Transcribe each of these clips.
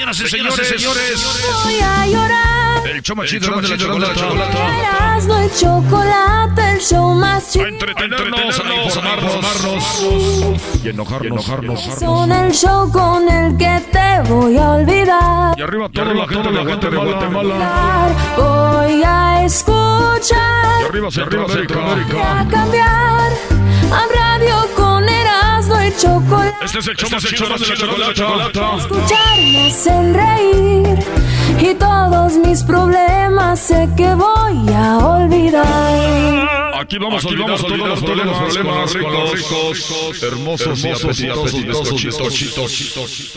Señoras y señores, señores. voy a llorar. El show más chido de la chocolata. Erasmo el chocolate, el show más chido. A entretenernos, a informarnos, y enojarnos, enojarnos. Son el show con el que te voy a olvidar. Y arriba toda la gente, la gente de Guatemala. Voy a escuchar. Y arriba Centroamérica. Voy a cambiar a radio con Chocolate. Este es el show más chido de la chocolata. Escucharme hacen reír y todos mis problemas sé que voy a olvidar. Aquí vamos a olvidar todos los problemas, problemas ricos, hermosos, y apetitosos.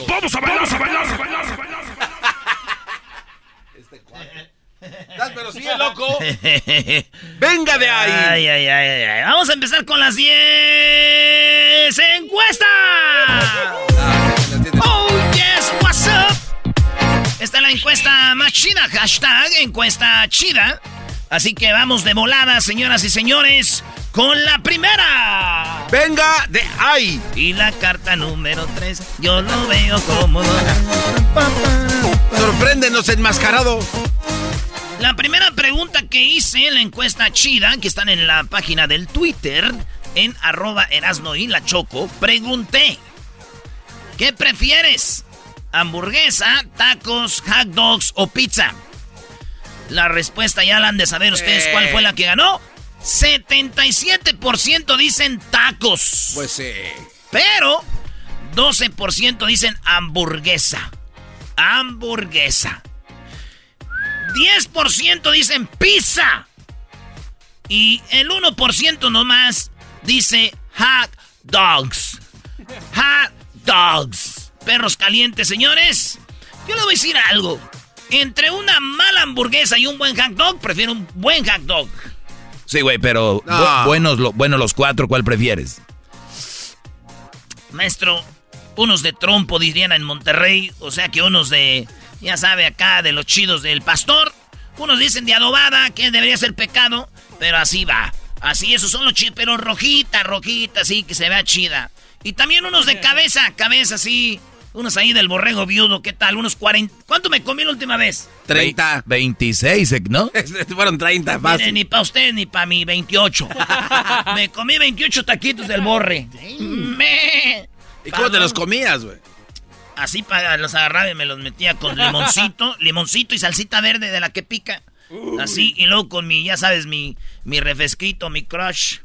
Vamos a bailar, a bailar, a bailar, a bailar. Pero sí, loco. Venga de ahí. Ay, ay, ay. Vamos a empezar con las 10 encuestas. Oh, yes, what's up? Esta es la encuesta más chida. Hashtag encuesta chida. Así que vamos de volada, señoras y señores, con la primera. Venga de ahí. Y la carta número 3, yo lo veo cómodo. Sorpréndenos, enmascarado. La primera pregunta que hice en la encuesta chida, que están en la página del Twitter, en arroba Erasno y la Choco, pregunté, ¿qué prefieres? ¿Hamburguesa, tacos, hot dogs o pizza? La respuesta ya la han de saber ustedes cuál fue la que ganó. 77% dicen tacos. Pues sí. Pero 12% dicen hamburguesa. Hamburguesa. 10% dicen pizza. Y el 1% nomás dice hot dogs. Hot dogs. Perros calientes, señores. Yo le voy a decir algo. Entre una mala hamburguesa y un buen hot dog, prefiero un buen hot dog. Sí, güey, pero No. bu- buenos, lo- buenos los cuatro, ¿cuál prefieres? Maestro, unos de trompo dirían en Monterrey, o sea que unos de, ya sabe, acá de los chidos del pastor. Unos dicen de adobada, que debería ser pecado, pero así va. Así, esos son los chidos, pero rojita, rojita, así que se vea chida. Y también unos de cabeza, cabeza, así. Unos ahí del borrego viudo, ¿qué tal? Unos 40. ¿Cuánto me comí la última vez? 30. Ve- 26, eh, ¿no? Fueron 30, Mire, fácil. ni para usted ni para mí, 28. me comí 28 taquitos del borre. Me- ¿Y cómo te los comías, güey? Así para los agarraba y me los metía con limoncito, limoncito y salsita verde de la que pica. Así, y luego con mi, ya sabes, mi, mi refresquito, mi crush.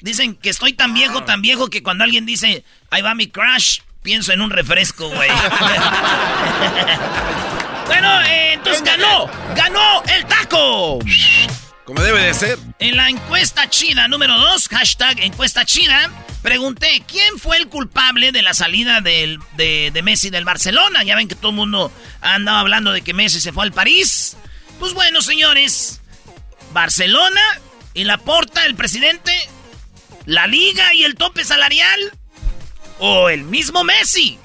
Dicen que estoy tan viejo, tan viejo que cuando alguien dice, ahí va mi crush, pienso en un refresco, güey. bueno, eh, entonces ganó, ganó el taco. Como debe de ser. En la encuesta chida número 2, hashtag encuesta chida, pregunté quién fue el culpable de la salida de, de Messi del Barcelona. Ya ven que todo el mundo andaba hablando de que Messi se fue al París. Pues bueno, señores, Barcelona y la porta, el presidente, la liga y el tope salarial, o el mismo Messi.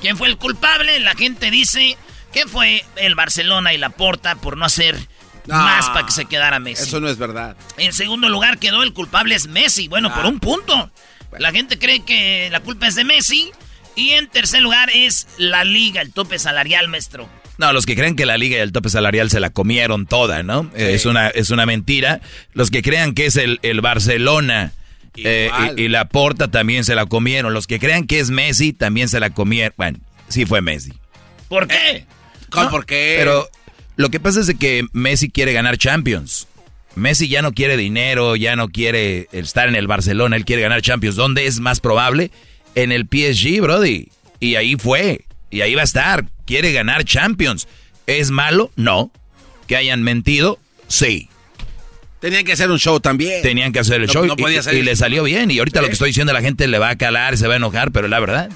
¿Quién fue el culpable? La gente dice que fue el Barcelona y la porta por no hacer Ah, más para que se quedara Messi. Eso no es verdad. En segundo lugar quedó el culpable es Messi. Bueno, por Ah. un punto. La gente cree que la culpa es de Messi. Y en tercer lugar es la liga, el tope salarial, maestro. No, los que creen que la liga y el tope salarial se la comieron toda, ¿no? Eh, Es, una, es una mentira. Los que crean que es el, el Barcelona eh, y, y la Porta también se la comieron. Los que crean que es Messi también se la comieron. Bueno, sí fue Messi. ¿Por qué? ¿Cómo? No, ¿Por qué? Pero lo que pasa es de que Messi quiere ganar Champions. Messi ya no quiere dinero, ya no quiere estar en el Barcelona, él quiere ganar Champions. ¿Dónde es más probable? En el PSG, Brody. Y ahí fue. Y ahí va a estar. Quiere ganar Champions. ¿Es malo? No. ¿Que hayan mentido? Sí. Tenían que hacer un show también. Tenían que hacer el No- show no y- podía y, salir. le salió bien. Y ahorita lo que estoy diciendo a la gente le va a calar, se va a enojar, pero la verdad.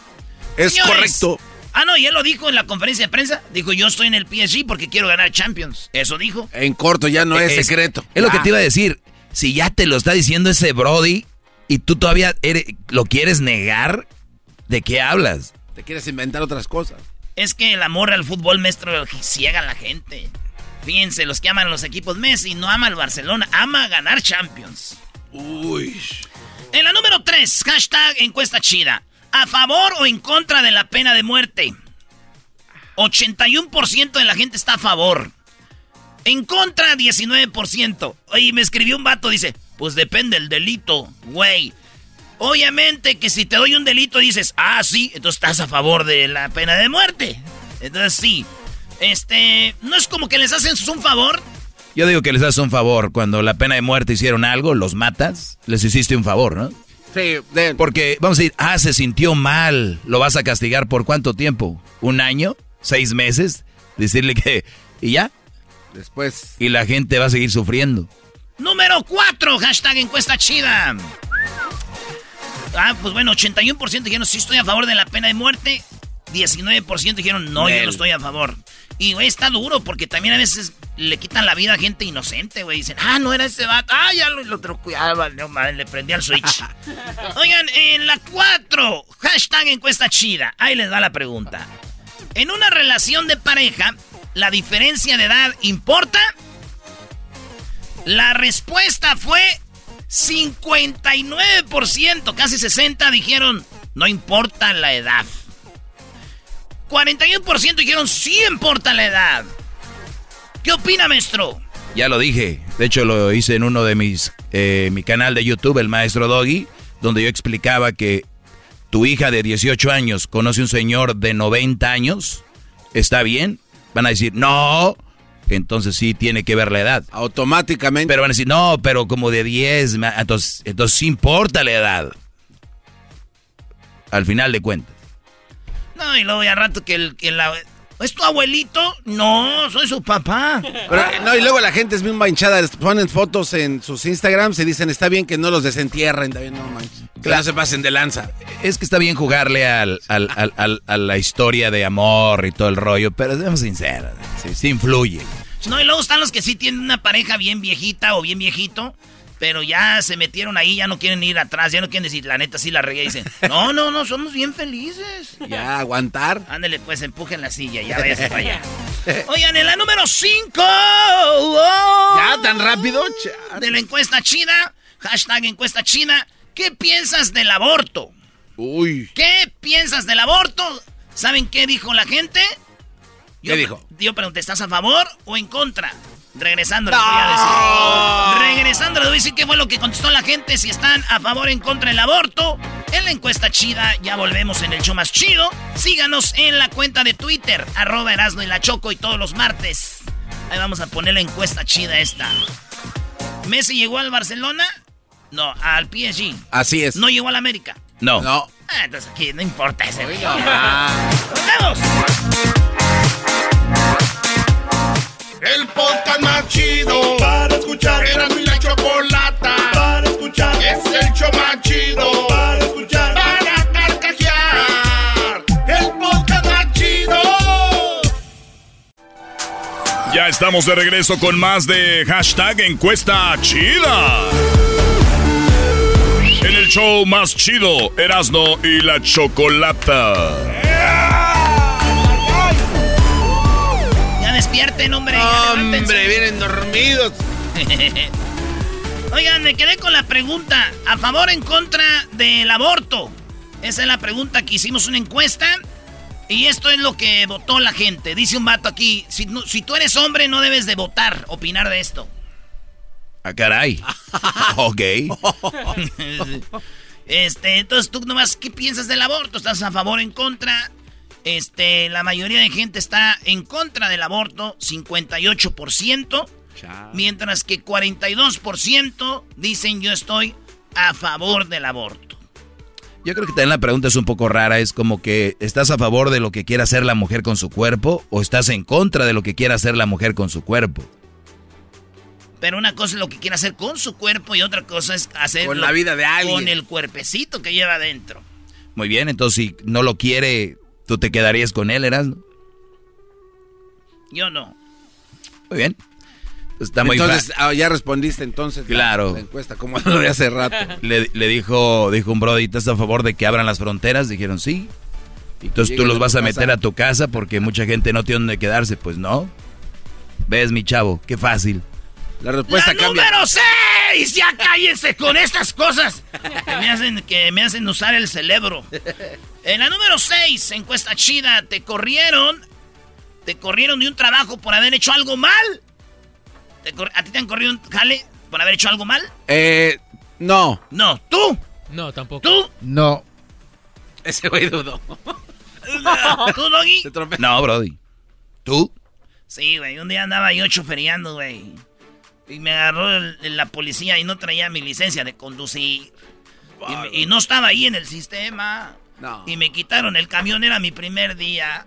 Es Señores. correcto. Ah, no, y él lo dijo en la conferencia de prensa. Dijo, yo estoy en el PSG porque quiero ganar Champions. Eso dijo. En corto ya no es, secreto. Es lo que Ah. te iba a decir. Si ya te lo está diciendo ese Brody y tú todavía eres- lo quieres negar, ¿de qué hablas? Te quieres inventar otras cosas. Es que el amor al fútbol, maestro, ciega a la gente. Fíjense, los que aman los equipos Messi no ama al Barcelona, ama ganar Champions. Uy. En la número 3, hashtag encuesta chida. ¿A favor o en contra de la pena de muerte? 81% de la gente está a favor. En contra, 19%. Oye, me escribió un vato, dice, pues depende el delito, güey. Obviamente que si te doy un delito dices, ah, sí, entonces estás a favor de la pena de muerte. Entonces sí. Este, no es como que les hacen un favor. Yo digo que les haces un favor. Cuando la pena de muerte hicieron algo, los matas, les hiciste un favor, ¿no? Sí, Porque, vamos a decir, ah, se sintió mal. ¿Lo vas a castigar por cuánto tiempo? ¿Un año? ¿Seis meses? Decirle que... ¿Y ya? Después. Y la gente va a seguir sufriendo. Número 4, hashtag encuesta chida. Ah, pues bueno, 81% dijeron sí estoy a favor de la pena de muerte. 19% dijeron no, yo no estoy a favor. Y, güey, está duro porque también a veces le quitan la vida a gente inocente, güey. Dicen, ah, no era ese vato. Ah, ya lo, lo no, madre, le prendí al switch. Oigan, en la 4, hashtag encuesta chida. Ahí les da la pregunta. En una relación de pareja, ¿la diferencia de edad importa? La respuesta fue 59%, casi 60% dijeron no importa la edad. 41% dijeron sí importa la edad. ¿Qué opina, maestro? Ya lo dije. De hecho, lo hice en uno de mis. Eh, mi canal de YouTube, el maestro Doggy, donde yo explicaba que tu hija de 18 años conoce un señor de 90 años. ¿Está bien? Van a decir, no. Entonces sí tiene que ver la edad. Automáticamente. Pero van a decir, no, pero como de 10. Entonces, entonces sí importa la edad. Al final de cuentas. No, y luego ya rato que el, que la, ¿Es tu abuelito? No, soy su papá. Pero, no, y luego la gente es bien manchada. Ponen fotos en sus Instagrams y dicen, está bien que no los desentierren. También no manches. Que no se pasen de lanza. Es que está bien jugarle al, al, al, a la historia de amor y todo el rollo, pero seamos sinceros, sí, sí influye. No, y luego están los que sí tienen una pareja bien viejita o bien viejito pero ya se metieron ahí, ya no quieren ir atrás, ya no quieren decir, la neta sí la regué. Dicen, no, no, no, somos bien felices. Ya, aguantar. Ándale, pues empujen la silla, ya váyase para allá. Oigan, en la número 5. ya, tan rápido. De la encuesta china, hashtag encuesta china. ¿Qué piensas del aborto? Uy. ¿Qué piensas del aborto? ¿Saben qué dijo la gente? ¿Qué dijo? Yo pregunté, ¿estás a favor o en contra? Regresando, les voy a decir. Regresando, les voy a decir qué fue lo que contestó la gente. Si están a favor o en contra del aborto. En la encuesta chida, ya volvemos en el show más chido. Síganos en la cuenta de Twitter, arroba Erasno y la Choco, y todos los martes. Ahí vamos a poner la encuesta chida esta. ¿Messi llegó al Barcelona? No, al PSG. Así es. ¿No llegó al América? No. No. Ah, entonces aquí no importa ese. ¡Vamos! El podcast más chido para escuchar. Era mi la chocolata para escuchar. Es el show más chido para escuchar. Para carcajear. El podcast más chido. Ya estamos de regreso con más de hashtag encuesta chida. En el show más chido, Erasno y la chocolata. Despierten, hombre. Hombre, vienen dormidos. Oigan, me quedé con la pregunta. ¿A favor o en contra del aborto? Esa es la pregunta que hicimos una encuesta. Y esto es lo que votó la gente. Dice un vato aquí, si, si tú eres hombre no debes de votar, opinar de esto. Ah, caray. ok. este, entonces tú nomás, ¿qué piensas del aborto? ¿Estás a favor o en contra? Este, la mayoría de gente está en contra del aborto, 58%, mientras que 42% dicen yo estoy a favor del aborto. Yo creo que también la pregunta es un poco rara, es como que ¿estás a favor de lo que quiera hacer la mujer con su cuerpo o estás en contra de lo que quiera hacer la mujer con su cuerpo? Pero una cosa es lo que quiere hacer con su cuerpo y otra cosa es hacer con la vida de alguien. Con el cuerpecito que lleva adentro. Muy bien, entonces si no lo quiere, ¿Tú te quedarías con él, Erasmo? Yo no. Muy bien. Pues está entonces, ah, ya respondiste entonces claro. la, encuesta, como lo de hace rato. Le, dijo, dijo un brody, ¿estás a favor de que abran las fronteras? Dijeron sí. Entonces tú los vas a meter a tu casa porque mucha gente no tiene donde quedarse. Pues no. ¿Ves, mi chavo? Qué fácil. La respuesta ¡La cambia. número 6! ¡Ya cállense con estas cosas! Que me hacen, que me hacen usar el cerebro. En la número 6, encuesta chida, te corrieron. Te corrieron de un trabajo por haber hecho algo mal. ¿Te cor- ¿A ti te han corrido un jale por haber hecho algo mal? Eh, no. No, tú, No, tampoco. tú, No. Ese güey dudó. tú, Doggy. No, Brody. ¿Tú? Sí, güey, un día andaba yo choferiando, güey. Y me agarró el- la policía y no traía mi licencia de conducir. Y no estaba ahí en el sistema. No. Y me quitaron el camión, era mi primer día.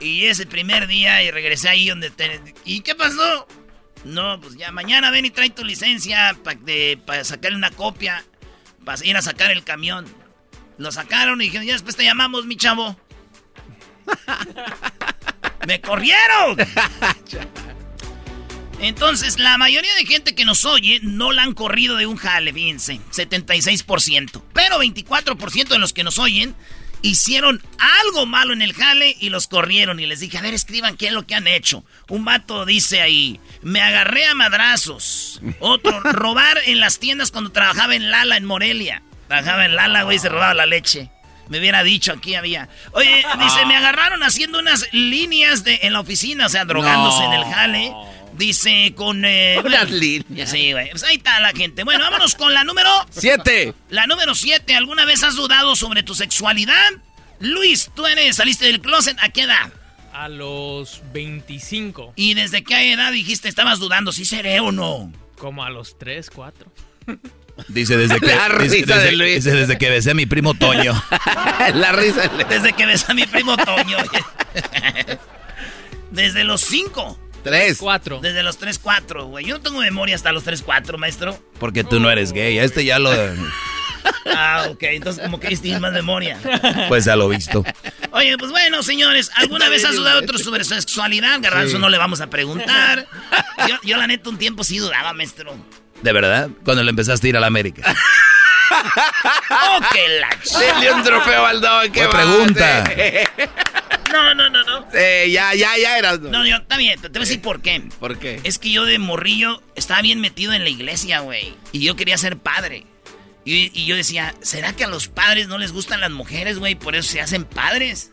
Y ese primer día y regresé ahí donde... te- ¿Y qué pasó? No, pues ya mañana ven y trae tu licencia para sacarle una copia. Para ir a sacar el camión. Lo sacaron y dijeron, ya después te llamamos, mi chavo. ¡Me corrieron! Entonces, la mayoría de gente que nos oye no la han corrido de un jale, fíjense, 76%. Pero 24% de los que nos oyen hicieron algo malo en el jale y los corrieron. Y les dije, a ver, escriban qué es lo que han hecho. Un vato dice ahí, me agarré a madrazos. Otro, robar en las tiendas cuando trabajaba en Lala, en Morelia. Trabajaba en Lala, güey, se robaba la leche. Me hubiera dicho, aquí había. Oye, dice, me agarraron haciendo unas líneas de, en la oficina, o sea, drogándose No. en el jale. Dice con... eh, Unas bueno, líneas. Sí, güey. Pues ahí está la gente. Bueno, vámonos con la número... Siete. La número 7. ¿Alguna vez has dudado sobre tu sexualidad? Luis, tú eres, saliste del closet. ¿A qué edad? A los 25. ¿Y desde qué edad dijiste estabas dudando si seré o no? Como a los 3, 4. Dice desde que, La dice, risa desde- de Luis. dice desde que besé a mi primo Toño. la risa. Desde que ves a mi primo Toño. Desde los 5. Tres. 4. Desde los 3, 4, güey. Yo no tengo memoria hasta los 3, 4, maestro. Porque tú no eres gay. A este ya lo. Ah, ok. Entonces, como que tienes más memoria. Pues ya lo visto. Oye, pues bueno, señores, ¿alguna vez has dudado otro sobre su sexualidad? Garbanzo no le vamos a preguntar. Yo, yo, la neta, un tiempo sí dudaba, maestro. ¿De verdad? Cuando le empezaste a ir a la América. ¡Oh, qué la Denle un trofeo al Don. Fue pregunta. No, no, no, no. Eh, ya, ya, ya eras. No, yo, está bien, te voy a decir por qué. ¿Por qué? Es que yo de morrillo estaba bien metido en la iglesia, güey. Y yo quería ser padre. Y, y yo decía, ¿será que a los padres no les gustan las mujeres, güey? Por eso se hacen padres.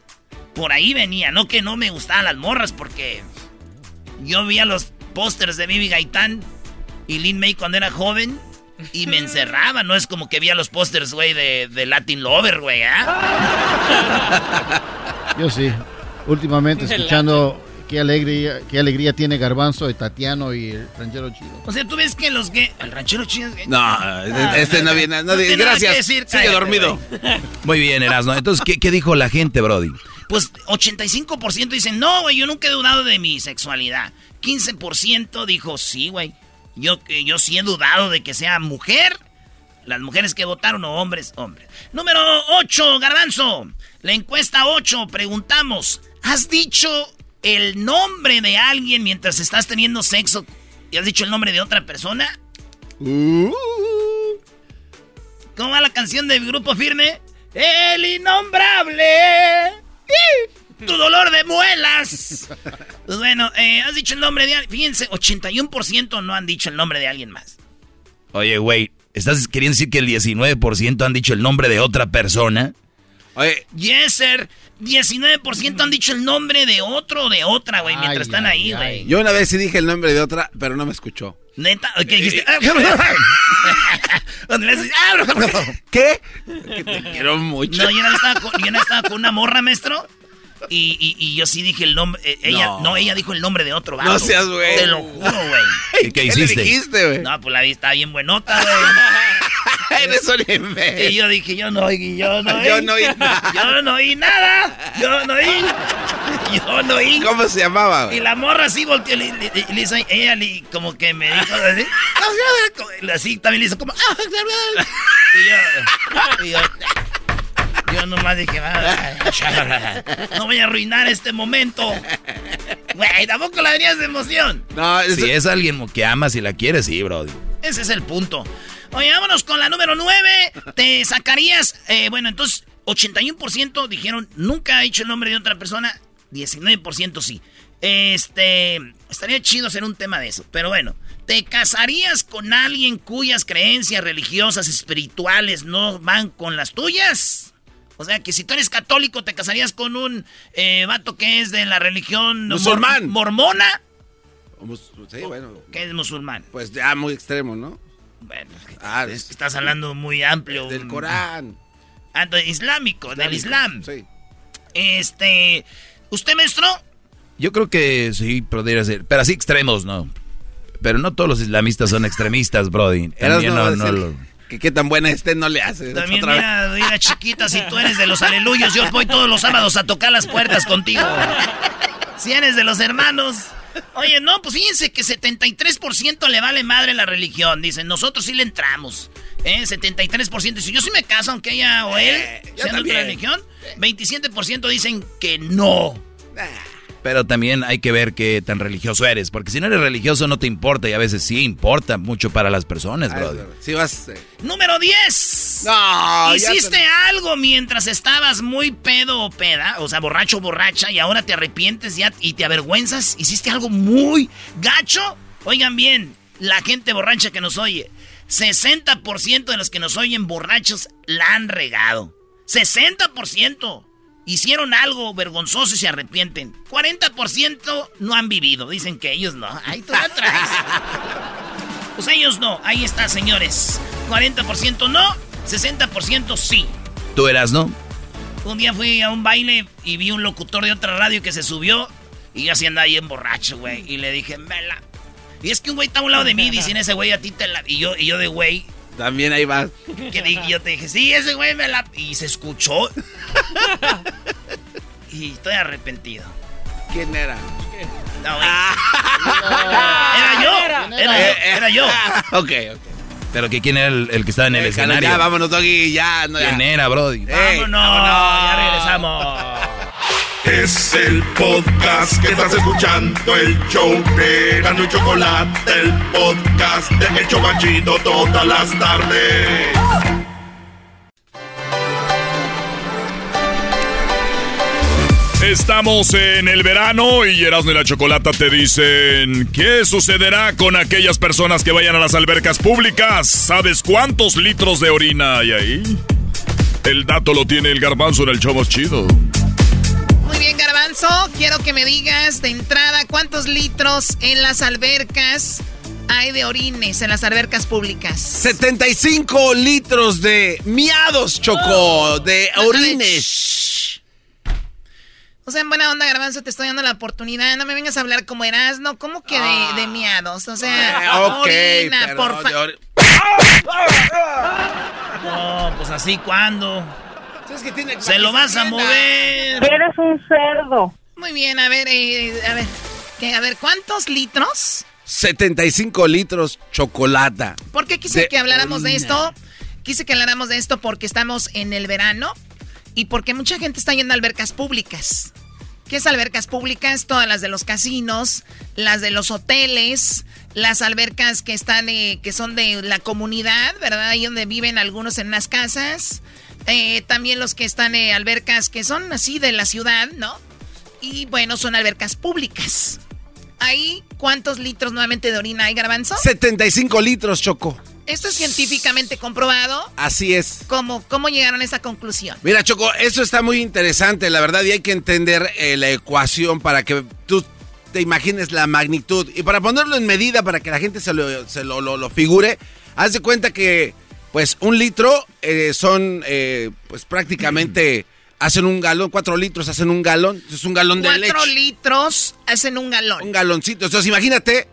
Por ahí venía, no que no me gustaban las morras, porque yo veía los pósters de Bibi Gaitán y Lin May cuando era joven y me encerraba. No es como que veía los pósters, güey, de, de Latin Lover, güey, ¿ah? Yo sí. Últimamente escuchando qué alegría, qué alegría tiene Garbanzo y Tatiano y el ranchero chido. O sea, tú ves que los que... El ranchero chido es gay. No, este no viene. No, No tiene nada gracias. que decir, Sigue cállate, dormido. Muy bien, Erasmo. Entonces, ¿qué, qué dijo la gente, Brody? Pues 85% dicen, no, güey, yo nunca he dudado de mi sexualidad. 15% dijo, sí, güey. Yo, eh, yo sí he dudado de que sea mujer. Las mujeres que votaron o hombres, hombres. Número 8, Garbanzo. La encuesta 8, preguntamos, ¿has dicho el nombre de alguien mientras estás teniendo sexo y has dicho el nombre de otra persona? Uh. ¿Cómo va la canción del grupo firme? El innombrable. Tu dolor de muelas. Pues bueno, eh, has dicho el nombre de alguien. Fíjense, 81% no han dicho el nombre de alguien más. Oye, güey, ¿estás queriendo decir que el 19% han dicho el nombre de otra persona? Oye, Yes, sir. 19% han dicho el nombre de otro o de otra, güey, mientras Ay, están ay, ahí, güey. yo una vez sí dije el nombre de otra, pero no me escuchó. Neta, ¿qué dijiste? Donde le haces- ¿Qué? Que te quiero mucho. No, yo no estaba con, yo no estaba con una morra, maestro. Y, y, y yo sí dije el nombre. eh, ella, no. No. ella dijo el nombre de otro vato. No seas güey. Te lo juro, güey. ¿Y qué le hiciste? dijiste, güey? No, pues la vi está bien buenota, güey. Eres un Y imbécil. yo dije, yo no oí, yo no oí. Yo no oí nada. Yo no oí nada. Yo no oí. Yo no oí. ¿Cómo se llamaba, Y güey? la morra así volteó, le, le- le- le hizo, ella le- como que me dijo así, así también le hizo como, nomás dije, "Ah, no voy a arruinar este momento. Güey, tampoco la verías de emoción. No, es- Si es alguien que amas y la quieres, sí, Brody. Ese es el punto. Oye, vámonos con la número 9. Te sacarías, eh, bueno, entonces, 81% dijeron nunca ha dicho el nombre de otra persona, 19% sí. Este, estaría chido hacer un tema de eso, pero bueno, ¿te casarías con alguien cuyas creencias religiosas, espirituales no van con las tuyas? O sea, que si tú eres católico, ¿te casarías con un eh, vato que es de la religión Musulmán. mormona? Sí, bueno. ¿Qué es musulmán? Pues ya muy extremo, ¿no? Bueno, Ah, es que estás hablando muy amplio. Del Corán. Ah, de islámico, del Islam. Sí. Este, ¿usted maestro? Yo creo que sí, podría ser. Pero así extremos, ¿no? Pero no todos los islamistas son extremistas, Brody. Eras También no, no, no que qué tan buena esté no le hace. También mira, mira, chiquita, si tú eres de los aleluyos, yo voy todos los sábados a tocar las puertas contigo. Si eres de los hermanos. Oye, no, pues fíjense que 73% le vale madre la religión. Dicen, nosotros sí le entramos. ¿Eh? 73%. Si yo sí me caso, aunque ella o él Eh, sean de otra religión, 27% dicen que no. Pero también hay que ver qué tan religioso eres. Porque si no eres religioso no te importa y a veces sí importa mucho para las personas, Ah, Brody. Si vas. eh, Número 10. No, ya Hiciste te- algo mientras estabas muy pedo o peda, o sea, borracho o borracha, y ahora te arrepientes ya y te avergüenzas. Hiciste algo muy gacho. Oigan bien, la gente borracha que nos oye, 60% de los que nos oyen borrachos la han regado. 60%. Hicieron algo vergonzoso y se arrepienten. 40% no han vivido. Dicen que ellos no. Ahí tú la traes. Pues ellos no. Ahí está, señores. 40% no, 60% sí. ¿Tú eras, no? Un día fui a un baile y vi un locutor de otra radio que se subió y yo así andaba ahí en borracho, güey. Y le dije, mela. Y es que un güey está a un lado de mí y dicen, ese güey a ti te la... Y yo, y yo de güey, También ahí vas. que yo te dije, sí, ese güey me la... Y se escuchó. y estoy arrepentido. ¿Quién era? No, güey. Era yo. Era, yo. Era yo. ok, ok. Pero que quién era el, el que estaba en el Eh, escenario. Ya, vámonos, Doggy, ya. No, ya. ¿Quién era, Brody? Ey, Vámonos, ya regresamos. Es el podcast que estás escuchando, el show de y Chocolate, el podcast de El Chocachito todas las tardes. Estamos en el verano y Erasmo y la Chocolata te dicen ¿Qué sucederá con aquellas personas que vayan a las albercas públicas? ¿Sabes cuántos litros de orina hay ahí? El dato lo tiene el garbanzo en el show más chido. Bien, Garbanzo. Quiero que me digas de entrada cuántos litros en las albercas hay de orines en las albercas públicas. 75 litros de miados, Choco, de orines. O sea, en buena onda, Garbanzo, te estoy dando la oportunidad. No me vengas a hablar como eras, ¿no? ¿Cómo que de, de miados? O sea, Ah, ok, orina, por de fa- ori- No, pues así, ¿cuándo? ¿Sabes que tiene- Se lo vas a mover. Eres un cerdo. Muy bien, a ver, eh, a ver. ¿qué? A ver, ¿cuántos litros? 75 litros chocolata. ¿Por qué quise De que habláramos de esto? Quise que habláramos de esto porque estamos en el verano y porque mucha gente está yendo a albercas públicas. ¿Qué es albercas públicas? Todas las de los casinos, las de los hoteles, las albercas que están, eh, que son de la comunidad, ¿verdad? Ahí donde viven algunos en las casas. Eh, también los que están en albercas que son así de la ciudad, ¿no? Y bueno, son albercas públicas. Ahí, ¿cuántos litros nuevamente de orina hay, garbanzo? 75 litros, Choco. Esto es científicamente comprobado. Así es. ¿Cómo, ¿Cómo llegaron a esa conclusión? Mira, Choco, eso está muy interesante, la verdad, y hay que entender eh, la ecuación para que tú te imagines la magnitud. Y para ponerlo en medida, para que la gente se lo, se lo, lo- lo figure, haz de cuenta que, pues, un litro eh, son, eh, pues, prácticamente, hacen un galón, cuatro litros hacen un galón, es un galón de leche. Cuatro litros hacen un galón. Un galoncito. Entonces, imagínate,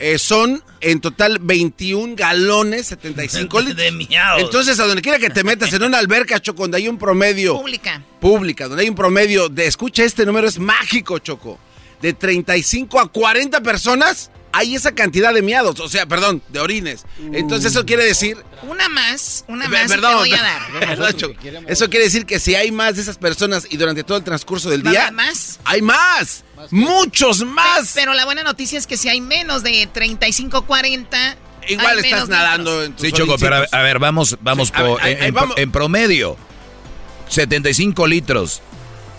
eh, son en total 21 galones, 75 litros. De miados. Entonces, a donde quiera que te metas, en una alberca, Choco, donde hay un promedio Pública. pública, donde hay un promedio de, escucha, este número es mágico, Choco, de 35 a 40 personas, hay esa cantidad de miados, o sea, perdón, de orines. Entonces, eso quiere decir... Una más, una más te perdón, voy a dar. eso quiere decir que si hay más de esas personas y durante todo el transcurso del ¿Va a día, más? hay más, muchos más. Pero la buena noticia es que si hay menos de 35, 40... Igual estás menos nadando en tus Sí, Choco, pero a, a ver, vamos, vamos, por- ahí- en, en- vamos. en promedio. 75 litros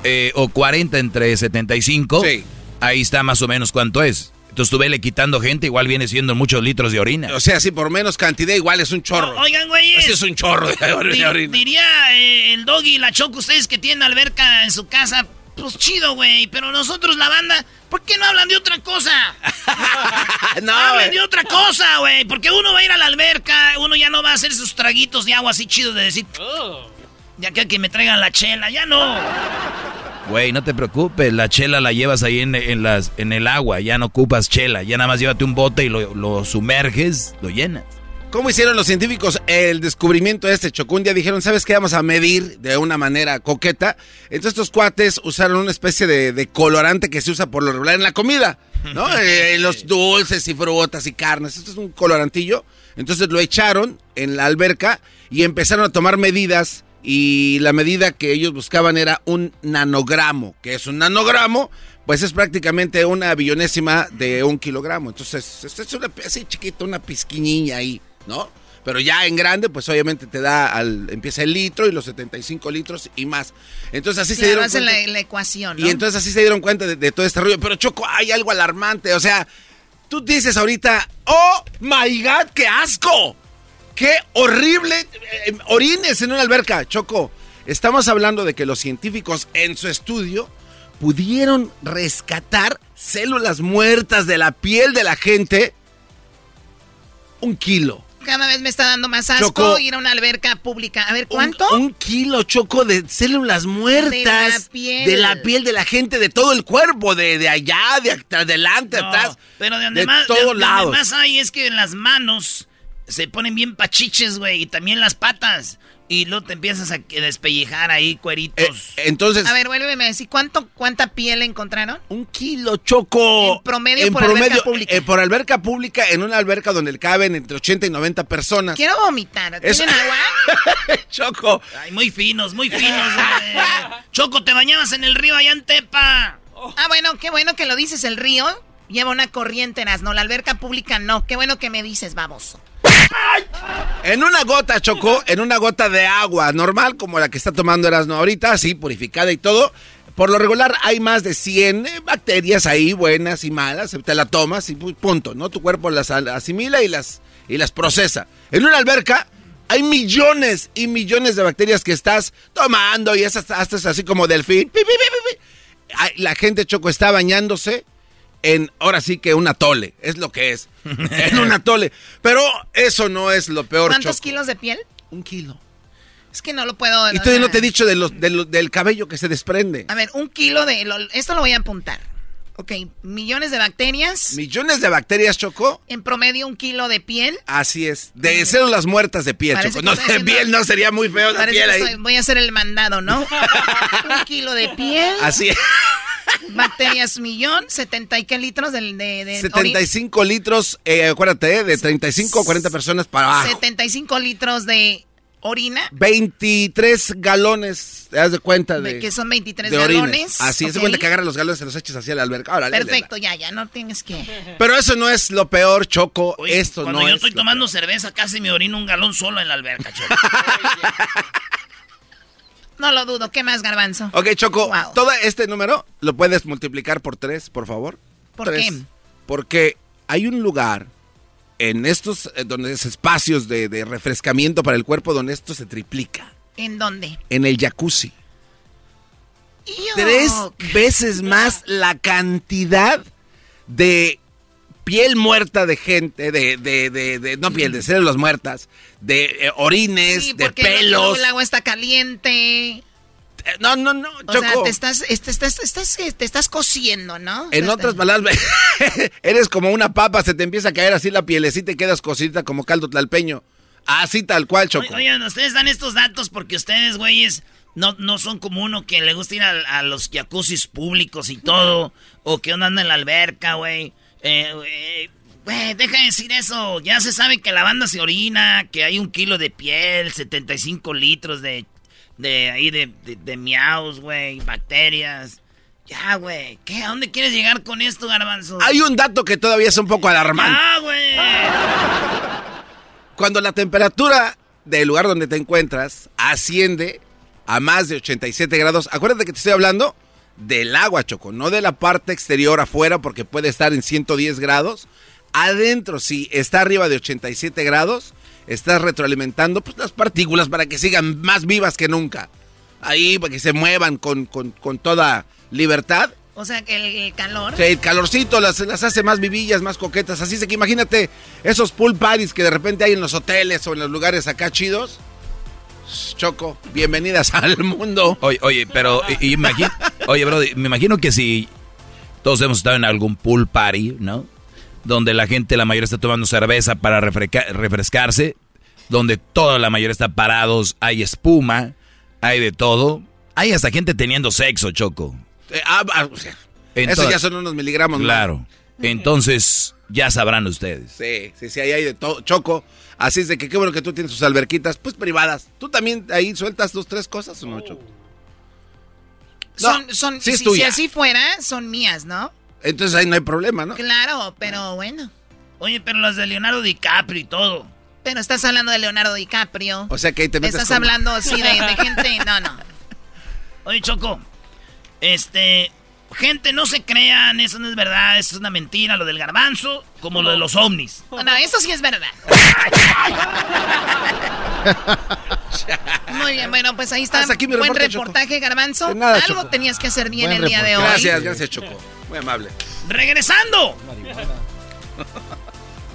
eh, o 40 entre 75, Sí. ahí está más o menos cuánto es. Entonces tú vele quitando gente, igual viene siendo muchos litros de orina. O sea, si por menos cantidad, igual es un chorro. O- oigan, güeyes. Ese es un chorro de or- Di- de orina. diría eh, el doggy y la choco, ustedes que tienen alberca en su casa, pues chido, güey. Pero nosotros, la banda, ¿por qué no hablan de otra cosa? no, hablen güey. de otra cosa, güey. Porque uno va a ir a la alberca, uno ya no va a hacer sus traguitos de agua así chidos de decir, Oh. ya que que me traigan la chela, ya no. Güey, no te preocupes, la chela la llevas ahí en, en las, en el agua, ya no ocupas chela, ya nada más llévate un bote y lo, lo sumerges, lo llenas. ¿Cómo hicieron los científicos el descubrimiento este? Chocó un día, dijeron, ¿sabes qué? Vamos a medir de una manera coqueta. Entonces estos cuates usaron una especie de, de colorante que se usa por lo regular en la comida, ¿no? Eh, en los dulces y frutas y carnes. Esto es un colorantillo. Entonces lo echaron en la alberca y empezaron a tomar medidas y la medida que ellos buscaban era un nanogramo. que es un nanogramo? Pues es prácticamente una billonésima de un kilogramo. Entonces, es una así chiquita, una pizquiñilla ahí, ¿no? Pero ya en grande, pues obviamente te da al, empieza el litro y los 75 litros y más. Entonces así se dieron cuenta. la, la ecuación, ¿no? Y entonces así se dieron cuenta de, de todo este rollo. Pero Choco, hay algo alarmante. O sea, tú dices ahorita, oh my god, qué asco. Qué horrible eh, orines en una alberca. Choco, estamos hablando de que los científicos en su estudio pudieron rescatar células muertas de la piel de la gente un kilo. Cada vez me está dando más asco Choco. ir a una alberca pública. A ver, ¿cuánto? Un, kilo, Choco, de células muertas. De la piel. de la piel de la gente, de todo el cuerpo, de, de allá, de atrás, adelante, No, atrás. pero de donde, de más, de todos donde más hay es que en las manos se ponen bien pachiches, güey, y también las patas. Y luego te empiezas a que despellejar ahí, Eh, cueritos. entonces, A ver, vuélveme a decir, ¿cuánto, ¿cuánta piel encontraron? un kilo, Choco. En promedio por alberca pública. eh, por alberca pública, en una alberca donde caben entre 80 y 90 personas. Quiero vomitar. Eso- ¿Tienen agua? Choco. Ay, muy finos, muy finos, güey. Choco, te bañabas en el río allá en Tepa. Ah, bueno, qué bueno que lo dices. El río lleva una corriente, no. La alberca pública no. Qué bueno que me dices, baboso. En una gota, Choco, en una gota de agua normal, como la que está tomando Erasno ahorita, así, purificada y todo. Por lo regular hay más de 100 eh, bacterias ahí, buenas y malas. Te la tomas y pu- punto, ¿no? Tu cuerpo las asimila y las, y las procesa. En una alberca hay millones y millones de bacterias que estás tomando y esas hasta así como delfín. La gente, Choco, está bañándose en, ahora sí que un atole, es lo que es. en un atole. Pero eso no es lo peor, ¿Cuántos Choco. kilos de piel? Un kilo. Es que no lo puedo... Y todavía no te he dicho de los, de lo- del cabello que se desprende. A ver, un kilo de... lo- esto lo voy a apuntar. Ok, millones de bacterias. Millones de bacterias, Choco. En promedio, un kilo de piel. Así es. De células muertas de piel, Parece Choco. No, de piel no sería muy feo la piel ahí. voy a hacer el mandado, ¿no? un kilo de piel. Así es. Bacterias millón, 70 y qué litros de, de, de 75 litros, eh, acuérdate, eh, de 35 a 40 personas para abajo. 75 litros de orina. 23 galones, te das de cuenta de, que son 23 de orines. galones. Así, es de ok. cuenta que agarras los galones y se los echas hacia la alberca. Órale, Perfecto, ya, ya, no tienes que... Pero eso no es lo peor, Choco. Oye, Esto cuando no yo es estoy lo tomando cerveza, casi me orino un galón solo en la alberca, Choco. No lo dudo. ¿Qué más, Garbanzo? Ok, Choco, Wow. todo este número lo puedes multiplicar por tres, por favor. ¿Por Tres. qué? Porque hay un lugar en estos eh, donde es espacios de, de refrescamiento para el cuerpo donde esto se triplica. ¿En dónde? En el jacuzzi. Tres veces más la cantidad de piel muerta de gente, de, de, de, de- no piel, de células muertas, de eh, orines, Sí, de pelos. el agua está caliente. Eh, No, no, no, O Choco. sea, te estás, este, estás, estás, eh, te estás cociendo, ¿no? En otras palabras, eres como una papa, se te empieza a caer así la pielecita y quedas cosita como caldo tlalpeño. Así tal cual, Choco. Oye, Oigan, ustedes dan estos datos porque ustedes, güeyes, no, no son como uno que le gusta ir a, a los jacuzzis públicos y todo, o que uno anda en la alberca, güey. Eh, eh, Güey, deja de decir eso. Ya se sabe que la banda se orina, que hay un kilo de piel, 75 litros de, de ahí de, de, de miaus, güey, bacterias. Ya, güey. ¿Qué? ¿A dónde quieres llegar con esto, garbanzo? Hay un dato que todavía es un poco alarmante. ¡Ah, güey! Cuando la temperatura del lugar donde te encuentras asciende a más de 87 grados. Acuérdate que te estoy hablando del agua, Choco, no de la parte exterior afuera porque puede estar en 110 grados. Adentro, si está arriba de 87 grados, estás retroalimentando pues, las partículas para que sigan más vivas que nunca. Ahí, para que se muevan con, con, con toda libertad. O sea, que el, calor. Sí, el calorcito las, las, hace más vivillas, más coquetas. Así es que imagínate esos pool parties que de repente hay en los hoteles o en los lugares acá chidos. Choco, bienvenidas al mundo. Oye, oye, pero oye, bro, me imagino que si todos hemos estado en algún pool party, ¿no? Donde la gente, la mayoría está tomando cerveza para refrescarse, donde toda la mayoría está parados, hay espuma, hay de todo. Hay hasta gente teniendo sexo, Choco. Eh, ah, ah, eso ya son unos miligramos. Claro. Entonces, ya sabrán ustedes. Sí, sí, sí, ahí hay de todo. Choco. Así es de que qué bueno que tú tienes tus alberquitas, pues privadas. ¿Tú también ahí sueltas dos, tres cosas o no, Choco? Son, son, si, si, así fuera, son mías, ¿no? Entonces ahí no hay problema, ¿no? Claro, pero bueno. Oye, pero las de Leonardo DiCaprio y todo. Pero estás hablando de Leonardo DiCaprio. O sea que ahí te metes Estás hablando así de, de gente... No, no. Oye, Choco, este, gente, no se crean, eso no es verdad, eso es una mentira, lo del garbanzo, como lo de los ovnis. No, eso sí es verdad. Muy bien, bueno, pues ahí está. Buen reportaje, garbanzo. Algo tenías que hacer bien el día de hoy. Gracias, gracias, Choco. Muy amable. Regresando.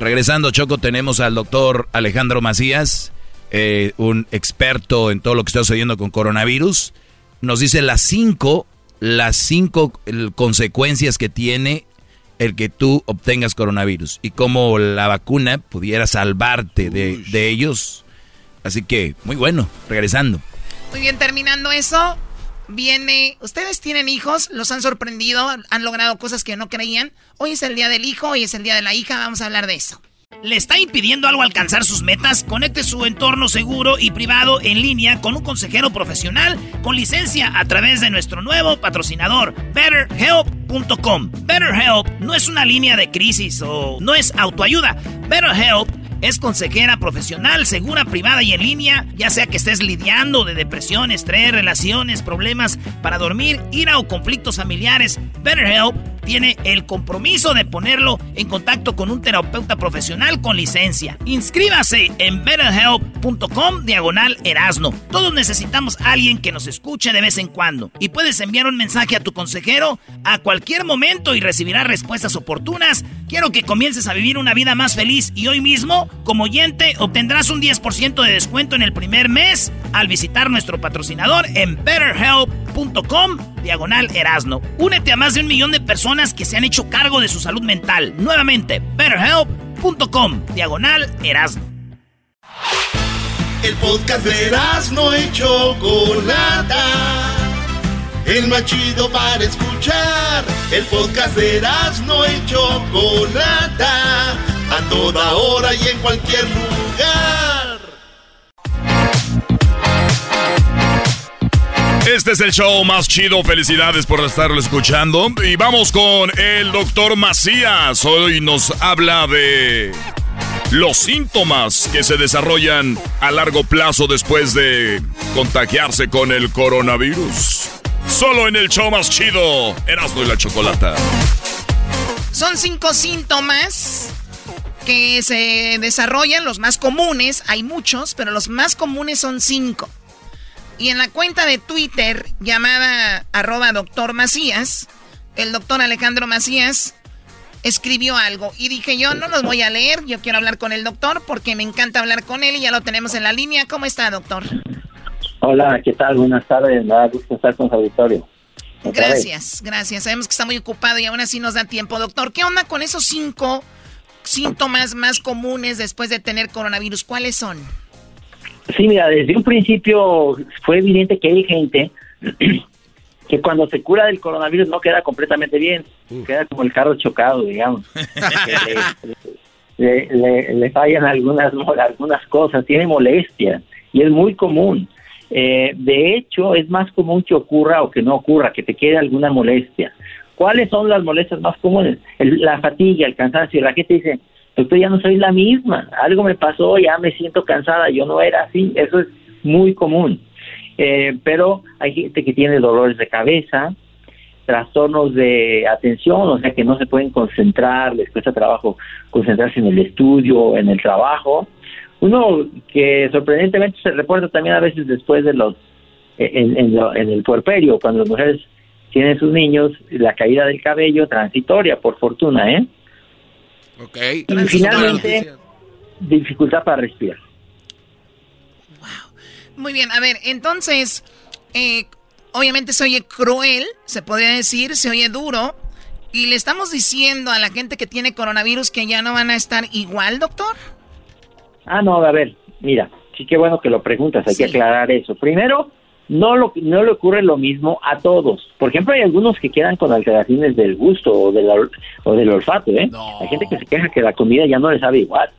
Regresando, Choco, tenemos al doctor Alejandro Macías, eh, un experto en todo lo que está sucediendo con coronavirus. Nos dice las cinco las cinco consecuencias que tiene el que tú obtengas coronavirus y cómo la vacuna pudiera salvarte de, de, ellos. Así que, muy bueno, regresando. Muy bien, terminando eso, viene, ustedes tienen hijos, los han sorprendido, han logrado cosas que no creían. Hoy es el día del hijo, hoy es el día de la hija, vamos a hablar de eso. ¿Le está impidiendo algo alcanzar sus metas? Conecte su entorno seguro y privado en línea con un consejero profesional con licencia a través de nuestro nuevo patrocinador, BetterHelp.com. BetterHelp no es una línea de crisis o no es autoayuda. BetterHelp es consejera profesional, segura, privada y en línea, ya sea que estés lidiando de depresión, estrés, relaciones, problemas para dormir, ira o conflictos familiares. BetterHelp tiene el compromiso de ponerlo en contacto con un terapeuta profesional con licencia. Inscríbase en betterhelp.com diagonal erasno. Todos necesitamos a alguien que nos escuche de vez en cuando. Y puedes enviar un mensaje a tu consejero a cualquier momento y recibirás respuestas oportunas. Quiero que comiences a vivir una vida más feliz y hoy mismo, como oyente, obtendrás un 10% de descuento en el primer mes al visitar nuestro patrocinador en betterhelp.com diagonal erasno. Únete a más de un millón de personas que se han hecho cargo de su salud mental. Nuevamente, betterhelp.com, diagonal Erasmo. El podcast de Erasmo y Chocolata. El más chido para escuchar. El podcast de Erasmo y Chocolata. A toda hora y en cualquier lugar. Este es el show más chido. Felicidades por estarlo escuchando. Y vamos con el doctor Macías. Hoy nos habla de los síntomas que se desarrollan a largo plazo después de contagiarse con el coronavirus. Solo en el show más chido, Erasmo y la Chocolata. Son cinco síntomas que se desarrollan, los más comunes, hay muchos, pero los más comunes son cinco. Y en la cuenta de Twitter llamada arroba doctor Macías, el doctor Alejandro Macías escribió algo y dije yo no los voy a leer, yo quiero hablar con el doctor porque me encanta hablar con él y ya lo tenemos en la línea. ¿Cómo está, doctor? Hola, ¿qué tal? Buenas tardes, me da gusto estar con su auditorio. gracias, gracias. Sabemos que está muy ocupado y aún así nos da tiempo, doctor. ¿Qué onda con esos cinco síntomas más comunes después de tener coronavirus? ¿Cuáles son? Sí, mira, desde un principio fue evidente que hay gente que cuando se cura del coronavirus no queda completamente bien, queda como el carro chocado, digamos. le, fallan algunas, algunas cosas, tiene molestia y es muy común. Eh, de hecho, es más común que ocurra o que no ocurra, que te quede alguna molestia. ¿Cuáles son las molestias más comunes? la fatiga, el cansancio. La gente dice, Doctor, ya no soy la misma, algo me pasó, ya me siento cansada, yo no era así, eso es muy común. Eh, pero hay gente que tiene dolores de cabeza, trastornos de atención, o sea que no se pueden concentrar, les cuesta trabajo concentrarse en el estudio, en el trabajo. Uno que sorprendentemente se reporta también a veces después de los, en, en el puerperio, cuando las mujeres tienen sus niños, la caída del cabello transitoria, por fortuna, ¿eh? Ok. Y finalmente, dificultad para respirar. Wow. Muy bien, a ver, entonces, eh, obviamente se oye cruel, se podría decir, se oye duro. Y le estamos diciendo a la gente que tiene coronavirus que ya no van a estar igual, doctor. Ah, no, a ver, mira, sí que bueno que lo preguntas, hay que aclarar eso. Primero, no, lo, no le ocurre lo mismo a todos. Por ejemplo, hay algunos que quedan con alteraciones del gusto o, del o del olfato, ¿eh? Hay gente que se queja que la comida ya no le sabe igual.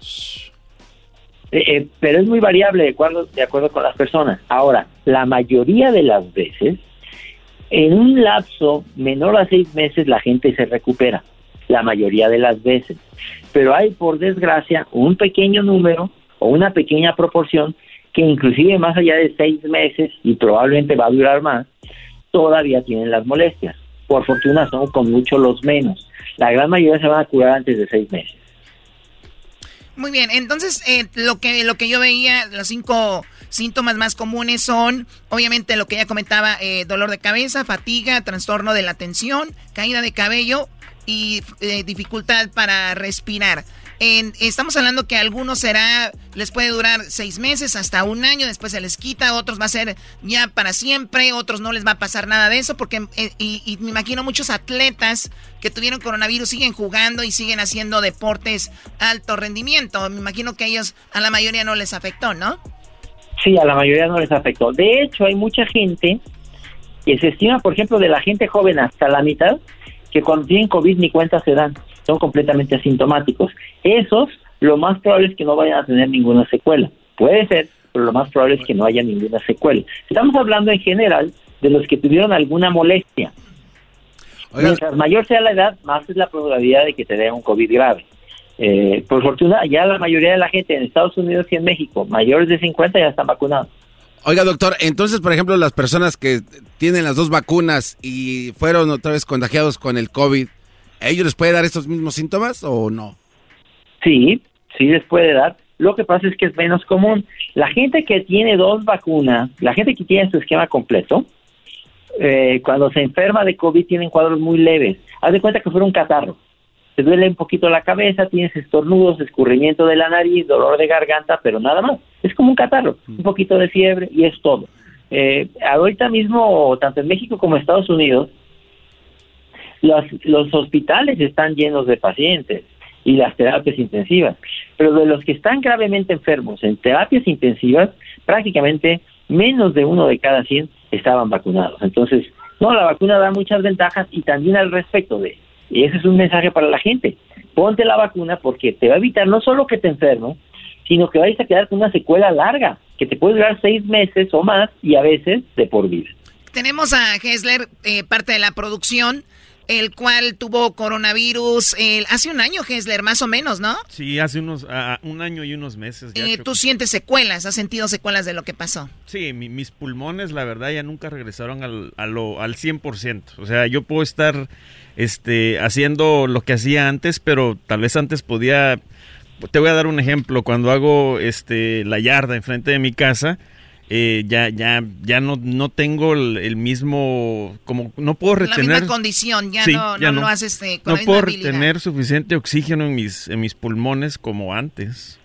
Eh, eh, pero es muy variable de acuerdo, de acuerdo con las personas. Ahora, la mayoría de las veces, en un lapso menor a seis meses, la gente se recupera. La mayoría de las veces. Pero hay, por desgracia, un pequeño número o una pequeña proporción que inclusive más allá de seis meses, y probablemente va a durar más, todavía tienen las molestias. Por fortuna son con mucho los menos. La gran mayoría se van a curar antes de seis meses. Muy bien, entonces eh, lo que lo que yo veía, los cinco síntomas más comunes son, obviamente lo que ya comentaba, eh, dolor de cabeza, fatiga, trastorno de la atención, caída de cabello y eh, dificultad para respirar estamos hablando que a algunos será, les puede durar seis meses hasta un año, después se les quita, otros va a ser ya para siempre, otros no les va a pasar nada de eso, porque eh, y, me imagino muchos atletas que tuvieron coronavirus siguen jugando y siguen haciendo deportes alto rendimiento. Me imagino que a ellos, a la mayoría no les afectó, ¿no? Sí, a la mayoría no les afectó. De hecho, hay mucha gente que se estima, por ejemplo, de la gente joven hasta la mitad, que cuando tienen COVID ni cuenta se dan son completamente asintomáticos. Esos, lo más probable es que no vayan a tener ninguna secuela. Puede ser, pero lo más probable es que no haya ninguna secuela. Estamos hablando en general de los que tuvieron alguna molestia. Mientras mayor sea la edad, más es la probabilidad de que te dé un COVID grave. Eh, por fortuna, ya la mayoría de la gente en Estados Unidos y en México, mayores de 50, ya están vacunados. Oiga, doctor, entonces, por ejemplo, las personas que tienen las dos vacunas y fueron otra vez contagiados con el COVID, ellos les puede dar estos mismos síntomas o no? Sí, sí les puede dar. Lo que pasa es que es menos común. La gente que tiene dos vacunas, la gente que tiene su esquema completo, eh, cuando se enferma de COVID tienen cuadros muy leves. Haz de cuenta que fuera un catarro. Te duele un poquito la cabeza, tienes estornudos, escurrimiento de la nariz, dolor de garganta, pero nada más. Es como un catarro, un poquito de fiebre y es todo. Eh, ahorita mismo, tanto en México como en Estados Unidos, los, los hospitales están llenos de pacientes y las terapias intensivas, pero de los que están gravemente enfermos en terapias intensivas, prácticamente menos de uno de cada 100 estaban vacunados. Entonces, no, la vacuna da muchas ventajas y también al respecto de, y ese es un mensaje para la gente, ponte la vacuna porque te va a evitar no solo que te enfermes, sino que vais a quedar con una secuela larga, que te puede durar seis meses o más y a veces de por vida. Tenemos a Hessler, eh, parte de la producción el cual tuvo coronavirus hace un año, Hesler, más o menos, ¿no? Sí, hace unos un año y unos meses. Eh, ¿Tú sientes secuelas? ¿Has sentido secuelas de lo que pasó? Sí, mis pulmones, la verdad, ya nunca regresaron al, a lo, al 100%. O sea, yo puedo estar este, haciendo lo que hacía antes, pero tal vez antes podía... Te voy a dar un ejemplo. Cuando hago este, la yarda enfrente de mi casa, eh, ya ya ya no no tengo el, mismo como no puedo retener la misma condición ya no, no, lo haces eh, no puedo retener suficiente oxígeno en mis en mis pulmones como antes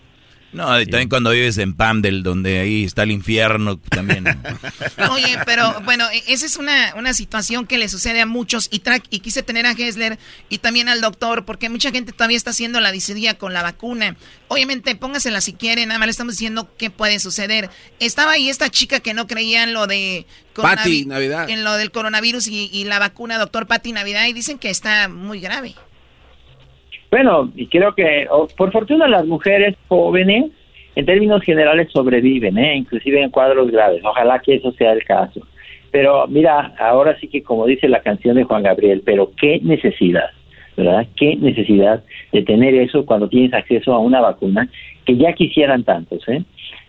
no, y también cuando vives en Pamdel, donde ahí está el infierno también. Oye, pero bueno, e, esa es una, una situación que le sucede a muchos y, y quise tener a Gessler y también al doctor, porque mucha gente todavía está haciendo la disidía con la vacuna. Obviamente, póngasela si quieren, nada más le estamos diciendo qué puede suceder. Estaba ahí esta chica que no creía en lo de... Navidad. En lo del coronavirus y, y la vacuna, doctor Patti Navidad, y dicen que está muy grave. Bueno, y creo que por fortuna las mujeres jóvenes en términos generales sobreviven, ¿eh? inclusive en cuadros graves. Ojalá que eso sea el caso. Pero mira, ahora sí que como dice la canción de Juan Gabriel, pero qué necesidad, ¿verdad? Qué necesidad de tener eso cuando tienes acceso a una vacuna que ya quisieran tantos, ¿eh?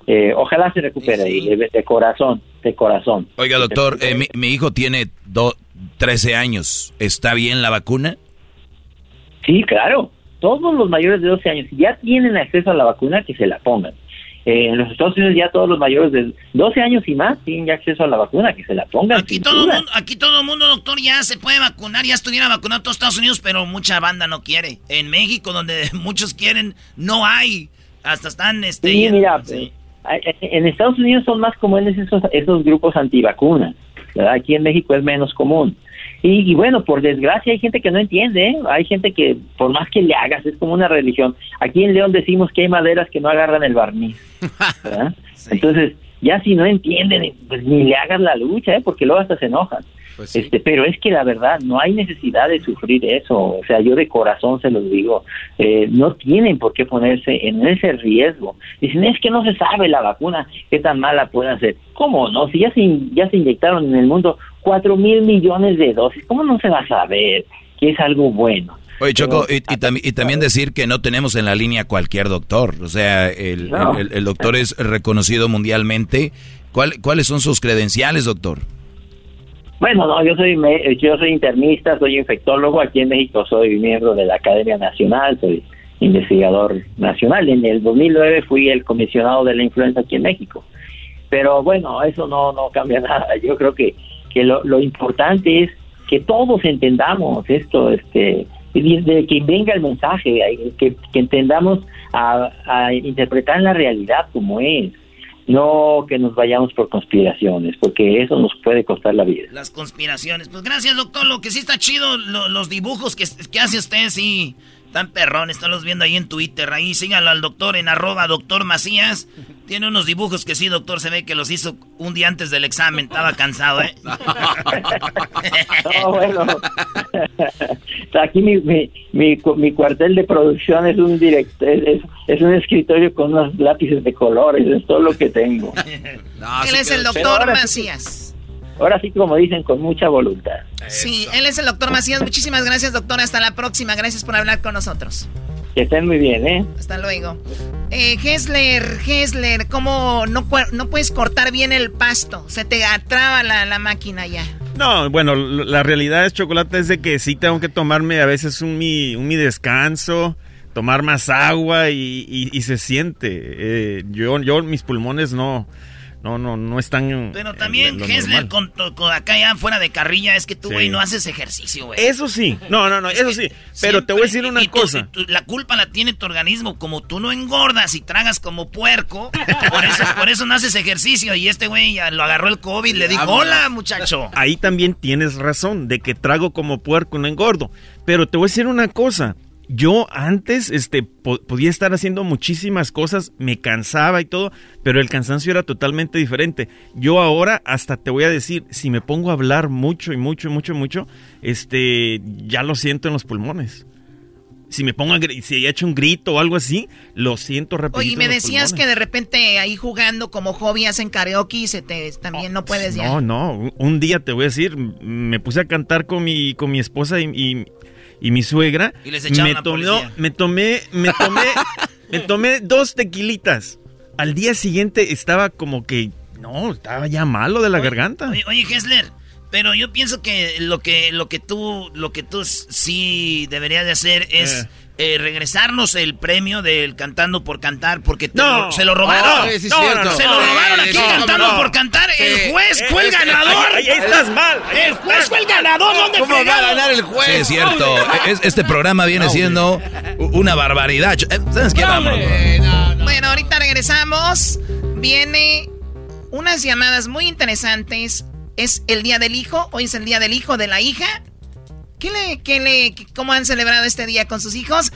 Eh, ojalá se recupere y de, de corazón, de corazón. Oiga, doctor, eh, mi, mi hijo tiene do- 13 años. ¿Está bien la vacuna? Sí, claro. Todos los mayores de 12 años si ya tienen acceso a la vacuna, que se la pongan. Eh, en los Estados Unidos ya todos los mayores de 12 años y más tienen ya acceso a la vacuna, que se la pongan. Aquí todo, duda. mundo, aquí todo mundo, doctor, ya se puede vacunar, ya estuviera vacunado todos Estados Unidos, pero mucha banda no quiere. En México, donde muchos quieren, no hay. Hasta están, este... Sí, mira, sí. eh, en Estados Unidos son más comunes esos, esos grupos antivacunas, ¿verdad? Aquí en México es menos común. Y, y bueno, por desgracia hay gente que no entiende, ¿eh? hay gente que por más que le hagas es como una religión. Aquí en León decimos que hay maderas que no agarran el barniz. Entonces, ya si no entienden, pues ni le hagas la lucha, ¿eh? porque luego hasta se enojan. Pues sí. Este, pero es que la verdad no hay necesidad de sufrir eso, o sea, yo de corazón se los digo, eh, no tienen por qué ponerse en ese riesgo. Dicen, es que no se sabe la vacuna, qué tan mala puede ser. ¿Cómo no? Si ya se, in- ya se inyectaron en el mundo cuatro mil millones de dosis, ¿cómo no se va a saber que es algo bueno? Oye, Choco, y, y tam- y también decir que no tenemos en la línea cualquier doctor. O sea, el, No. el- el doctor es reconocido mundialmente. ¿Cuál- ¿Cuáles son sus credenciales, doctor? Bueno, no, yo soy yo soy internista, soy infectólogo, aquí en México soy miembro de la Academia Nacional, soy investigador nacional. En el 2009 fui el comisionado de la influenza aquí en México. Pero bueno, eso no no cambia nada. Yo creo que que lo, lo importante es que todos entendamos esto, este de que venga el mensaje, que, entendamos a interpretar la realidad como es, no que nos vayamos por conspiraciones, porque eso nos puede costar la vida. Las conspiraciones. Pues gracias, doctor. Lo que sí está chido, lo- los dibujos que, que hace usted, sí. Tan perrón, están los viendo ahí en Twitter. Ahí síganlo al doctor en arroba doctor Macías. Tiene unos dibujos que sí, doctor, se ve que los hizo un día antes del examen. Estaba cansado, ¿eh? No, bueno. Aquí mi, mi, mi, cu- mi cuartel de producción es un direct, es, es- un escritorio con unos lápices de colores, es todo lo que tengo. No, Él es el doctor Macías. Ahora sí, como dicen, con mucha voluntad. Sí, él es el doctor Macías. Muchísimas gracias, doctor. Hasta la próxima. Gracias por hablar con nosotros. Que estén muy bien, ¿eh? Hasta luego. Eh, Hessler, Hessler, ¿cómo no, no puedes cortar bien el pasto? Se te atraba la, la máquina ya. No, bueno, la realidad es, Chocolate, es de que sí tengo que tomarme a veces un mi, un mi descanso, tomar más agua y, y- y se siente. Eh, yo, yo, mis pulmones no, no, no, no están... Pero en- también, Hessler, con, con acá ya fuera de carrilla, es que tú, Sí. güey, no haces ejercicio, güey. Eso sí, no, no, no, eso sí. Pero te voy a decir una y cosa. tú- la culpa la tiene tu organismo. Como tú no engordas y tragas como puerco, por eso, por eso no haces ejercicio. Y este güey ya lo agarró el COVID le dijo, hola, muchacho. Ahí también tienes razón de que trago como puerco, no engordo. Pero te voy a decir una cosa. Yo antes este, po- podía estar haciendo muchísimas cosas, me cansaba y todo, pero el cansancio era totalmente diferente. Yo ahora hasta te voy a decir, si me pongo a hablar mucho y mucho y mucho y mucho, este, ya lo siento en los pulmones. Si me pongo a si he hecho un grito o algo así, lo siento repetido. Oye, y me decías que de repente ahí jugando como hobby hacen karaoke y se te, también no puedes ya. No, no, un- día te voy a decir, me puse a cantar con mi, con mi esposa y, y- y mi suegra. Y les echaron me, la policía. me tomé, me tomé, me tomé dos tequilitas. Al día siguiente estaba como que, no, estaba ya malo de la garganta. Oye, oye, Hessler, pero yo pienso que lo que lo que tú lo que tú sí deberías de hacer es Eh. Eh, regresarnos el premio del cantando por cantar porque te No. lo- se lo robaron. Sí, no, no, Se lo robaron aquí cantando no. por cantar. Sí. El juez fue el ganador. Ahí, ahí estás mal. ahí El juez fue el ganador. ¿Dónde ¿Cómo va a ganar el juez? Sí, es cierto. Es- este programa viene siendo una barbaridad. Eh, ¿Sabes qué? No. Bueno, ahorita regresamos. Viene unas llamadas muy interesantes. Es el día del hijo. Hoy es el día del hijo de la hija. ¿Qué le, qué le, cómo han celebrado este día con sus hijos?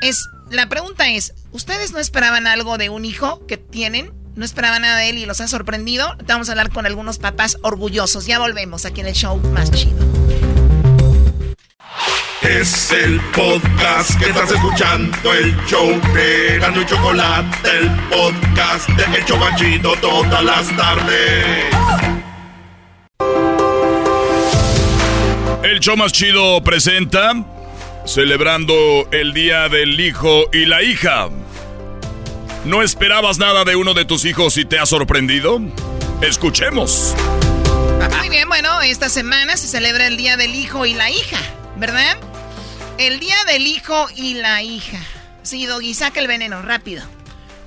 Es, la pregunta es, ¿ustedes no esperaban algo de un hijo que tienen? ¿No esperaban nada de él y los ha sorprendido? Vamos a hablar con algunos papás orgullosos. Ya volvemos aquí en el show más chido. Es el podcast que estás escuchando, el show de Gano y Chocolate, el podcast de El Chocachito todas las tardes. El show más chido presenta celebrando el día del hijo y la hija. ¿No esperabas nada de uno de tus hijos y te ha sorprendido? Escuchemos. Muy bien, bueno, esta semana se celebra el Día del Hijo y la Hija, ¿verdad? El Día del Hijo y la Hija. Sí, Doggy, saca el veneno, rápido.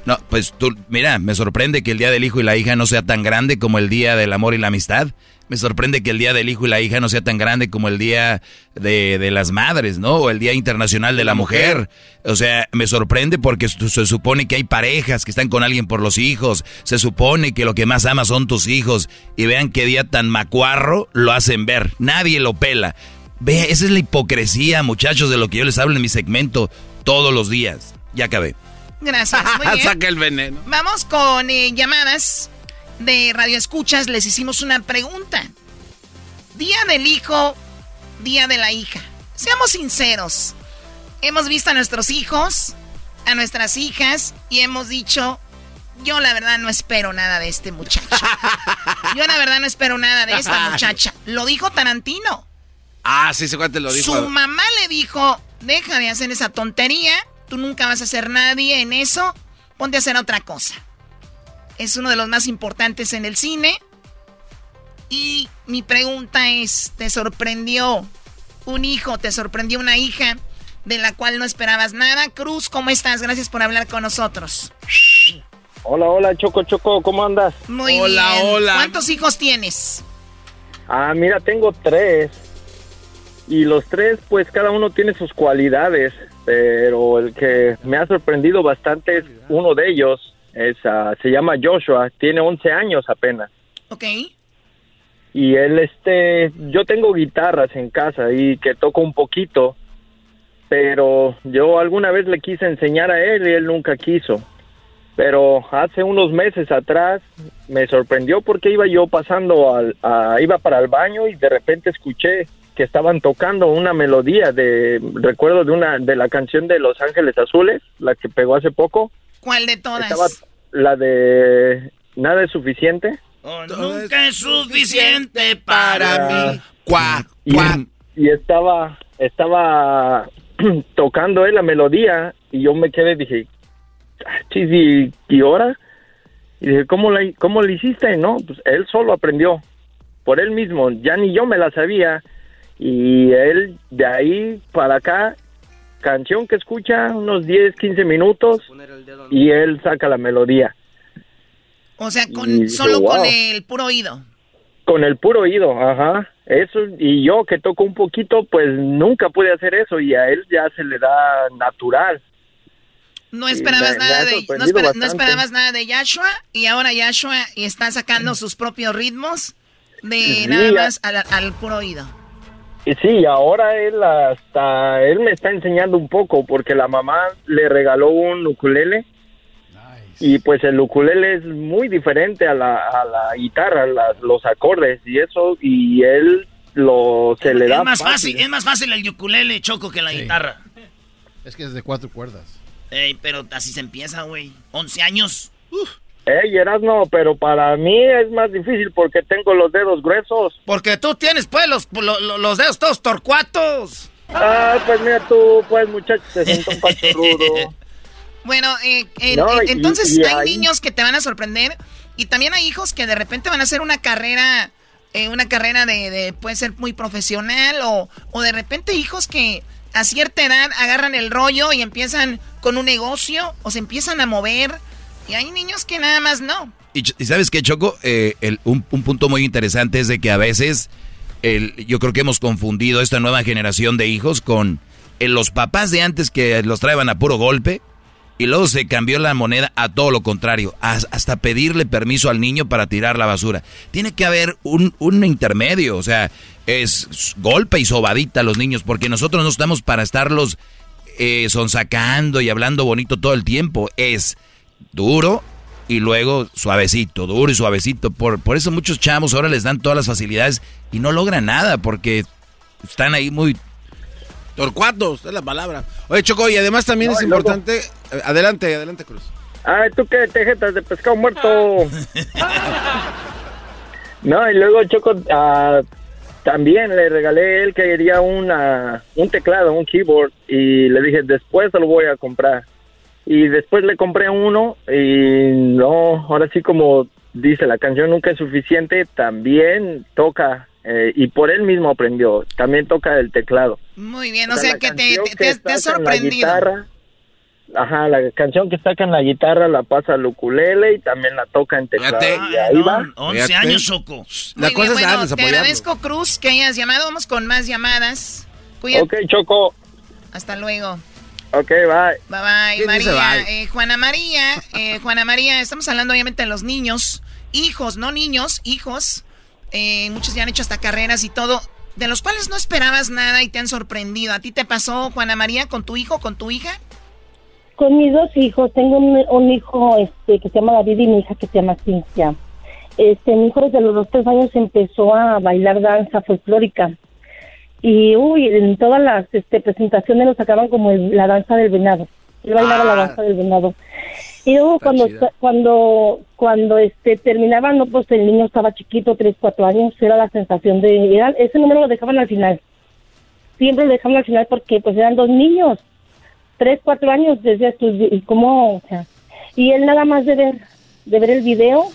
No, pues tú, mira, me sorprende que el Día del Hijo y la Hija no sea tan grande como el Día del Amor y la Amistad. Me sorprende que el Día del Hijo y la Hija no sea tan grande como el Día de, las Madres, ¿no? O el Día Internacional de la Mujer. O sea, me sorprende porque se supone que hay parejas que están con alguien por los hijos. Se supone que lo que más ama son tus hijos. Y vean qué día tan macuarro lo hacen ver. Nadie lo pela. Ve, esa es la hipocresía, muchachos, de lo que yo les hablo en mi segmento todos los días. Ya acabé. Gracias. Muy bien. Saca el veneno. Vamos con eh, llamadas de Radio Escuchas. Les hicimos una pregunta. Día del hijo, día de la hija. Seamos sinceros. Hemos visto a nuestros hijos, a nuestras hijas y hemos dicho, yo la verdad no espero nada de este muchacho. Yo la verdad no espero nada de esta muchacha. Lo dijo Tarantino. Ah, sí, se cuánto lo dijo. Su mamá le dijo, deja de hacer esa tontería tú nunca vas a ser nadie en eso, ponte a hacer otra cosa. Es uno de los más importantes en el cine. Y mi pregunta es, ¿te sorprendió un hijo, te sorprendió una hija de la cual no esperabas nada? Cruz, ¿cómo estás? Gracias por hablar con nosotros. Hola, hola, Choco, Choco, ¿cómo andas? Muy hola, bien. Hola. ¿Cuántos hijos tienes? Ah, mira, tengo tres. Y los tres, pues cada uno tiene sus cualidades pero el que me ha sorprendido bastante es uno de ellos. Es, ah, se llama Joshua, tiene 11 años apenas. Ok. Y él, este, yo tengo guitarras en casa y que toco un poquito, pero yo alguna vez le quise enseñar a él y él nunca quiso. Pero hace unos meses atrás me sorprendió porque iba yo pasando al, iba para el baño y de repente escuché que estaban tocando una melodía de recuerdo de una de la canción de Los Ángeles Azules, la que pegó hace poco. ¿Cuál de todas? Estaba la de Nada es suficiente. Oh, nunca es suficiente para mí. Cuá, y, estaba estaba tocando él la melodía y yo me quedé dije, ah, ¿y, y ahora? Y dije, ¿cómo la, ¿cómo le hiciste? No, pues él solo aprendió por él mismo, ya ni yo me la sabía y él de ahí para acá, canción que escucha unos 10, 15 minutos y él saca la melodía. O sea, con, solo con el puro oído. Con el puro oído, ajá. Eso, y yo que toco un poquito, pues nunca pude hacer eso y a él ya se le da natural. No esperabas nada de no, esperabas nada de Yashua y ahora Yashua está sacando sus propios ritmos de nada más al, al puro oído. Y sí, ahora él hasta él me está enseñando un poco porque la mamá le regaló un ukulele y pues el ukulele es muy diferente a la, a la guitarra, los acordes y eso y él lo se le da es más fácil. es más fácil el ukulele choco que la guitarra. Es que es de cuatro cuerdas. Ey, pero así se empieza, güey. 11 años. Uf. Ey, no, pero para mí es más difícil porque tengo los dedos gruesos. Porque tú tienes, pues, los, los, dedos todos torcuatos. Ah, pues mira tú, pues, muchachos, te siento un pacho rudo. Bueno, eh, entonces hay niños que te van a sorprender y también hay hijos que de repente van a hacer una carrera, eh, una carrera de, de, puede ser muy profesional o, o de repente hijos que a cierta edad agarran el rollo y empiezan con un negocio o se empiezan a mover y hay niños que nada más no. Y, sabes qué, Choco, eh, un, punto muy interesante es de que a veces yo creo que hemos confundido esta nueva generación de hijos con eh, los papás de antes que los traían a puro golpe y luego se cambió la moneda a todo lo contrario, hasta pedirle permiso al niño para tirar la basura. Tiene que haber un, un intermedio, o sea, es golpe y sobadita a los niños, porque nosotros no estamos para estarlos eh, sonsacando y hablando bonito todo el tiempo, es duro y luego suavecito, duro y suavecito. Por, por eso muchos chamos ahora les dan todas las facilidades y no logran nada porque están ahí muy... Torcuatos, es la palabra. Oye, Choco, y además también es importante... Eh, adelante, adelante, Cruz. Ay, tú qué tejetas de pescado muerto. no, y luego Choco, ah, también le regalé él que quería una, un teclado, un keyboard, y le dije, después se lo voy a comprar y después le compré uno y no, ahora sí como dice la canción nunca es suficiente, también toca eh, y por él mismo aprendió, también toca el teclado. Muy bien, o, O sea, sea, la que te, te- que te- te en la sorprendido. guitarra, Ajá, la canción que saca en la guitarra la pasa al ukulele y también la toca en teclado. Y ahí va. 11 Fíjate. años, Choco. Muy bien, bueno, te agradezco, Cruz, que hayas llamado. Vamos con más llamadas. Cuídate. Ok, Choco. Hasta luego. Ok, bye. Bye bye, ¿Quién dice María. bye? Eh, Juana María, eh, Juana María, estamos hablando obviamente de los niños, hijos, no niños, hijos. Eh, muchos ya han hecho hasta carreras y todo, de los cuales no esperabas nada y te han sorprendido. ¿A ti te pasó, Juana María, con tu hijo, con tu hija? Con mis dos hijos, tengo un, un hijo este que se llama David y mi hija que se llama Cintia. Este, mi hijo desde los dos tres años empezó a bailar danza folclórica y uy, en todas las este, presentaciones lo sacaban como el- la danza del venado. Él bailaba la danza del venado. Y luego cuando cuando cuando este terminaban, no, pues el niño estaba chiquito, tres cuatro años, era la sensación de era, ese número lo dejaban al final. Siempre lo dejaban al final porque pues eran dos niños tres, cuatro años desde tú, y cómo, o sea, y él nada más de ver, de ver el video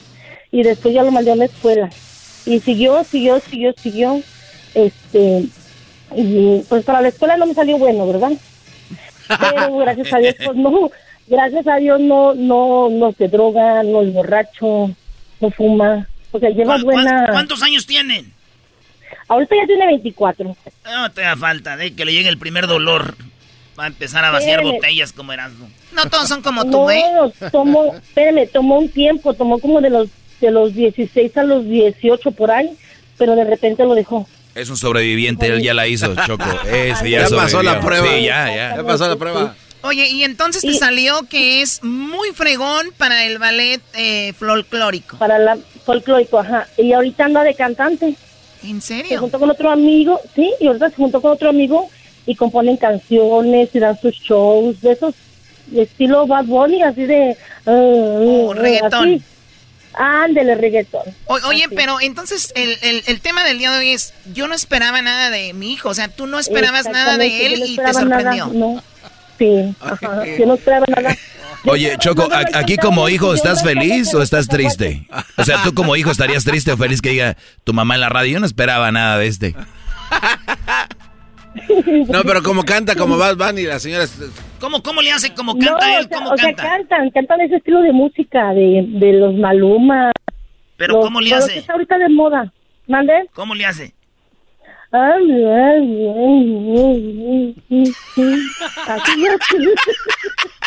y después ya lo mandé a la escuela y siguió, siguió, siguió, siguió, este, y pues para la escuela no me salió bueno, ¿verdad? Pero gracias a Dios, pues no, gracias a Dios no, no, no se droga, no es borracho, no fuma, o sea, lleva ¿Cuán- cuán- buena... ¿Cuántos años tienen? Ahorita ya tiene 24. No te da falta de que le llegue el primer dolor. Va a empezar a vaciar botellas como Erasmo. No todos son como no, tomó, espérame, tomó un tiempo, tomó como de los de los 16 a los 18 por ahí, pero de repente lo dejó. Es un sobreviviente, él ya la hizo, Choco. Ese ya, Ya pasó la prueba. Sí, ya, ya. Ya pasó la prueba. Oye, y entonces te salió que es muy fregón para el ballet eh, folclórico. Para la folclórico, ajá. Y ahorita anda de cantante. ¿En serio? Se juntó con otro amigo, sí, y ahorita se juntó con otro amigo y componen canciones y dan sus shows de esos de estilo Bad Bunny, así de... Oh, reggaetón. Ándele, reggaetón. O- oye, pero entonces el, el, el tema del día de hoy es, yo no esperaba nada de mi hijo, o sea, tú no esperabas nada de él no y te esperaba nada, sorprendió. no. Sí, ajá, yo no esperaba nada. Oye, Choco, aquí como hijo, ¿estás feliz o estás triste? O sea, tú como hijo estarías triste o feliz que diga tu mamá en la radio. Yo no esperaba nada de este. No, pero como canta, como Bad Bunny, la señora... ¿Cómo, cómo le hace? ¿Cómo No, canta o él? sea, ¿Cómo o sea, canta? cantan, cantan ese estilo de música de, de los Maluma. Pero los- ¿cómo le hace? que está ahorita de moda. ¿Mande? ¿Cómo le hace? Así es.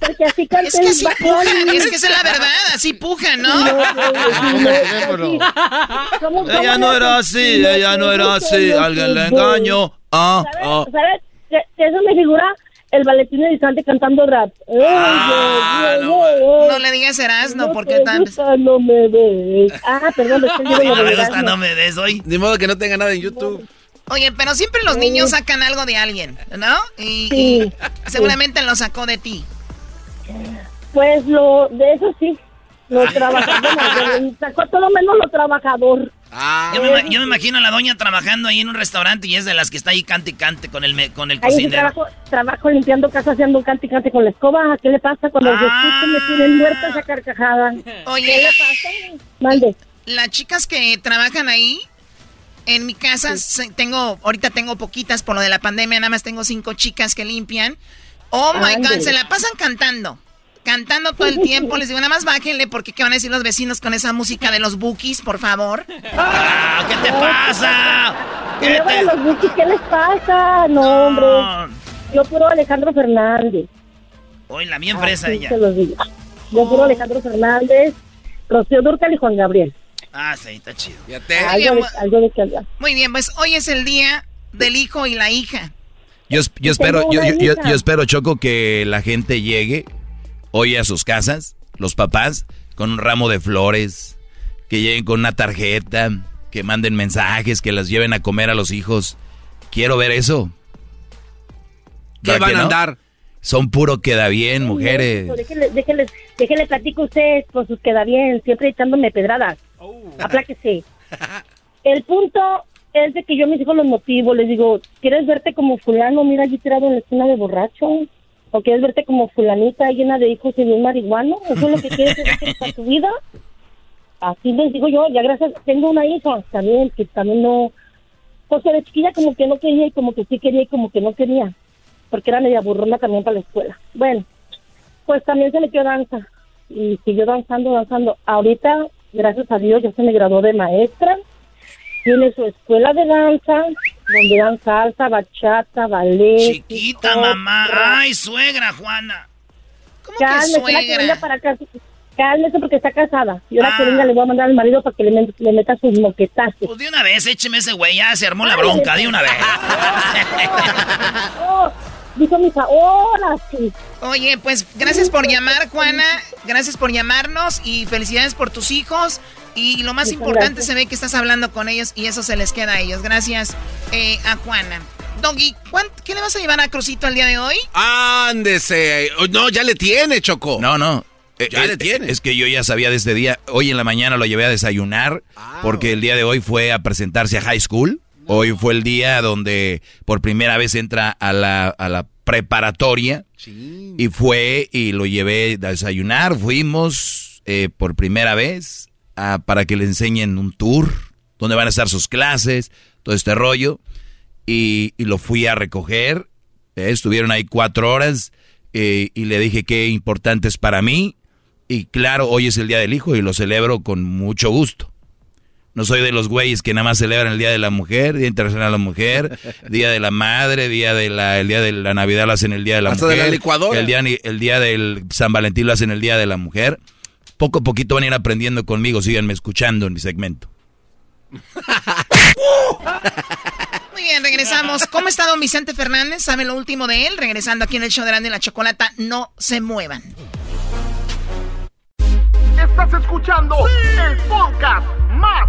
Porque así canta Es que el así pujan, es que esa es la verdad, así pujan, ¿no? No, no, no, no, ¿Cómo- cómo Ella no le era así, ella no era así. Alguien le engañó. Ah, ah. ¿Sabes? ¿Sabes? Que- que Eso me figura el Valentín Elizalde cantando rap. Ay, ay, ay, ay. No le digas Erasmo, No porque tan... gusta, no me ves. Ah, perdón, es que yo no me de gusta, no me des hoy. Ni modo que no tenga nada en YouTube. Oye, pero siempre los niños sacan algo de alguien, ¿no? Y, Sí, y seguramente lo sacó de ti. Pues lo, de eso sí, lo trabajador, sacó todo menos lo trabajador. Yo, me, ima- yo me imagino a la doña trabajando ahí en un restaurante y es de las que está ahí cante y cante con el, me- con el Ahí sí cocinero. trabajo, trabajo limpiando casa, haciendo un cante y cante con la escoba. ¿Qué le pasa cuando los escuchan me tienen muerta esa carcajada? Oye, ¿Qué le pasa? Mande. las chicas que trabajan ahí, en mi casa, tengo, ahorita tengo poquitas por lo de la pandemia, nada más tengo cinco chicas que limpian. Oh my God, se la pasan cantando. Cantando todo el tiempo. Les digo, nada más bájenle porque ¿qué van a decir los vecinos con esa música de los bookies, por favor? Ah, ¿Qué te pasa? Luego de los Buki, ¿qué les pasa? No, hombre. Yo puro Alejandro Fernández. Hoy la bien fresa Así ella. se los digo. Yo puro Alejandro Fernández, Rocío Durcal y Juan Gabriel. Ah, sí, está chido. Algo de, algo de que hablar. Muy bien, pues hoy es el día del hijo y la hija. Yo, es- yo espero, yo, yo- yo- yo espero, Choco, que la gente llegue hoy a sus casas, los papás, con un ramo de flores, que lleguen con una tarjeta, que manden mensajes, que las lleven a comer a los hijos. Quiero ver eso. ¿Qué ¿Verdad van que a andar? Son puro queda bien, mujeres. Déjele platico a usted con sus queda bien, siempre echándome pedradas. Apláquese. El punto es de que yo a mis hijos los motivo, les digo, ¿quieres verte como fulano? Mira allí tirado en la esquina de borracho. ¿O quieres verte como fulanita llena de hijos y bien marihuano? ¿Eso es lo que quieres hacer para tu vida? Así les digo yo, ya gracias, tengo una hija también que también no, pues de chiquilla como que no quería y como que sí quería y como que no quería, porque era media burrona también para la escuela. Bueno, pues también se metió danza y siguió danzando, danzando. Ahorita, gracias a Dios, ya se me graduó de maestra, tiene su escuela de danza, donde dan salsa, bachata, ballet. Chiquita, mamá. Ay, suegra, Juana. ¿Cómo Cálmese, que suegra? que venga para acá. Cálmese porque está casada. Y ahora Ah. que venga le voy a mandar al marido para que le, met- le meta sus moquetazos. Pues de una vez, écheme ese güey, ya se armó la bronca, de una vez. Oh, dijo mi hija, hola, sí. Oye, pues gracias por llamar, Juana. Gracias por llamarnos y felicidades por tus hijos. Y lo más Muchas importante gracias. se ve que estás hablando con ellos y eso se les queda a ellos. Gracias eh, a Juana. Doggy, ¿cuán- ¿qué le vas a llevar a Crucito el día de hoy? Ándese. Oh, No, ya le tiene, Choco. No, no. Eh, Ya eh, le tiene. Es que yo ya sabía de este día. Hoy en la mañana lo llevé a desayunar porque el día de hoy fue a presentarse a high school. Hoy fue el día donde por primera vez entra a la, a la preparatoria. Y fue y lo llevé a desayunar. Fuimos eh, por primera vez a- para que le enseñen un tour donde van a estar sus clases, todo este rollo. Y, y lo fui a recoger. Eh, estuvieron ahí cuatro horas eh, y le dije qué importante es para mí. Y claro, hoy es el Día del Hijo y lo celebro con mucho gusto. No soy de los güeyes que nada más celebran el Día de la Mujer, Día Internacional de la Mujer, Día de la Madre, Día de la, el Día de la Navidad lo hacen el Día de la Hasta de Mujer. la licuadora. El día, el día del San Valentín lo hacen el Día de la Mujer. Poco a poquito van a ir aprendiendo conmigo, síganme escuchando en mi segmento. Muy bien, regresamos. ¿Cómo está don Vicente Fernández? ¿Saben lo último de él? Regresando aquí en el show de Grande y la Chocolata. No se muevan. Estás escuchando el podcast más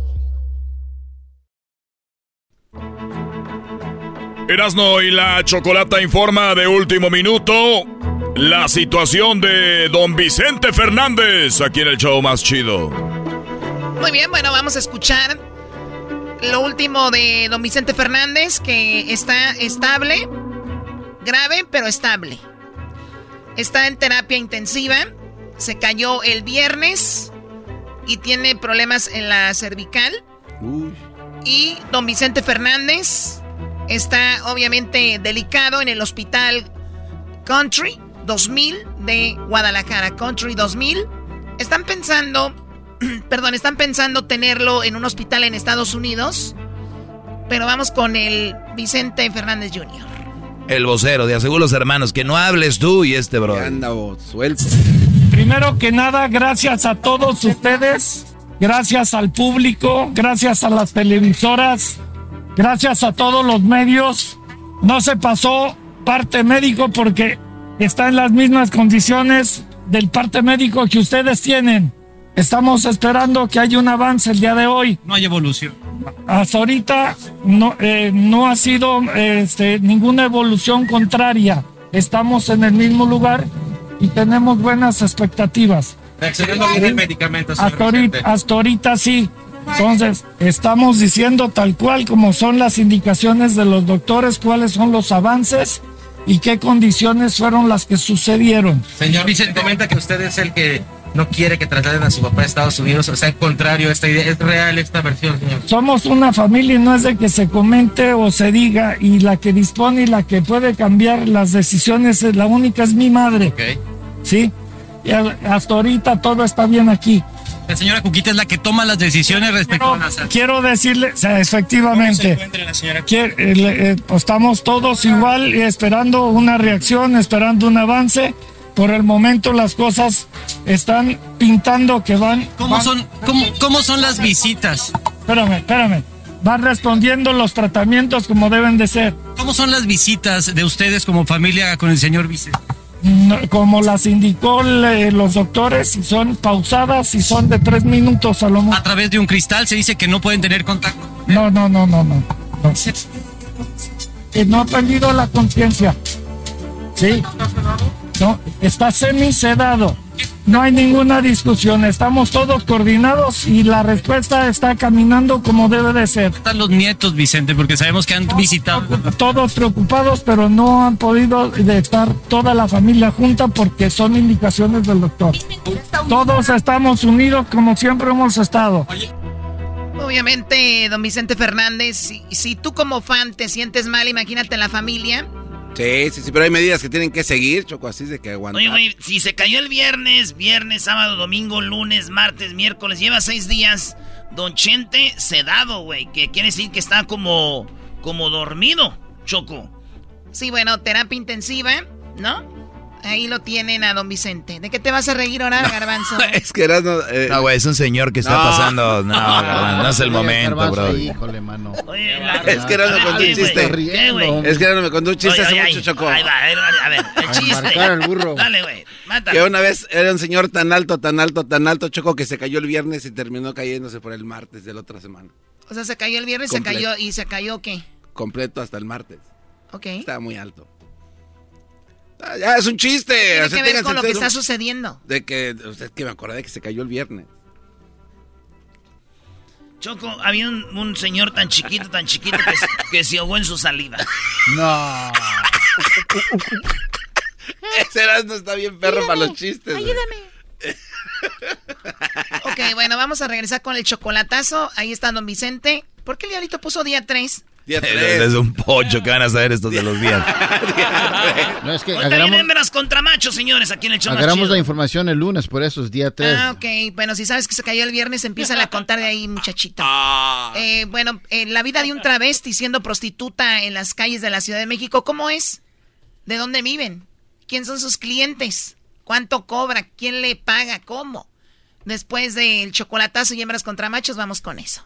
Erasno y la Chocolata informa de último minuto la situación de don Vicente Fernández aquí en el show más chido. Muy bien, bueno, vamos a escuchar lo último de don Vicente Fernández, que está estable, grave, pero estable. Está en terapia intensiva, se cayó el viernes y tiene problemas en la cervical. Y don Vicente Fernández está obviamente delicado en el hospital Country 2000 de Guadalajara. Country 2000. Están pensando, perdón, están pensando tenerlo en un hospital en Estados Unidos. Pero vamos con el Vicente Fernández Jr. El vocero de Aseguros Hermanos, que no hables tú y este bro. Anda, suelto. Primero que nada, gracias a todos ustedes, gracias al público, gracias a las televisoras, gracias a todos los medios. No se pasó parte médico porque está en las mismas condiciones del parte médico que ustedes tienen. Estamos esperando que haya un avance el día de hoy. No hay evolución. Hasta ahorita no, eh, no ha sido este, ninguna evolución contraria. Estamos en el mismo lugar y tenemos buenas expectativas. Reaccionando bien el medicamento, señor Hasta ahorita, Vicente. hasta ahorita sí. Entonces, estamos diciendo tal cual como son las indicaciones de los doctores, cuáles son los avances y qué condiciones fueron las que sucedieron. Señor Vicente, comenta que usted es el que no quiere que trasladen a su papá a Estados Unidos, o sea, al contrario esta idea. ¿Es real esta versión, señor? Somos una familia y no es de que se comente o se diga y la que dispone y la que puede cambiar las decisiones, es la única es mi madre. ¿Sí? Y hasta ahorita todo está bien aquí. La señora Cuquita es la que toma las decisiones respecto a la salud. Quiero decirle, o sea, efectivamente, la señora eh, eh, pues estamos todos igual y esperando una reacción, esperando un avance Por el momento las cosas están pintando que van... ¿Cómo van- son, cómo, cómo son las visitas? Espérame, espérame. Van respondiendo los tratamientos como deben de ser. ¿Cómo son las visitas de ustedes como familia con el señor Vicente? Como las indicó le- los doctores, si son pausadas, si son de tres minutos a lo mucho. A través de un cristal se dice que no pueden tener contacto. No, no, no, no, no. no. Que no ha perdido la conciencia. Sí. No, está semi-sedado. No hay ninguna discusión. Estamos todos coordinados y la respuesta está caminando como debe de ser. Están los nietos, Vicente, porque sabemos que han visitado. Todos preocupados, pero no han podido de estar toda la familia junta porque son indicaciones del doctor. Todos estamos unidos como siempre hemos estado. Obviamente, don Vicente Fernández, si, si tú como fan te sientes mal, imagínate la familia. Sí, sí, sí, pero hay medidas que tienen que seguir, Choco, así es de que aguantar. Oye, güey, si se cayó el viernes, viernes, sábado, domingo, lunes, martes, miércoles, lleva seis días, Don Chente sedado, güey, que quiere decir que está como, como dormido, Choco. Sí, bueno, terapia intensiva, ¿no? Ahí lo tienen a don Vicente. ¿De qué te vas a reír ahora, Garbanzo? es que eras... No, eh, No, güey, es un señor que está No. pasando. No, Garbanzo, no es el momento, bro. Híjole, mano. Oye, la... Es que Erasmo me contó un chiste. Es que Erasmo me contó un chiste Oye, hace oye, mucho, ay, Choco. Ahí va, ahí va, a ver, el A chiste. al burro. Dale, güey, mátalo. Que una vez era un señor tan alto, tan alto, tan alto, Choco, que se cayó el viernes y terminó cayéndose por el martes de la otra semana. O sea, se cayó el viernes, se Completo. cayó y se cayó qué? Completo hasta el martes. Ok. Estaba muy alto. Ah, ya, es un chiste. Tiene o sea, que ver con lo que está sucediendo. De que, es que me acordé de que se cayó el viernes. Choco, había un, un señor tan chiquito, tan chiquito que, se- que se ahogó en su saliva. No. Ese Erasmo está bien perro para los chistes. güey. Ok, bueno, vamos a regresar con el chocolatazo. Ahí está don Vicente. ¿Por qué el diablito puso día 3? Día Es tres. un pocho que van a saber estos de los días. No, es que agarramos, hembras contra machos, señores, aquí en el show agarramos la información el lunes, por eso es día 3. Ah, ok. Bueno, si sabes que se cayó el viernes, empieza a contar de ahí, muchachito. Eh, bueno, eh, la vida de un travesti siendo prostituta en las calles de la Ciudad de México, ¿cómo es? ¿De dónde viven? ¿Quién son sus clientes? ¿Cuánto cobra? ¿Quién le paga? ¿Cómo? Después del chocolatazo y hembras contra machos, vamos con eso.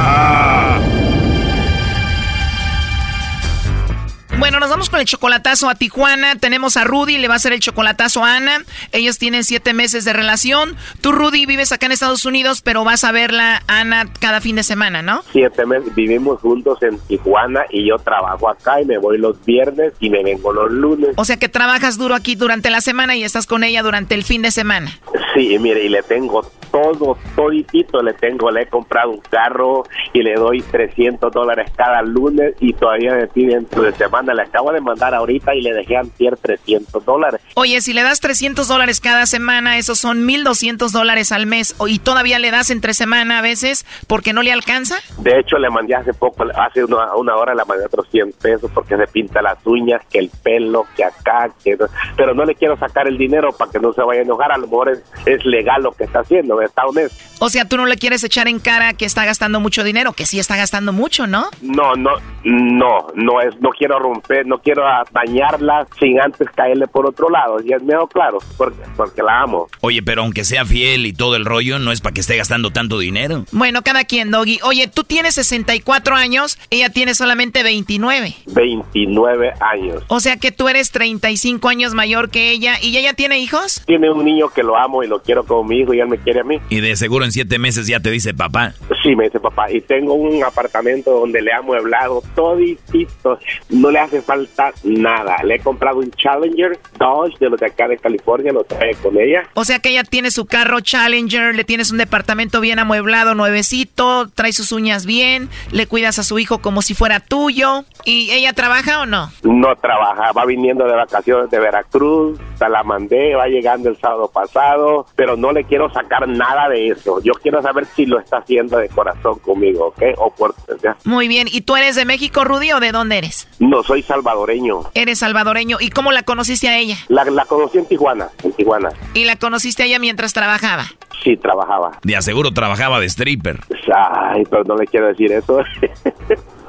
Bueno, nos vamos con el chocolatazo a Tijuana. Tenemos a Rudy, le va a hacer el chocolatazo a Ana. Ellos tienen siete meses de relación. Tú, Rudy, vives acá en Estados Unidos, pero vas a verla, Ana, cada fin de semana, ¿no? Siete meses vivimos juntos en Tijuana y yo trabajo acá y me voy los viernes y me vengo los lunes. O sea que trabajas duro aquí durante la semana y estás con ella durante el fin de semana. Sí, mire, y le tengo todo, toditito le tengo, le he comprado un carro y le doy 300 dólares cada lunes y todavía me piden de semana, le acabo de mandar ahorita y le dejé antier 300 dólares. Oye, si le das 300 dólares cada semana, esos son 1.200 dólares al mes. Y todavía le das entre semana a veces porque no le alcanza. De hecho, le mandé hace poco, hace una, una hora le mandé otros 100 pesos porque se pinta las uñas, que el pelo, que acá, que... no- Pero no le quiero sacar el dinero para que no se vaya a enojar, a lo mejor es, es legal lo que está haciendo, está honesto. O sea, tú no le quieres echar en cara que está gastando mucho dinero, que sí está gastando mucho, ¿no? No, no, no, no es, no quiero romper, no quiero dañarla sin antes caerle por otro lado, y es mejor claro, porque, porque la amo. Oye, pero aunque sea fiel y todo el rollo, no es para que esté gastando tanto dinero. Bueno, cada quien, Doggy. Oye, ¿tú tienes 64 años, ella tiene solamente 29. 29 años. O sea que tú eres 35 años mayor que ella. ¿Y ella tiene hijos? Tiene un niño que lo amo y lo quiero como mi hijo y él me quiere a mí. Y de seguro en siete meses ya te dice papá. Sí, me dice papá. Y tengo un apartamento donde le ha amueblado toditito. No le hace falta nada. Le he comprado un Challenger Dodge de los de acá de California, lo trae con ella. O sea que ella tiene su carro Challenger, le tienes un departamento bien amueblado, nuevecito, trae sus uñas bien, le cuidas a su hijo como si fuera tuyo. ¿Y ella trabaja o no? No trabaja, va viniendo de vacaciones de Veracruz, la mandé, va llegando el sábado pasado, pero no le quiero sacar nada de eso. Yo quiero saber si lo está haciendo de corazón conmigo, ¿ok? O por... ¿ya? Muy bien. ¿Y tú eres de México, Rudy, o de dónde eres? No, soy salvadoreño. Eres salvadoreño. ¿Y cómo la conociste a ella? La, la conocí en Tijuana, en Tijuana. ¿Y la conociste a ella mientras trabajaba? Sí, trabajaba. De aseguro trabajaba de stripper. Ay, pero no le quiero decir eso.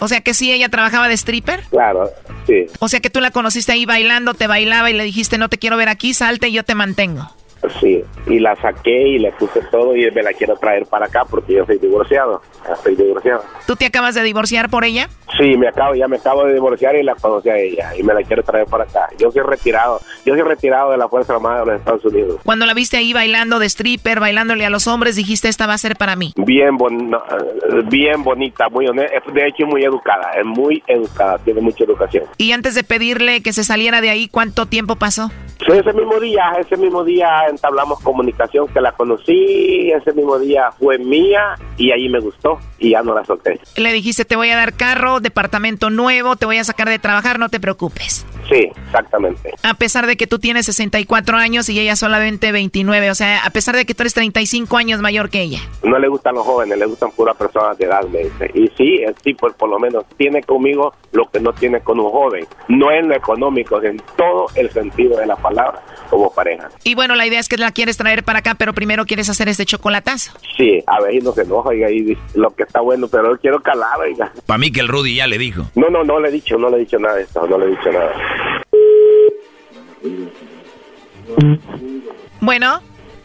O sea que sí, ella trabajaba de stripper. Claro, sí. O sea que tú la conociste ahí bailando, te bailaba y le dijiste, no te quiero ver aquí, salte y yo te mantengo. Sí, y la saqué y le puse todo y me la quiero traer para acá porque yo soy divorciado. Estoy divorciado. ¿Tú te acabas de divorciar por ella? Sí, me acabo, ya me acabo de divorciar y la conocí a ella y me la quiero traer para acá. Yo soy retirado, yo soy retirado de la Fuerza Armada de los Estados Unidos. Cuando la viste ahí bailando de stripper, bailándole a los hombres, dijiste, esta va a ser para mí. Bien, bon bien bonita, muy honesta, de hecho muy educada, es muy educada, tiene mucha educación. Y antes de pedirle que se saliera de ahí, ¿cuánto tiempo pasó? Sí, ese mismo día, ese mismo día entablamos comunicación que la conocí, ese mismo día fue mía y ahí me gustó y ya no la solté. Le dijiste, te voy a dar carro, departamento nuevo, te voy a sacar de trabajar, no te preocupes. Sí, exactamente. A pesar de que tú tienes 64 años y ella solamente 29, o sea, a pesar de que tú eres 35 años mayor que ella. No le gustan los jóvenes, le gustan puras personas de edad, me dice. Y sí, el tipo por lo menos tiene conmigo lo que no tiene con un joven. No en lo económico, en todo el sentido de la palabra, como pareja. Y bueno, la idea es que la quieres traer para acá, pero primero quieres hacer este chocolatazo. Sí, a ver, y no se enoja, oiga, y lo que está bueno, pero yo quiero calar, oiga. Para mí que el Rudy ya le dijo. No, no, no le he dicho, no le he dicho nada de esto, no le he dicho nada. Bueno.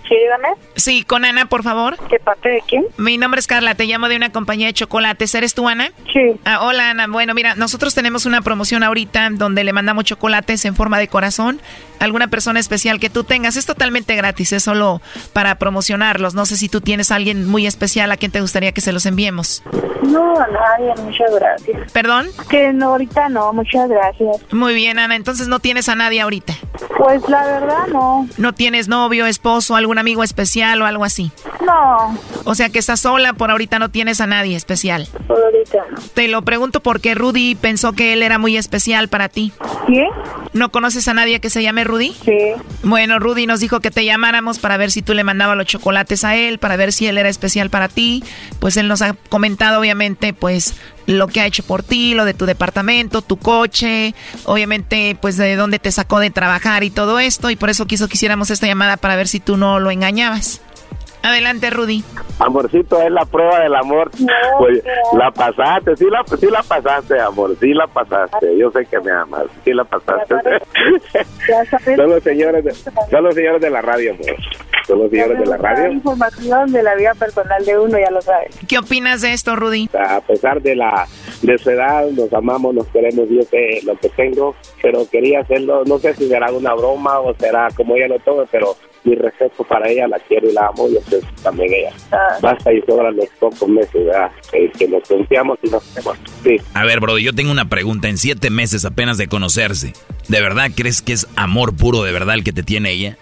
Sí, dígame. Sí, con Ana, por favor. ¿De parte de quién? Mi nombre es Carla, te llamo de una compañía de chocolates. ¿Eres tú, Ana? Sí. Ah, hola, Ana. Bueno, mira, nosotros tenemos una promoción ahorita donde le mandamos chocolates en forma de corazón a alguna persona especial que tú tengas. Es totalmente gratis, es solo para promocionarlos. No sé si tú tienes a alguien muy especial a quien te gustaría que se los enviemos. No, a nadie, muchas gracias. ¿Perdón? Que no, ahorita no, muchas gracias. Muy bien, Ana. Entonces no tienes a nadie ahorita. Pues la verdad no. ¿No tienes novio, esposo, algún amigo especial o algo así? No. O sea que estás sola, por ahorita no tienes a nadie especial. Por ahorita no. Te lo pregunto porque Rudy pensó que él era muy especial para ti. ¿Qué? ¿No conoces a nadie que se llame Rudy? Sí. Bueno, Rudy nos dijo que te llamáramos para ver si tú le mandabas los chocolates a él, para ver si él era especial para ti. Pues él nos ha comentado, obviamente, pues lo que ha hecho por ti, lo de tu departamento, tu coche, obviamente, pues de dónde te sacó de trabajar y todo esto. Y por eso quiso que hiciéramos esta llamada para ver si tú no lo engañabas. Adelante, Rudy. Amorcito, es la prueba del amor. pues la pasaste, sí la, sí la pasaste, amor, sí la pasaste. Yo sé que me amas, sí la pasaste. son, los señores de, son los señores de la radio, amor. Son los señores de la radio. información de la vida personal de uno, ya lo sabes. ¿Qué opinas de esto, Rudy? A pesar de la de su edad, nos amamos, nos queremos, yo sé lo que tengo, pero quería hacerlo, no sé si será una broma o será como ella lo tome, pero mi respeto para ella, la quiero y la amo, yo sé también ella. Basta y sobran los pocos meses ¿verdad? Eh, que nos confiamos y nos queremos. Sí. A ver, bro, yo tengo una pregunta. En siete meses apenas de conocerse, ¿de verdad crees que es amor puro de verdad el que te tiene ella?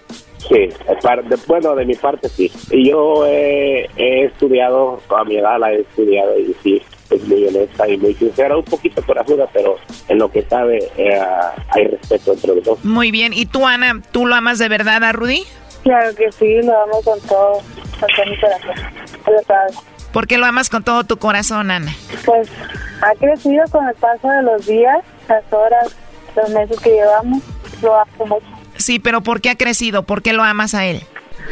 Sí, de, bueno, de mi parte sí. Y yo he, he estudiado, a mi edad la he estudiado y sí, es muy honesta y muy sincera, un poquito corajuda, pero en lo que sabe eh, hay respeto entre los dos. Muy bien, ¿y tú, Ana, tú lo amas de verdad a Rudy? Claro que sí, lo amo con todo, con todo mi corazón. ¿Por qué lo amas con todo tu corazón, Ana? Pues ha crecido con el paso de los días, las horas, los meses que llevamos, lo amo mucho. Sí, pero ¿por qué ha crecido? ¿Por qué lo amas a él?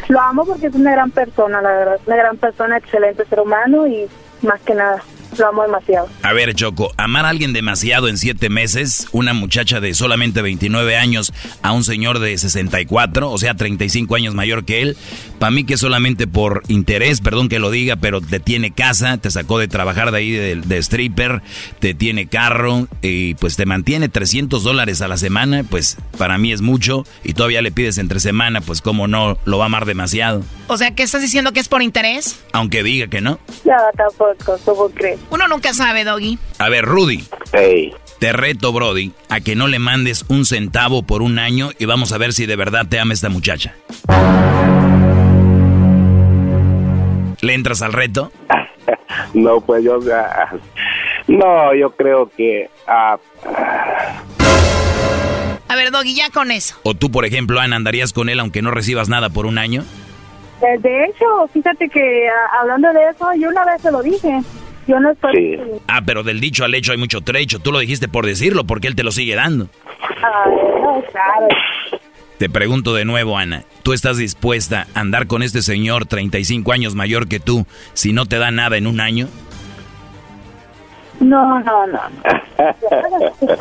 Lo amo porque es una gran persona, la verdad, una gran persona, excelente ser humano y más que nada. Lo amo demasiado. A ver, Choco, amar a alguien demasiado en siete meses, una muchacha de solamente 29 años a un señor de 64, o sea, 35 años mayor que él, para mí que solamente por interés, perdón que lo diga, pero te tiene casa, te sacó de trabajar de ahí de, de stripper, te tiene carro y pues te mantiene 300 dólares a la semana, pues para mí es mucho y todavía le pides entre semana, pues como no, lo va a amar demasiado. O sea, ¿qué estás diciendo que es por interés? Aunque diga que no. No, tampoco, ¿cómo crees? Uno nunca sabe, Doggy. A ver, Rudy. Te reto, Brody, a que no le mandes un centavo por un año y vamos a ver si de verdad te ama esta muchacha. ¿Le entras al reto? No, pues yo, ah, no, yo creo que, ah, A ver, Doggy, ya con eso. ¿O tú, por ejemplo, Ana, andarías con él aunque no recibas nada por un año? Eh, De hecho, fíjate que ah, hablando de eso, yo una vez se lo dije. Yo no estoy... Ah, pero del dicho al hecho hay mucho trecho. Tú lo dijiste por decirlo, porque él te lo sigue dando. Ah, no, claro. Te pregunto de nuevo, Ana, ¿tú estás dispuesta a andar con este señor 35 años mayor que tú si no te da nada en un año? No, no, no.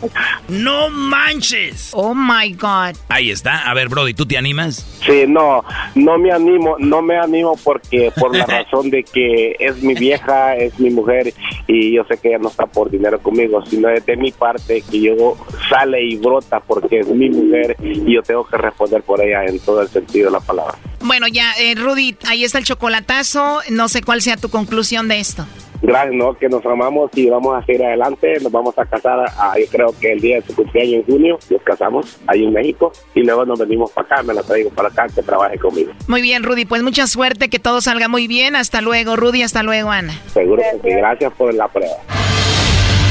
¡No manches! Oh my God. Ahí está. A ver, Brody, ¿tú te animas? sí, no, no me animo, no me animo porque, por la razón de que es mi vieja, es mi mujer y yo sé que ella no está por dinero conmigo, sino es de mi parte que yo sale y brota porque es mi mujer y yo tengo que responder por ella en todo el sentido de la palabra. Bueno, ya, eh, Rudy, ahí está el chocolatazo. No sé cuál sea tu conclusión de esto. Gracias, ¿no? Que nos amamos y vamos a seguir adelante. Nos vamos a casar, ah, yo creo que el día de su cumpleaños en junio, nos casamos ahí en México y luego nos venimos para acá, me la traigo para acá, que trabaje conmigo. Muy bien, Rudy, pues mucha suerte, que todo salga muy bien. Hasta luego, Rudy, hasta luego, Ana. Seguro que sí. Gracias por la prueba.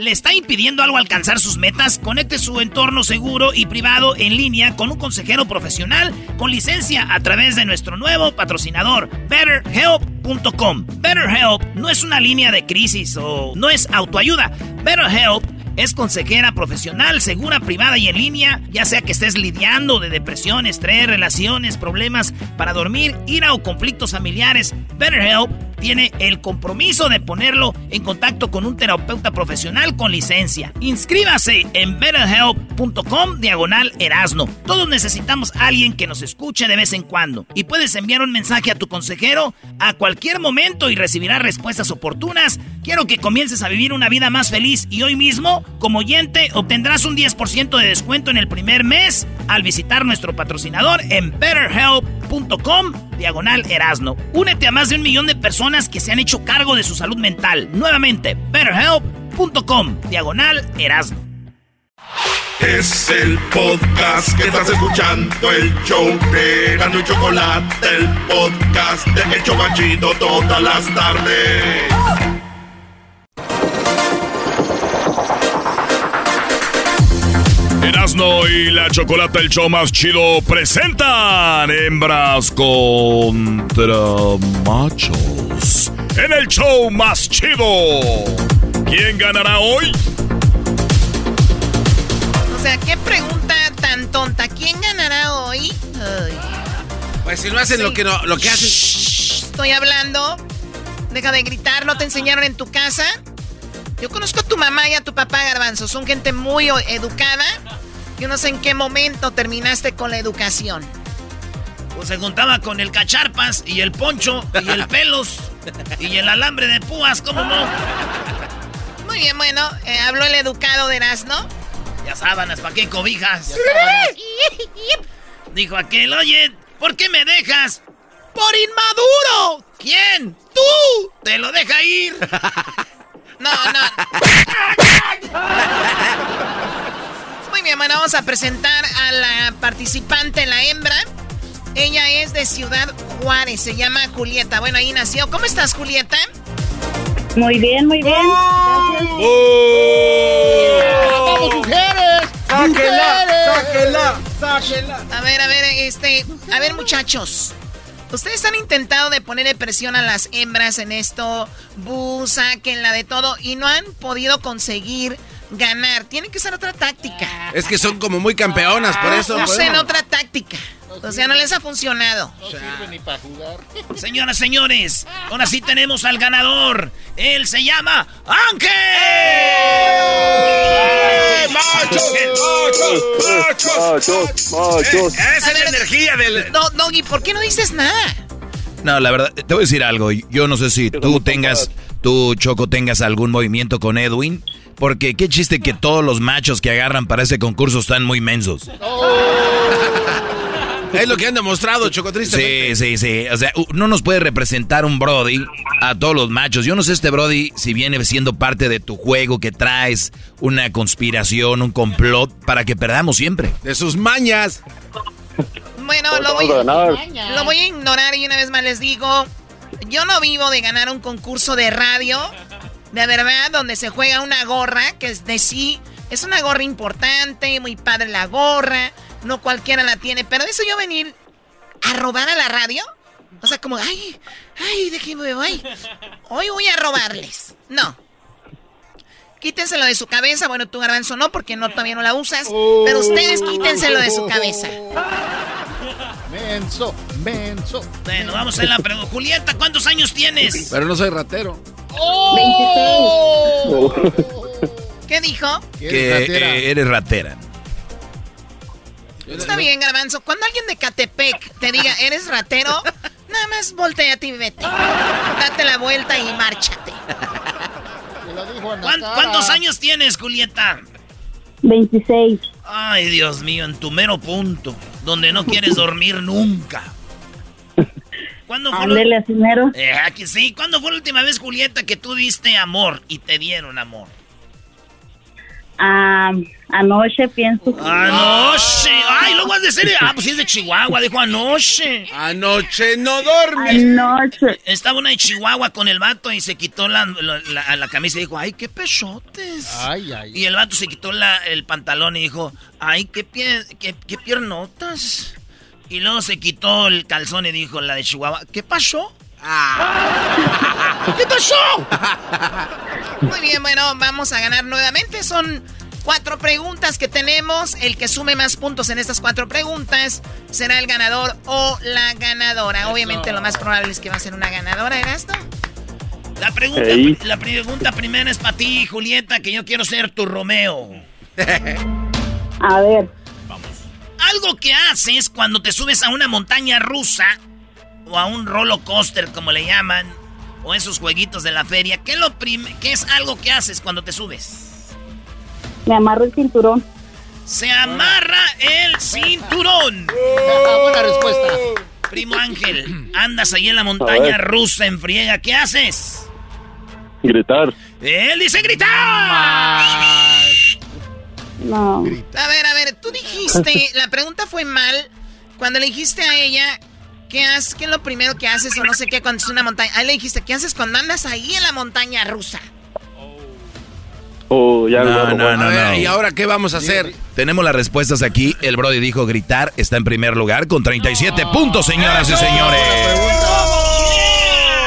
¿Le está impidiendo algo alcanzar sus metas? Conecte su entorno seguro y privado en línea con un consejero profesional con licencia a través de nuestro nuevo patrocinador, BetterHelp.com. BetterHelp no es una línea de crisis o no es autoayuda. BetterHelp es consejera profesional, segura, privada y en línea, ya sea que estés lidiando de depresión, estrés, relaciones, problemas para dormir, ira o conflictos familiares. BetterHelp tiene el compromiso de ponerlo en contacto con un terapeuta profesional con licencia. Inscríbase en betterhelp.com diagonal erasno. Todos necesitamos a alguien que nos escuche de vez en cuando. Y puedes enviar un mensaje a tu consejero a cualquier momento y recibirás respuestas oportunas. Quiero que comiences a vivir una vida más feliz y hoy mismo, como oyente, obtendrás un 10% de descuento en el primer mes al visitar nuestro patrocinador en betterhelp.com diagonal erasno. Únete a más de un millón de personas que se han hecho cargo de su salud mental. Nuevamente, betterhelp.com diagonal erasno. Es el podcast que estás escuchando, el show de Erasmo y Chocolate, el podcast de El Chobachito todas las tardes. Erasno y la chocolata, el show más chido, presentan hembras contra machos. En el show más chido. ¿Quién ganará hoy? O sea, qué pregunta tan tonta. ¿Quién ganará hoy? Ay. Pues si no hacen lo que no, lo que hacen. Estoy hablando. Deja de gritar, ¿no te enseñaron en tu casa? Yo conozco a tu mamá y a tu papá, Garbanzo. Son gente muy o- educada. Yo no sé en qué momento terminaste con la educación. Pues se juntaba con el cacharpas y el poncho y el pelos y el alambre de púas, ¿cómo no? Muy bien, bueno, eh, habló el educado de Erasmo. Ya sábanas, ¿para qué cobijas? Dijo aquel, oye, ¿por qué me dejas? ¡Por inmaduro! ¿Quién? ¡Tú! ¡Te lo deja ir! No, no. Muy bien, bueno, vamos a presentar a la participante, la hembra. Ella es de Ciudad Juárez, se llama Julieta. Bueno, ahí nació. ¿Cómo estás, Julieta? Muy bien, muy bien. ¡Vamos, mujeres! ¡Sáquenla! ¡Mujeres! ¡Sáquenla! A ver, a ver, este, a ver muchachos. Ustedes han intentado de ponerle presión a las hembras en esto, bus, la de todo, y no han podido conseguir ganar. Tienen que usar otra táctica. Es que son como muy campeonas, por eso. Usen otra táctica. O sea, no les ha funcionado. No sirve ni para jugar. Señoras, señores, ahora sí tenemos al ganador. Él se llama Ángel. ¡Machos! ¡Machos! ¡Machos! Esa es la energía del. No, Doggy, ¿por qué no dices nada? No, la verdad, te voy a decir algo. Yo no sé si tú tengas, tú, Choco, tengas algún movimiento con Edwin. Porque qué chiste que todos los machos que agarran para ese concurso están muy mensos. Es lo que han demostrado, Choco, tristemente. Sí, sí, sí. O sea, no nos puede representar un Brody a todos los machos. Yo no sé este Brody si viene siendo parte de tu juego que traes una conspiración, un complot para que perdamos siempre. De sus mañas. Bueno, lo voy, lo voy a ignorar y una vez más les digo, yo no vivo de ganar un concurso de radio, de verdad, donde se juega una gorra, que es de sí, es una gorra importante, muy padre la gorra, no cualquiera la tiene, pero eso yo venir a robar a la radio, o sea, como, ay, ay, déjenme, ay, hoy voy a robarles. No. Quítenselo de su cabeza. Bueno, tú, Garbanzo, no, porque no, todavía no la usas. Pero ustedes quítenselo de su cabeza. Menso, menso. Bueno, vamos a la pregunta. Julieta, ¿cuántos años tienes? Pero no soy ratero. ¿Qué dijo? Que eh, eres ratera. Está bien, Garbanzo. Cuando alguien de Catepec te diga, eres ratero, nada más volteate y vete. Date la vuelta y márchate. ¿Cuán- ¿Cuántos años tienes, Julieta? 26. Ay, Dios mío, en tu mero punto, donde no quieres dormir nunca. ¿Cuándo fue, Ándele mero. Eh, aquí sí. ¿Cuándo fue la última vez, Julieta, que tú diste amor y te dieron amor? Ah, anoche pienso. que- Anoche. Ay, luego has de ser. Ah, pues sí es de Chihuahua, dijo anoche. Anoche no dormí. Anoche. Estaba una de Chihuahua con el vato y se quitó la, la, la- la camisa y dijo, ay, qué pechotes. Ay, ay. Y el vato se quitó la- el pantalón y dijo, ay, qué, pie, qué, qué piernotas. Y luego se quitó el calzón y dijo la de Chihuahua, ¿qué pasó? ¿Qué pasó? Muy bien, bueno, vamos a ganar nuevamente. Son cuatro preguntas que tenemos. El que sume más puntos en estas cuatro preguntas será el ganador o la ganadora. Obviamente lo más probable es que va a ser una ganadora, Erasmo. La pregunta, la pregunta primera es para ti, Julieta, que yo quiero ser tu Romeo. A ver, Algo que haces cuando te subes a una montaña rusa o a un roller coaster, como le llaman, o esos jueguitos de la feria, ¿qué, es lo prim- qué es algo que haces cuando te subes? Me amarro el cinturón. Se amarra el cinturón. Buena respuesta. Primo Ángel, andas ahí en la montaña rusa en friega, ¿qué haces? Gritar. Él dice gritar. No. A ver, a ver, tú dijiste, la pregunta fue mal. Cuando le dijiste a ella, ¿qué, haces, ¿qué es lo primero que haces o no sé qué cuando es una montaña? Ahí le dijiste, ¿qué haces cuando andas ahí en la montaña rusa? Oh, ya No, no, A no, ver, no. ¿y ahora qué vamos a hacer? Tenemos las respuestas aquí. El Brody dijo gritar, está en primer lugar con 37 puntos, señoras y señores.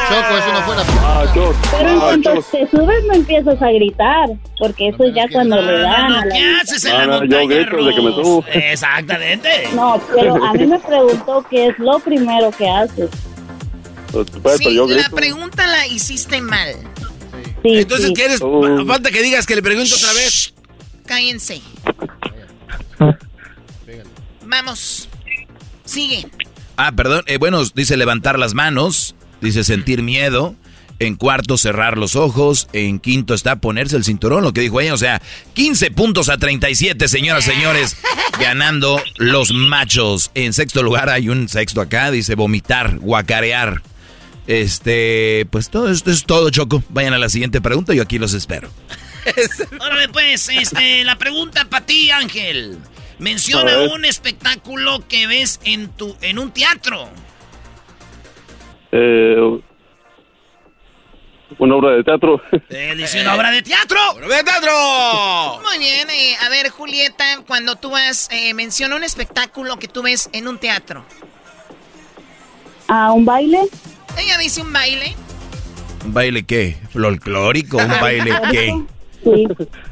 Choco, eso no fue la Machos. Pero en cuanto Machos. te subes no empiezas a gritar, porque eso es ya cuando le dan No, a. ¿Qué haces en No, la no, yo montaña grito desde que me subo. Exactamente. No, pero a mí me preguntó qué es lo primero que haces. Pues, Sí, yo la pregunta la hiciste mal. Sí, Entonces, sí. ¿quieres? Oh. Falta que digas que le pregunto otra vez. Cállense. Vamos. Sigue. Ah, perdón. eh, bueno, dice levantar las manos. Dice sentir miedo. En cuarto, cerrar los ojos. En quinto está ponerse el cinturón, lo que dijo ella. O sea, 15 puntos a 37, señoras y señores. Ganando los machos. En sexto lugar hay un sexto acá. Dice vomitar, guacarear. Este, pues todo esto es todo, Choco. Vayan a la siguiente pregunta. Yo aquí los espero. Órale, pues, este, la pregunta para ti, Ángel. Menciona un espectáculo que ves en tu, en un teatro. Eh, Una obra de teatro. Él dice una obra de teatro. ¡Obra de teatro! Muy bien, eh, a ver, Julieta, cuando tú vas, eh, menciona un espectáculo que tú ves en un teatro. ¿A un baile? Ella dice un baile. ¿Un baile qué? ¿Folclórico? ¿Un baile qué? Sí,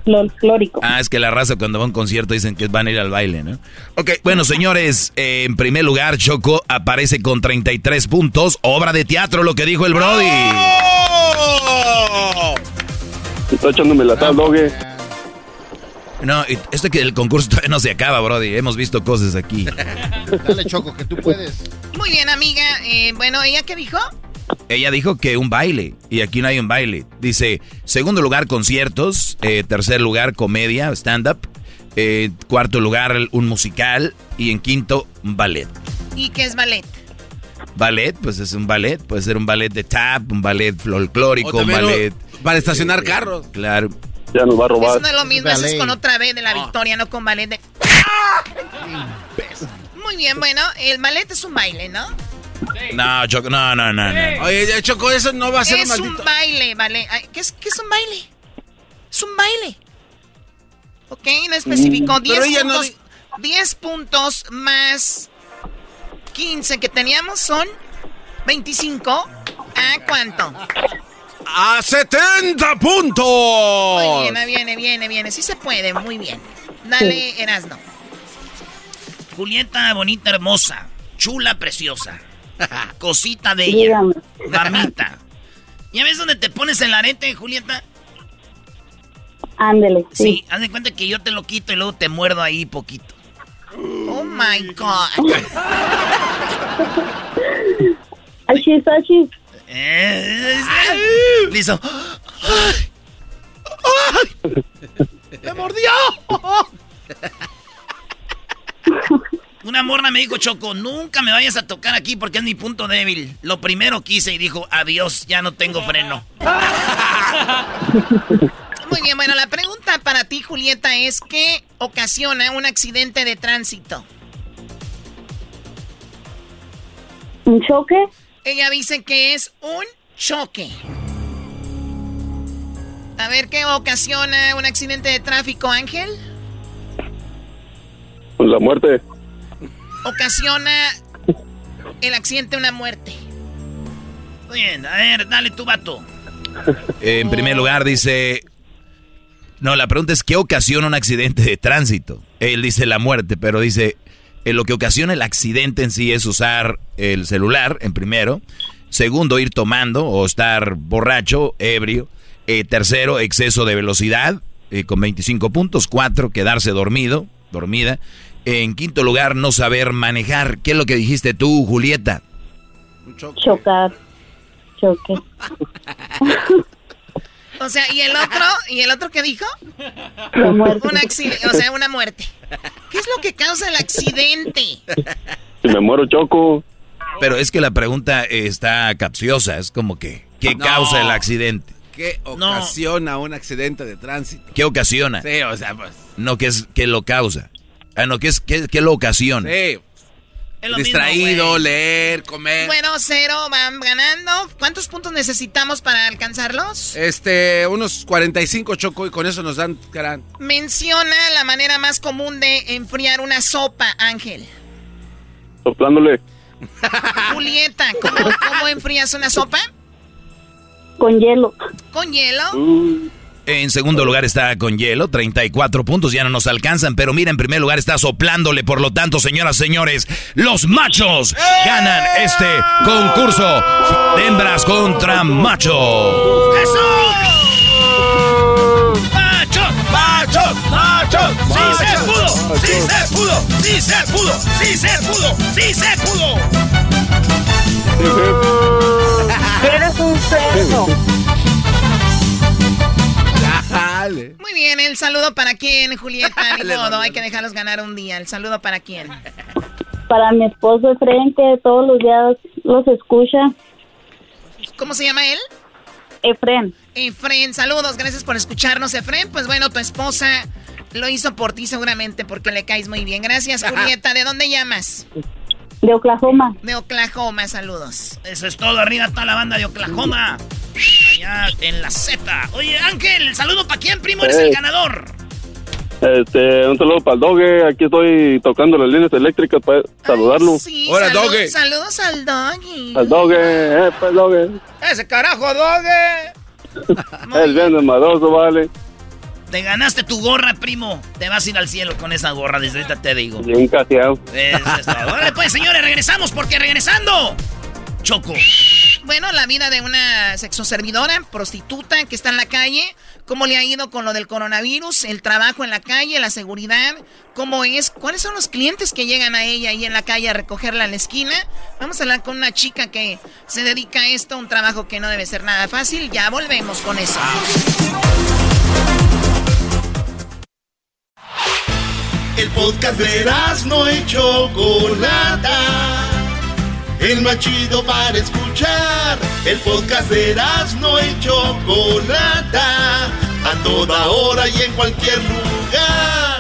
folclórico. Ah, es que la raza cuando va a un concierto dicen que van a ir al baile, ¿no? Ok, bueno, señores, eh, en primer lugar, Choco aparece con 33 puntos. Obra de teatro, lo que dijo el Brody. Está echándome la tal, dogue. No, y esto que el concurso todavía no se acaba, Brody. Hemos visto cosas aquí. Dale, Choco, que tú puedes. Muy bien, amiga. Eh, bueno, ¿ella qué dijo? Ella dijo que un baile, y aquí no hay un baile. Dice, segundo lugar, conciertos. eh, tercer lugar, comedia, stand-up. eh, cuarto lugar, un musical. Y en quinto, un ballet. ¿Y qué es ballet? Ballet, pues es un ballet. Puede ser un ballet de tap, un ballet folclórico, un ballet... Para estacionar carros. Claro. Ya nos va a robar. Eso no es lo mismo, eso es con otra vez de la victoria, no con ballet de... Muy bien, bueno, el ballet es un baile, ¿no? No, Choco, no, no, no, no. Oye, Choco, eso no va a ser Es un un maldito... baile, vale. ¿Qué es, qué es un baile? Es un baile. Ok, no especificó. Mm, 10 pero ella no puntos, 10 puntos más 15 que teníamos son 25. ¿A cuánto? ¡A 70 puntos! Muy bien, ahí viene, viene, viene. Sí se puede, muy bien. Dale, Erasno. Julieta, bonita, hermosa. Chula, preciosa. Cosita de ella. Dígame. Mamita. ¿Ya ves dónde te pones el arete, Julieta? Ándele, Sí, sí. haz de cuenta que yo te lo quito y luego te muerdo ahí poquito. Oh my God. Achis, achis. Listo. ¡Me mordió! Una morra me dijo, Choco, nunca me vayas a tocar aquí porque es mi punto débil. Lo primero que hice y dijo, adiós, ya no tengo freno. Muy bien, bueno, la pregunta para ti, Julieta, es ¿qué ocasiona un accidente de tránsito? ¿Un choque? Ella dice que es un choque. A ver, ¿qué ocasiona un accidente de tráfico, Ángel? Pues la muerte. Ocasiona el accidente una muerte. Muy bien, a ver, dale tu vato. En primer lugar dice... No, la pregunta es ¿qué ocasiona un accidente de tránsito? Él dice la muerte, pero dice... eh, lo que ocasiona el accidente en sí es usar el celular, en primero. Segundo, ir tomando o estar borracho, ebrio. Eh, tercero, exceso de velocidad, eh, con 25 puntos. Cuatro, quedarse dormido, dormida. En quinto lugar, no saber manejar. ¿Qué es lo que dijiste tú, Julieta? Chocar. Choque. O sea, ¿y el otro? ¿Y el otro qué dijo? La muerte. Un accidente, o sea, una muerte. ¿Qué es lo que causa el accidente? Si me muero, choco. Pero es que la pregunta está capciosa, es como que, ¿qué No. causa el accidente? ¿Qué ocasiona un accidente de tránsito? ¿Qué ocasiona? Sí, o sea, pues... No, ¿qué, es, qué lo causa? Ah, no, ¿qué, es, qué, qué lo ocasiona? Sí. Es lo Distraído, mismo, leer, comer. Bueno, cero, van ganando. ¿Cuántos puntos necesitamos para alcanzarlos? Este, unos 45 choco y con eso nos dan gran. Menciona la manera más común de enfriar una sopa, Ángel. Soplándole. Julieta, ¿cómo, cómo enfrías una sopa? Con hielo. ¿Con hielo? En segundo lugar está con hielo, 34 puntos, ya no nos alcanzan, pero mira, en primer lugar está soplándole, por lo tanto, señoras, señores, los machos ganan este concurso de hembras contra machos. ¡Machos! ¡Machos! ¡Machos! ¡Sí se pudo! ¡Sí se pudo! ¡Sí se pudo! ¡Sí se pudo! ¡Sí se pudo! Eres un cerdo. Muy bien, el saludo para quién, Julieta. Ni modo, hay que dejarlos ganar un día. El saludo para quién. Para mi esposo Efraín, que todos los días los escucha. ¿Cómo se llama él? Efren. Efren, saludos, gracias por escucharnos, Efren. Pues bueno, tu esposa lo hizo por ti seguramente porque le caes muy bien. Gracias, Julieta. ¿De dónde llamas? De Oklahoma. De Oklahoma, saludos. Eso es todo, arriba está la banda de Oklahoma. Allá en la Z. Oye, Ángel, saludo para quién, primo, eres el ganador. Este, un saludo para el Doge. Aquí estoy tocando las líneas eléctricas para saludarlo. Sí, Hola, saludos, Doge. Saludos al doggy. Al Doge, eh, pues Doge. Ese carajo, Doge. El bien desmadroso, vale. Te ganaste tu gorra, primo. Te vas a ir al cielo con esa gorra, desde ahorita te digo. Bien caseado. Eso es todo. Pues, señores, regresamos porque regresando. Choco. Bueno, la vida de una sexoservidora, prostituta que está en la calle, cómo le ha ido con lo del coronavirus, el trabajo en la calle, la seguridad, cómo es, cuáles son los clientes que llegan a ella ahí en la calle a recogerla en la esquina. Vamos a hablar con una chica que se dedica a esto, un trabajo que no debe ser nada fácil. Ya volvemos con eso. El podcast de no y Chocolata. El más chido para escuchar. El podcast de no y Chocolata. A toda hora y en cualquier lugar.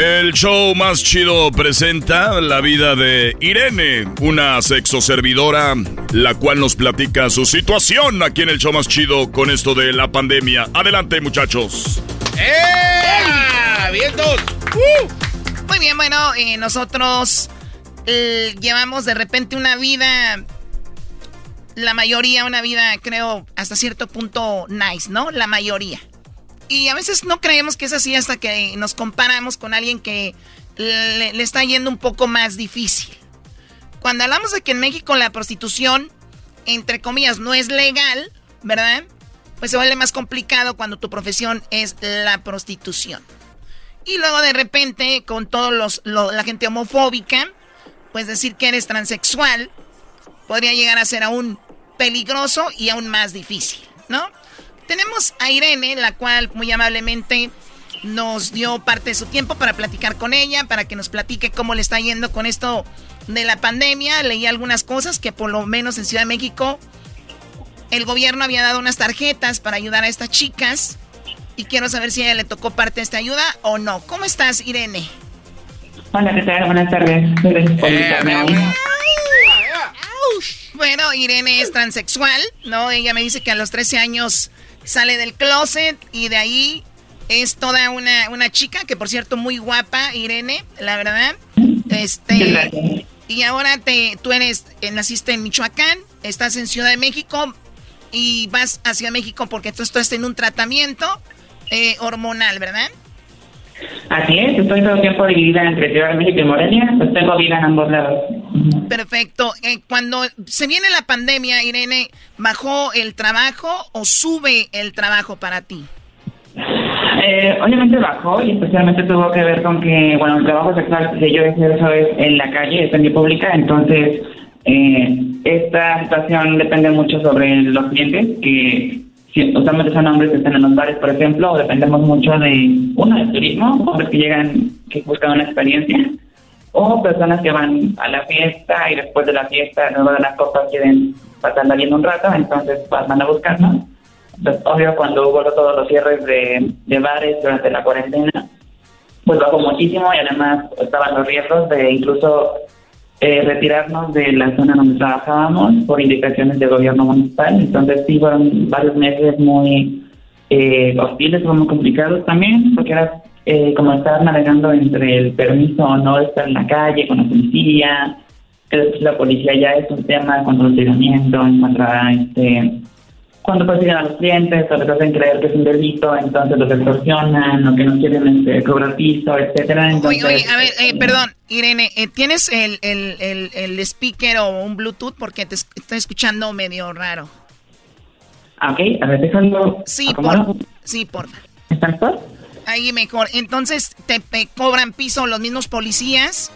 El show más chido presenta la vida de Irene, una sexoservidora, la cual nos platica su situación aquí en el show más chido con esto de la pandemia. Adelante, muchachos. ¡Eh! ¡Vientos! Muy bien, bueno, eh, nosotros eh, llevamos de repente una vida, la mayoría, una vida, creo, hasta cierto punto nice, ¿no? La mayoría. Y a veces no creemos que es así hasta que nos comparamos con alguien que le, está yendo un poco más difícil. Cuando hablamos de que en México la prostitución, entre comillas, no es legal, ¿verdad? Pues se vuelve más complicado cuando tu profesión es la prostitución. Y luego de repente, con los, lo- la gente homofóbica, pues decir que eres transexual podría llegar a ser aún peligroso y aún más difícil, ¿no? Tenemos a Irene, la cual muy amablemente nos dio parte de su tiempo para platicar con ella, para que nos platique cómo le está yendo con esto de la pandemia. Leí algunas cosas que por lo menos en Ciudad de México el gobierno había dado unas tarjetas para ayudar a estas chicas y quiero saber si a ella le tocó parte de esta ayuda o no. ¿Cómo estás, Irene? Hola, ¿qué tal? Buenas tardes. Gracias por invitarme hoy. Bueno, Irene es transexual, ¿no? Ella me dice que a los 13 años sale del closet y de ahí es toda una, una chica, que por cierto muy guapa, Irene, la verdad. Este, y ahora te, tú eres, eh, naciste en Michoacán, estás en Ciudad de México y vas hacia México porque tú estás en un tratamiento eh, hormonal, ¿verdad? Así es, estoy todo el tiempo dividida entre Ciudad de México y Morelia, pues tengo vida en ambos lados. Perfecto. Eh, cuando se viene la pandemia, Irene, ¿bajó el trabajo o sube el trabajo para ti? Eh, obviamente bajó y especialmente tuvo que ver con que, bueno, el trabajo sexual que yo ejerzo es en la calle, es en vía pública, entonces eh, esta situación depende mucho sobre los clientes, que si, usualmente son hombres que están en los bares, por ejemplo, dependemos mucho de, uno, del turismo, hombres que llegan, que buscan una experiencia, o personas que van a la fiesta y después de la fiesta, luego de las copas, quieren pasarla bien un rato, entonces pues, van a buscarnos. Entonces, obvio, cuando hubo todos los cierres de, de bares durante la cuarentena, pues bajó muchísimo y además estaban los riesgos de incluso eh, retirarnos de la zona donde trabajábamos por indicaciones del gobierno municipal. Entonces sí fueron varios meses muy eh, hostiles, muy complicados también, porque era eh, como estar navegando entre el permiso o no de estar en la calle con la policía, la policía ya es un tema el hostigamiento, en contra este cuando persiguen a los clientes o les hacen creer que es un delito, entonces los extorsionan o que no quieren este, cobrar piso, etcétera. Entonces, Oye, oye, a ver, eh, perdón, Irene, eh, ¿tienes el, el, el, el speaker o un Bluetooth? Porque te es- estoy escuchando medio raro. ok, a ver, déjalo. Sí, por, sí, porfa. ¿Está mejor? Ahí mejor. Entonces, ¿te, te cobran piso los mismos policías?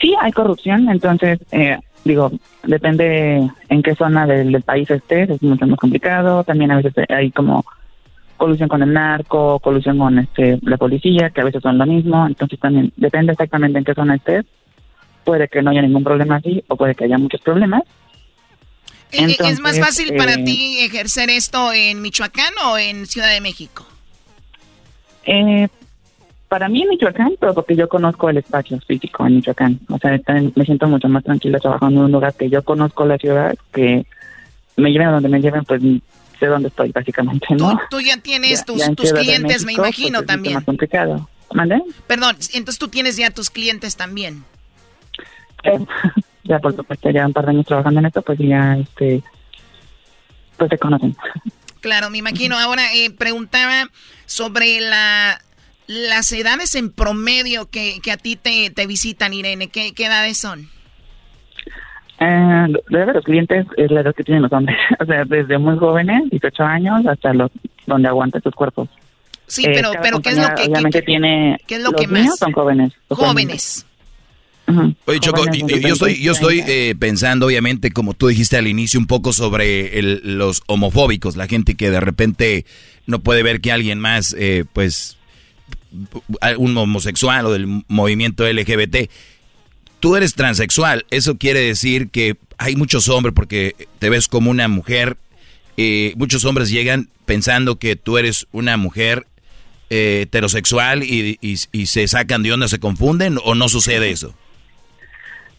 Sí, hay corrupción, entonces, eh, digo, depende en qué zona del, del país estés, es mucho más complicado. También a veces hay como colusión con el narco, colusión con este la policía, que a veces son lo mismo. Entonces también depende exactamente en qué zona estés. Puede que no haya ningún problema así o puede que haya muchos problemas. ¿Es más fácil para eh, ti ejercer esto en Michoacán o en Ciudad de México? Eh, para mí en Michoacán, pero porque yo conozco el espacio físico en Michoacán. O sea, me siento mucho más tranquila trabajando en un lugar que yo conozco la ciudad, que me lleven a donde me lleven, pues sé dónde estoy básicamente, ¿no? Tú, tú ya tienes Ya- tus, ya clientes, me pues, imagino es también. más complicado. ¿Mande? Perdón, entonces tú tienes ya tus clientes también. Eh, ya por supuesto, ya un par de años trabajando en esto, pues ya, este, pues se conocen. Claro, me imagino. Ahora eh, preguntaba sobre la, las edades en promedio que, que a ti te, te visitan, Irene. ¿Qué, qué edades son? Eh, de los clientes es la edad que tienen los hombres, o sea, desde muy jóvenes, 18 años, hasta los donde aguantan sus cuerpos. Sí, Eh, pero, pero ¿qué es lo que, Obviamente que- tiene... qué es lo los que más? son jóvenes. jóvenes? Oye, Choco, Jóvenes yo, estoy, 20, yo estoy eh, pensando, obviamente, como tú dijiste al inicio, un poco sobre el- los homofóbicos, la gente que de repente no puede ver que alguien más, eh, pues, un homosexual o del movimiento LGBT. Tú eres transexual, eso quiere decir que hay muchos hombres, porque te ves como una mujer, eh, muchos hombres llegan pensando que tú eres una mujer eh, heterosexual y, se sacan de onda, se confunden o no sucede eso.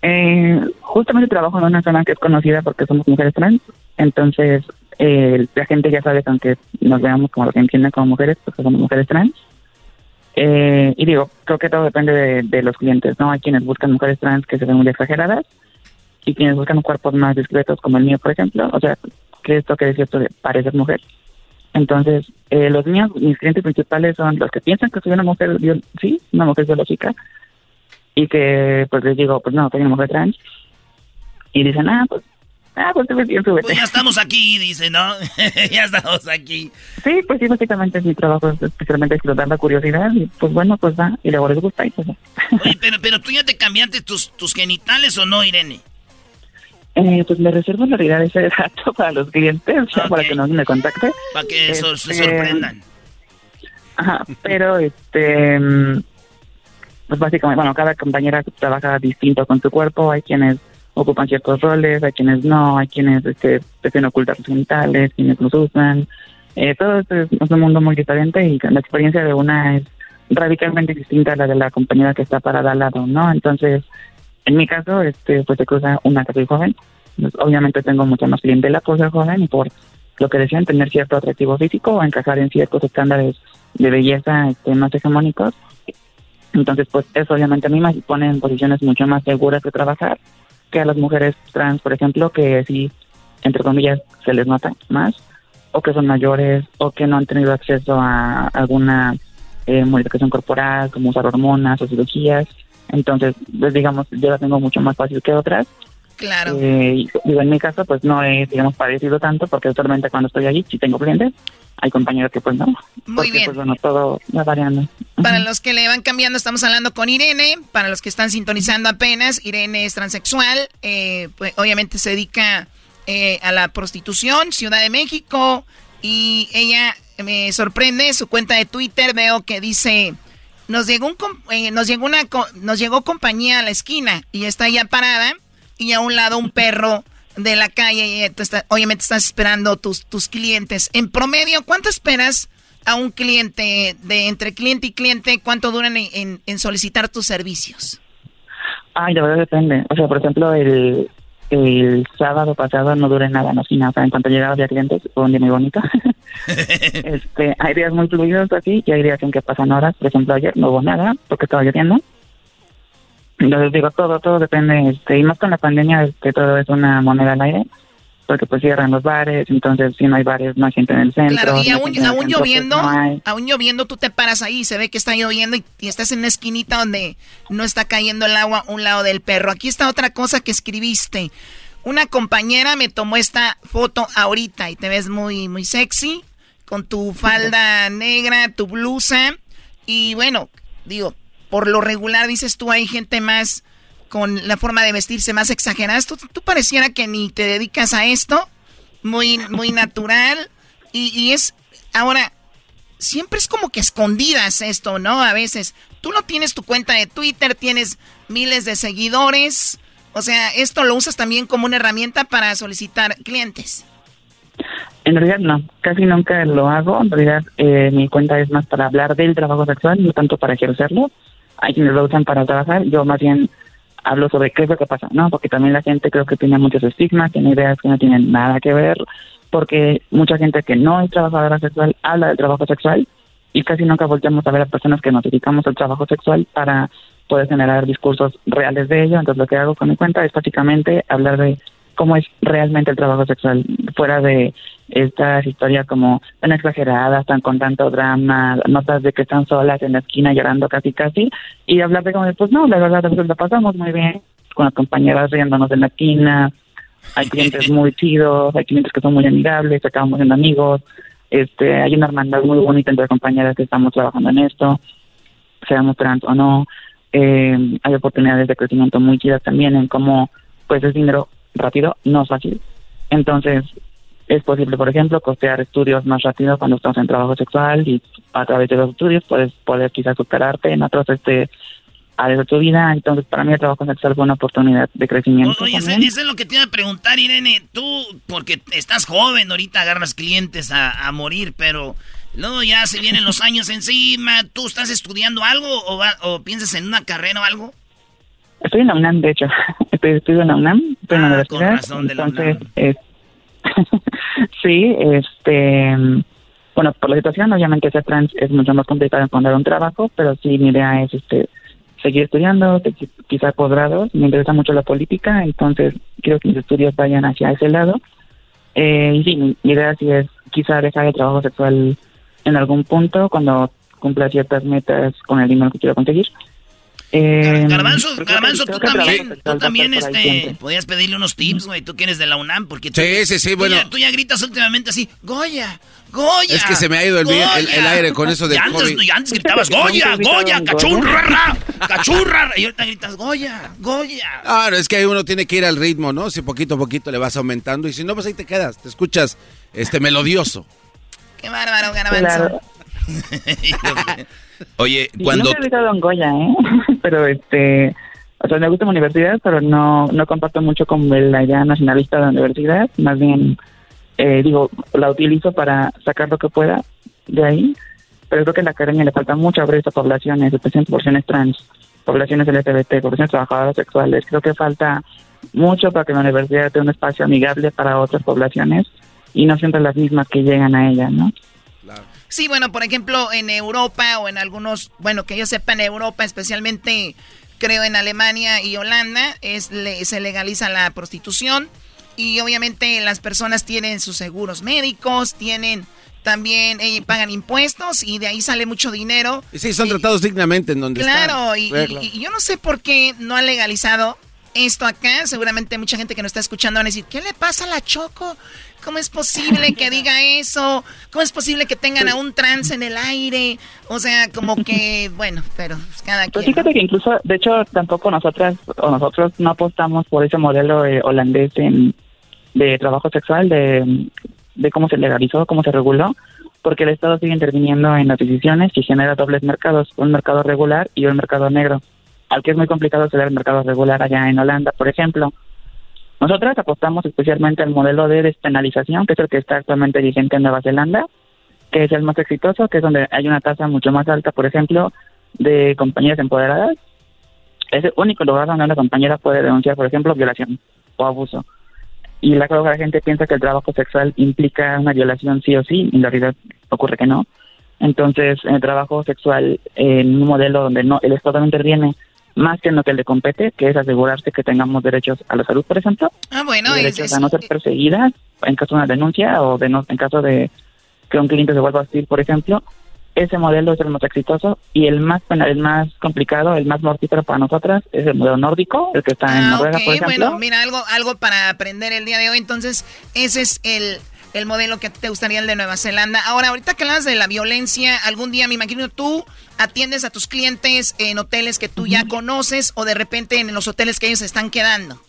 Eh, justamente trabajo en una zona que es conocida porque somos mujeres trans, entonces eh, la gente ya sabe que aunque nos veamos como lo que entienden como mujeres, pues que somos mujeres trans. Eh, y digo, creo que todo depende de, de los clientes, ¿no? Hay quienes buscan mujeres trans que se ven muy exageradas y quienes buscan cuerpos más discretos como el mío, por ejemplo, o sea, que esto que es cierto de parecer mujer. Entonces, eh, los míos, mis clientes principales son los que piensan que soy una mujer, sí, una mujer biológica, y que pues les digo, pues no, soy una mujer trans, y dicen, ah, pues, ah, pues te ves bien, súbete. Pues ya estamos aquí, dice, ¿no? ya estamos aquí. Sí, pues sí, básicamente es mi trabajo, es especialmente explotar la curiosidad, y pues bueno, pues va, y luego les gusta, y pues va. Oye, pero, pero tú ya te cambiaste tus, tus genitales o no, Irene? Eh, pues me reservo la realidad ese dato para los clientes, ya para que no me contacte. Para que so- se Este, sorprendan. Ajá, pero este, mm, pues básicamente, bueno, cada compañera trabaja distinto con su cuerpo, hay quienes ocupan ciertos roles, hay quienes no, hay quienes este, prefieren ocultar sus genitales, quienes los usan. Eh, todo esto es, un mundo muy diferente y la experiencia de una es radicalmente distinta a la de la compañera que está parada al lado, ¿no? Entonces, en mi caso, este, pues se cruza una que soy joven, pues, obviamente tengo mucha más clientela por ser joven y por lo que decían, tener cierto atractivo físico o encajar en ciertos estándares de belleza este, más hegemónicos. Entonces, pues eso obviamente a mí me pone en posiciones mucho más seguras de trabajar que a las mujeres trans, por ejemplo, que sí, entre comillas, se les nota más, o que son mayores, o que no han tenido acceso a alguna eh, modificación corporal, como usar hormonas o cirugías. Entonces, pues digamos, yo la tengo mucho más fácil que otras. Claro. Eh, digo, en mi caso, pues no he, digamos, padecido tanto, porque usualmente cuando estoy allí, si tengo clientes, hay compañeros que pues no. Muy porque, bien. Pues bueno, todo va variando. Para los que le van cambiando, estamos hablando con Irene. Para los que están sintonizando apenas, Irene es transexual. eh, pues, obviamente se dedica eh, a la prostitución, Ciudad de México. Y ella me sorprende, su cuenta de Twitter veo que dice, nos llegó, un, eh, nos llegó, una, nos llegó compañía a la esquina y está ya parada. Y a un lado un perro de la calle. Y tú está- obviamente estás esperando tus, tus clientes. En promedio, ¿cuánto esperas a un cliente, de entre cliente y cliente, cuánto duran en, en- en solicitar tus servicios? Ay, de verdad depende. O sea, por ejemplo, el, el sábado pasado no duré nada, no sin nada. O sea, en cuanto llegaba había clientes, fue un día muy bonito. este, hay días muy fluidos así y hay días en que pasan horas. Por ejemplo, ayer no hubo nada porque estaba lloviendo. Entonces digo, todo, todo depende. Este, y más con la pandemia, este, todo es una moneda al aire. Porque pues cierran los bares, entonces si no hay bares, no hay gente en el centro. Claro, y no aún, aún centro, pues, lloviendo, no aún lloviendo, tú te paras ahí, se ve que está lloviendo y, y estás en una esquinita donde no está cayendo el agua un lado del perro. Aquí está otra cosa que escribiste. Una compañera me tomó esta foto ahorita y te ves muy, muy sexy, con tu falda negra, tu blusa. Y bueno, digo, por lo regular dices tú, hay gente más con la forma de vestirse más exagerada. Tú, pareciera que ni te dedicas a esto, muy, muy natural. Y, y es, ahora, siempre es como que escondidas esto, ¿no? A veces, tú no tienes tu cuenta de Twitter, tienes miles de seguidores. O sea, esto lo usas también como una herramienta para solicitar clientes. En realidad no, casi nunca lo hago. En realidad eh, mi cuenta es más para hablar del trabajo sexual, no tanto para ejercerlo. Hay quienes lo usan para trabajar. Yo más bien hablo sobre qué es lo que pasa, ¿no? Porque también la gente creo que tiene muchos estigmas, tiene ideas que no tienen nada que ver, porque mucha gente que no es trabajadora sexual habla del trabajo sexual y casi nunca volteamos a ver a personas que nos dedicamos al trabajo sexual para poder generar discursos reales de ello. Entonces lo que hago con mi cuenta es básicamente hablar de cómo es realmente el trabajo sexual, fuera de estas historias como tan exageradas, tan con tanto drama, notas de que están solas en la esquina llorando casi casi, y hablar de como, pues no, la verdad, nosotros la pasamos muy bien con las compañeras riéndonos en la esquina, hay clientes muy chidos, hay clientes que son muy amigables, acabamos siendo amigos, este, hay una hermandad muy bonita entre compañeras que estamos trabajando en esto, seamos trans o no, eh, hay oportunidades de crecimiento muy chidas también en cómo pues es dinero rápido, no es fácil. Entonces, es posible, por ejemplo, costear estudios más rápido cuando estamos en trabajo sexual y a través de los estudios puedes poder quizás superarte en otros este áreas de tu vida. Entonces, para mí el trabajo sexual fue una oportunidad de crecimiento. Oye, eso, es lo que te iba a preguntar, Irene. Tú, porque estás joven, ahorita agarras clientes a, morir, pero luego ya se vienen los años encima. ¿Tú estás estudiando algo o, o piensas en una carrera o algo? Estoy en la UNAM, de hecho. Estoy, estudio en la UNAM, estoy en la Ah, universidad. con razón de la entonces, es- sí, este, bueno, por la situación, obviamente ser trans es mucho más complicado encontrar un trabajo, pero sí, mi idea es, este, seguir estudiando, quizá posgrados. Me interesa mucho la política, entonces quiero que mis estudios vayan hacia ese lado. Eh, y sí, mi mi idea sí es quizá dejar el trabajo sexual en algún punto cuando cumpla ciertas metas con el dinero que quiero conseguir. Eh, Garbanzo, Garbanzo, tú también, tú también, este, podías pedirle unos tips, güey, tú que eres de la UNAM, porque tú, Sí, sí, sí, tú bueno. ya- tú ya gritas últimamente así, Goya, Goya. Es que se me ha ido el, vi- el- el Goya". aire con eso de Y antes, COVID. y antes gritabas, Goya, Goya, cachurra, cachurra, y ahorita gritas, Goya, Goya. No, es que ahí uno tiene que ir al ritmo, ¿no? Si poquito a poquito le vas aumentando y si no, pues ahí te quedas, te escuchas este melodioso. Qué bárbaro, Garbanzo. Oye, Sí, cuando... Don Goya, ¿eh? Pero este, o sea, me gusta mi universidad, pero no, no comparto mucho con la idea nacionalista de la universidad, más bien, eh, digo, la utilizo para sacar lo que pueda de ahí, pero creo que a la academia le falta mucho abrir estas poblaciones, especialmente poblaciones trans, poblaciones LGBT, poblaciones trabajadoras sexuales, creo que falta mucho para que la universidad tenga un espacio amigable para otras poblaciones y no siempre las mismas que llegan a ella, ¿no? Sí, bueno, por ejemplo, en Europa o en algunos, bueno, que yo sepa en Europa, especialmente creo en Alemania y Holanda, es le- se legaliza la prostitución y obviamente las personas tienen sus seguros médicos, tienen también, eh, pagan impuestos y de ahí sale mucho dinero. Y sí, son tratados dignamente en donde Claro, están. y, Sí, y- y yo no sé por qué no han legalizado esto acá. Seguramente mucha gente que nos está escuchando van a decir, ¿qué le pasa a la Choco? ¿Cómo es posible que diga eso? ¿Cómo es posible que tengan a un trans en el aire? O sea, como que, bueno, pero pues, cada Pues quien. fíjate que incluso, de hecho, tampoco nosotras o nosotros no apostamos por ese modelo eh, holandés en- de trabajo sexual, de, de cómo se legalizó, cómo se reguló, porque el Estado sigue interviniendo en las decisiones y genera dobles mercados, un mercado regular y un mercado negro, al que es muy complicado acceder al mercado regular allá en Holanda, por ejemplo. Nosotras apostamos especialmente al modelo de despenalización, que es el que está actualmente vigente en Nueva Zelanda, que es el más exitoso, que es donde hay una tasa mucho más alta, por ejemplo, de compañeras empoderadas. Es el único lugar donde una compañera puede denunciar, por ejemplo, violación o abuso. Y la, la gente piensa que el trabajo sexual implica una violación sí o sí, y en realidad ocurre que no. Entonces, en el trabajo sexual, en un modelo donde no el Estado no interviene más que en lo que le compete, que es asegurarse que tengamos derechos a la salud, por ejemplo, Ah, bueno, y es, derechos es- a no ser perseguidas en caso de una denuncia o de no, en caso de que un cliente se vuelva hostil, por ejemplo. Ese modelo es el más exitoso y el más penal, el más complicado, el más mortífero para nosotras es el modelo nórdico, el que está en Ah, Noruega, ok, por ejemplo. bueno, mira, algo, algo para aprender el día de hoy. Entonces, ese es el, el modelo que te gustaría, el de Nueva Zelanda. Ahora, ahorita que hablas de la violencia, algún día, me imagino, tú atiendes a tus clientes en hoteles que tú ya conoces o de repente en los hoteles que ellos se están quedando.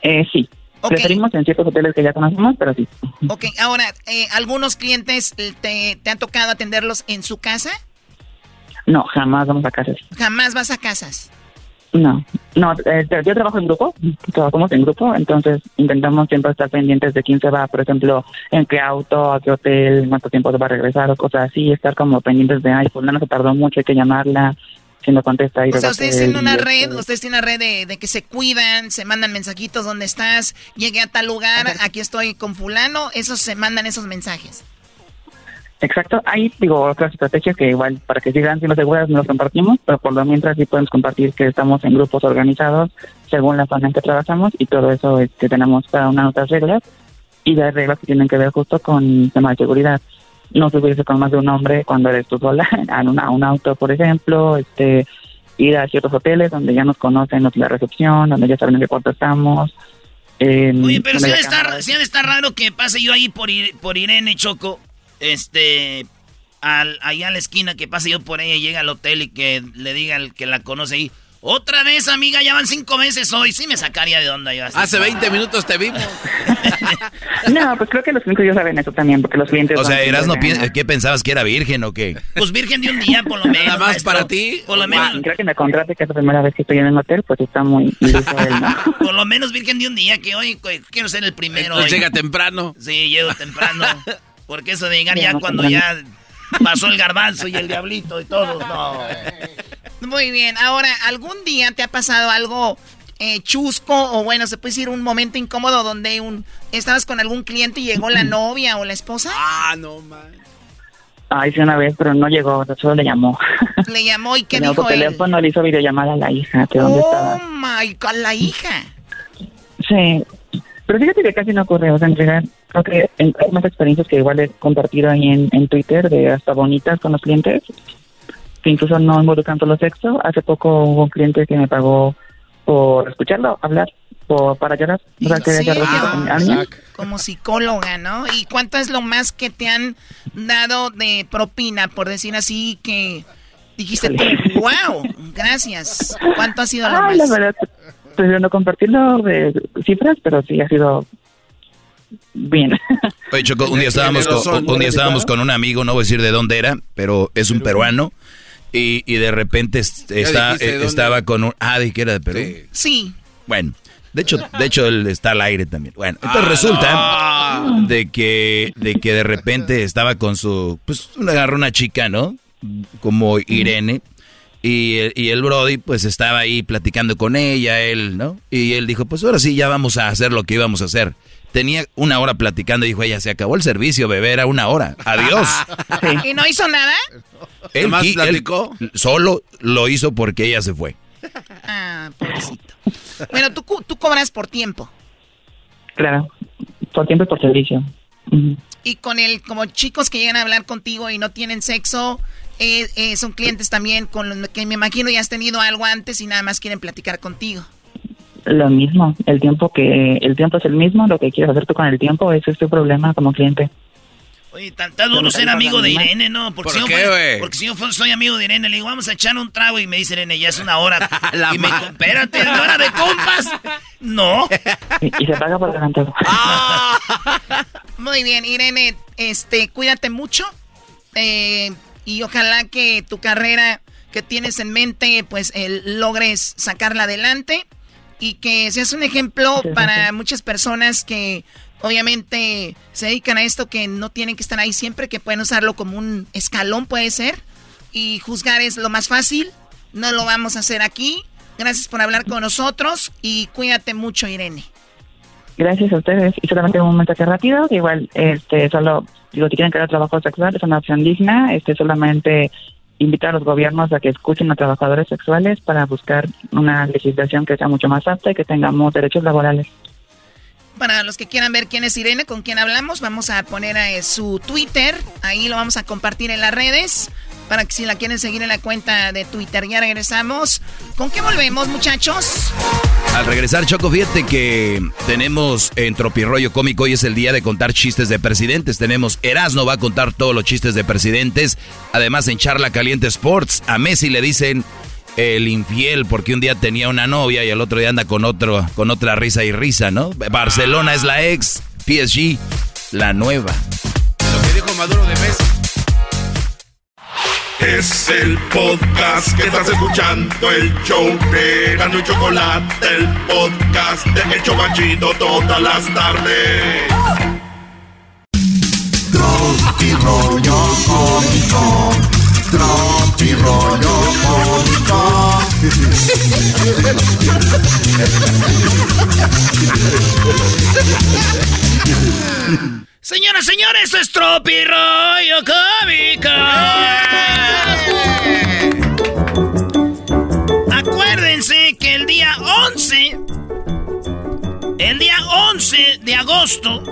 Eh, sí. Preferimos en ciertos hoteles que ya conocemos, pero sí. Ok, ahora, eh, ¿algunos clientes te, te han tocado atenderlos en su casa? No, jamás vamos a casa. Jamás vas a casas. No, no, eh, yo trabajo en grupo, trabajamos en grupo, entonces intentamos siempre estar pendientes de quién se va, por ejemplo, en qué auto, a qué hotel, cuánto tiempo se va a regresar o cosas así, estar como pendientes de, ay, pues no se tardó mucho, hay que llamarla, si no contesta. Ir O sea, ustedes tienen una red, ustedes tienen una red de, de que se cuidan, se mandan mensajitos, ¿dónde estás? Llegué a tal lugar, aquí estoy con fulano, esos se mandan esos mensajes. Exacto, hay, digo, otras estrategias que igual para que sigan siendo seguras no las compartimos, pero por lo mientras sí podemos compartir que estamos en grupos organizados según la zona en que trabajamos y todo eso este, tenemos cada una de nuestras reglas y hay reglas que tienen que ver justo con temas de seguridad. No subirse con más de un hombre cuando eres tú sola a, una- a un auto, por ejemplo, este ir a ciertos hoteles donde ya nos conocen la recepción, donde ya saben en qué cuarto estamos. Oye, pero si ha ya de estar, sí estar raro que pase yo ahí por, Ir- por Irene Choco, este, al, allá a la esquina, que pase yo por ella y llega al hotel y que le diga al que la conoce ahí, otra vez, amiga, ya van cinco meses hoy, sí me sacaría de onda yo así. Hace 20 minutos te vimos. No, pues creo que los clientes ya saben eso también, porque los clientes... O sea, pi- ¿qué pensabas que era virgen o qué? Pues virgen de un día, por lo menos. Nada más maestro. para ti. Por lo menos, Creo que me contrate que es la primera vez que estoy en un hotel, pues está muy él, ¿no? por lo menos virgen de un día, que hoy quiero ser el primero. Entonces hoy. llega temprano. Sí, llego temprano. Porque eso de llegar ya cuando ya pasó el garbanzo y el diablito y todo, no. Muy bien, ahora, ¿algún día te ha pasado algo eh, chusco o bueno, se puede decir un momento incómodo donde un estabas con algún cliente y llegó la novia o la esposa? Ah, no, man. Ay, sí, una vez, pero no llegó, solo le llamó. Le llamó y ¿qué Tenía dijo otro él? teléfono, le hizo videollamada a la hija, que dónde Oh estaba. my god, la hija. Sí, pero fíjate que casi no ocurre, o sea, en realidad, creo que en- hay más experiencias que igual he compartido ahí en, en Twitter, de hasta bonitas con los clientes, que incluso no involucran solo sexo. Hace poco hubo un cliente que me pagó por escucharlo hablar, por, para llorar. O sea, que Sí, con alguien. como psicóloga, ¿no? ¿Y cuánto es lo más que te han dado de propina, por decir así, que dijiste tú, wow, gracias? ¿Cuánto ha sido lo Ay, la más? verdad, prefiero no compartirlo de cifras, pero sí ha sido bien. Oye, Choco, un día estábamos con, un día estábamos con un amigo, no voy a decir de dónde era, pero es un peruano. Y, y de repente est- está, dijiste de eh, estaba con un... Ah, dije que era de Perú. Sí. Bueno, de hecho, de hecho él está al aire también. Bueno, entonces resulta de que de que de repente estaba con su pues agarró una chica, ¿no? Como Irene y, el- y el Brody pues estaba ahí platicando con ella, él, ¿no? Y él dijo, "Pues ahora sí ya vamos a hacer lo que íbamos a hacer." Tenía una hora platicando y dijo, ella se acabó el servicio, bebé, era una hora. Adiós. ¿Y no hizo nada? Él, él platicó. solo lo hizo porque ella se fue. Ah, pobrecito. Bueno, tú, cu- tú cobras por tiempo. claro, por tiempo y por servicio. Y con el, como chicos que llegan a hablar contigo y no tienen sexo, eh, eh, son clientes también con los que me imagino ya has tenido algo antes y nada más quieren platicar contigo. Lo mismo, el tiempo que el tiempo es el mismo, lo que quieres hacer tú con el tiempo, ese es tu problema como cliente. Oye, tan, tan duro ser amigo de Irene, ¿no? Porque ¿Por si yo qué, fue- güey? porque si yo soy amigo de Irene, le digo, vamos a echar un trago y me dice Irene, ya es una hora. La y me madre. espérate, ¿es hora de compas? No. Y, y se paga por adelantado. Muy bien, Irene, este, cuídate mucho eh, y ojalá que tu carrera que tienes en mente, pues logres sacarla adelante y que seas un ejemplo para muchas personas que obviamente se dedican a esto, que no tienen que estar ahí siempre, que pueden usarlo como un escalón, puede ser, y juzgar es lo más fácil. No lo vamos a hacer aquí. Gracias por hablar con nosotros y cuídate mucho, Irene. Gracias a ustedes. Y solamente un mensaje rápido, que igual, este, solo, digo, si quieren crear trabajo sexual, es una opción digna, este, solamente invitar a los gobiernos a que escuchen a trabajadores sexuales para buscar una legislación que sea mucho más apta y que tengamos derechos laborales. Para los que quieran ver quién es Irene, con quién hablamos, vamos a poner eh, su Twitter. Ahí lo vamos a compartir en las redes. Para que si la quieren seguir en la cuenta de Twitter. Ya regresamos. ¿Con qué volvemos, muchachos? Al regresar, Choco, fíjate que tenemos en Tropirroyo Cómico, hoy es el día de contar chistes de presidentes. Tenemos Erasno va a contar todos los chistes de presidentes. Además, en Charla Caliente Sports, a Messi le dicen el infiel porque un día tenía una novia y el otro día anda con otro, con otra risa y risa, ¿no? Barcelona es la ex, PSG, la nueva. Lo que dijo Maduro de Messi. Es el podcast que estás escuchando, el show de Gano y Chocolate, el podcast de El Chobachito todas las tardes. Tropi rollo cómico. Tropi cómico. Señoras, señores, esto es Tropi Rollo Cómico. Acuérdense que el día 11, el día 11 de agosto,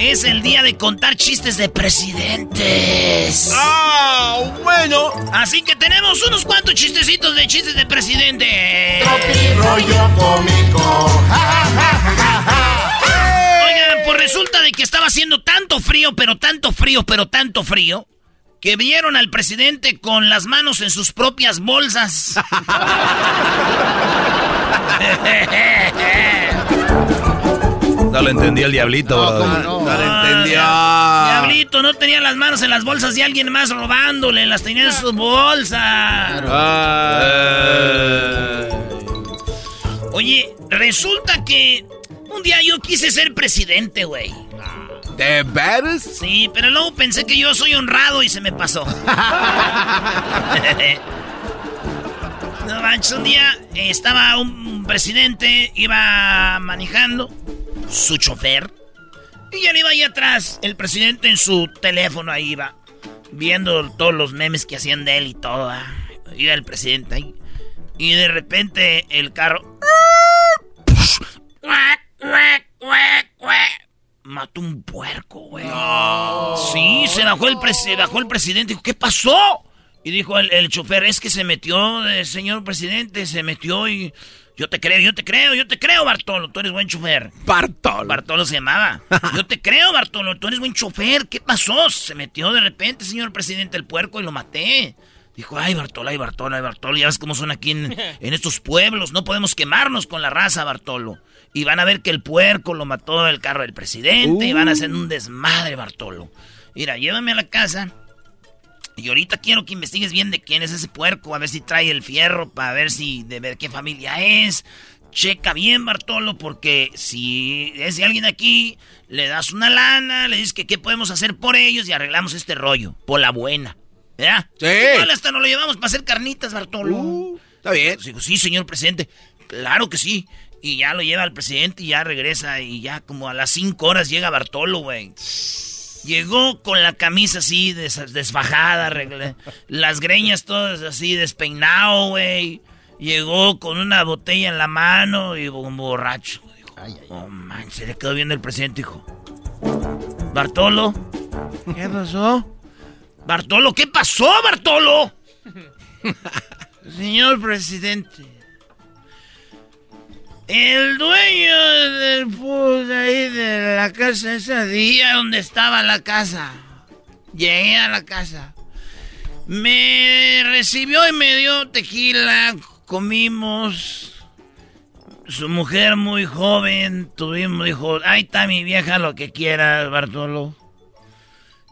es el día de contar chistes de presidentes. ¡Ah! bueno. Así que tenemos unos cuantos chistecitos de chistes de presidente. Tropi rollo cómico. Oigan, pues resulta de que estaba haciendo tanto frío, pero tanto frío, pero tanto frío, que vieron al presidente con las manos en sus propias bolsas. No lo entendía el diablito, brother. No, lo entendió. Diablito, no tenía las manos en las bolsas de alguien más robándole, las tenía en sus bolsas. Oye, resulta que un día yo quise ser presidente, güey. ¿De veras? Sí, pero luego pensé que yo soy honrado y se me pasó. no manches, un día estaba un presidente, iba manejando su chofer. Y él iba ahí atrás, el presidente en su teléfono ahí iba, viendo todos los memes que hacían de él y todo. ah. Iba el presidente ahí. Y de repente el carro... Mató un puerco, güey. Sí, se bajó el, se bajó el presidente. Dijo, ¿qué pasó? Y dijo el, el chofer, es que se metió, eh, señor presidente, se metió y... Yo te creo, yo te creo, yo te creo, Bartolo. Tú eres buen chofer. Bartolo. Bartolo se llamaba. Yo te creo, Bartolo. Tú eres buen chofer. ¿Qué pasó? Se metió de repente, señor presidente, el puerco y lo maté. Dijo, ay, Bartolo, ay, Bartolo, ay, Bartolo. Ya ves cómo son aquí en, en estos pueblos. No podemos quemarnos con la raza, Bartolo. Y van a ver que el puerco lo mató el carro del presidente. Y van a hacer un desmadre, Bartolo. Mira, llévame a la casa. Y ahorita quiero que investigues bien de quién es ese puerco, a ver si trae el fierro, para ver si de ver qué familia es. Checa bien, Bartolo, porque si es de alguien aquí, le das una lana, le dices que qué podemos hacer por ellos y arreglamos este rollo, por la buena. ¿Verdad? Sí. Igual hasta nos lo llevamos para hacer carnitas, Bartolo. Está bien. Digo, sí, señor presidente. Claro que sí. Y ya lo lleva al presidente y ya regresa y ya como a las 5 horas llega Bartolo, güey. Llegó con la camisa así des- desfajada, las greñas todas así despeinado, güey. Llegó con una botella en la mano y un borracho. Dijo, oh, man, se le quedó viendo el presidente, dijo. Bartolo, ¿qué pasó? Bartolo, ¿qué pasó, Bartolo? Señor presidente, el dueño del pues, ahí de la casa ese día donde estaba la casa. Llegué a la casa. Me recibió y me dio tequila, comimos. Su mujer muy joven, tuvimos, dijo, ahí está mi vieja, lo que quieras, Bartolo.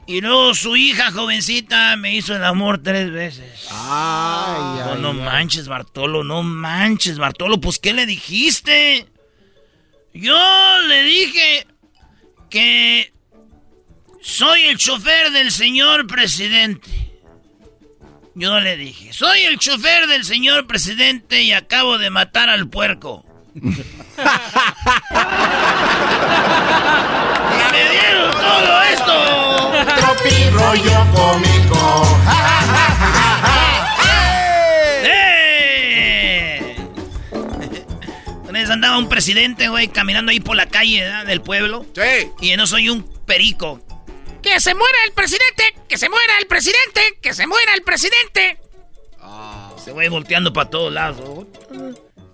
Y luego su hija jovencita me hizo el amor tres veces. Ay, Oh, ay, no ay. manches, Bartolo, no manches, Bartolo. Pues, ¿qué le dijiste? Yo le dije que soy el chofer del señor presidente. Yo le dije, soy el chofer del señor presidente y acabo de matar al puerco. presidente, güey, caminando ahí por la calle del pueblo. Sí. Y no soy un perico. ¡Que se muera el presidente! ¡Que se muera el presidente! ¡Que se muera el presidente! Se voy volteando para todos lados.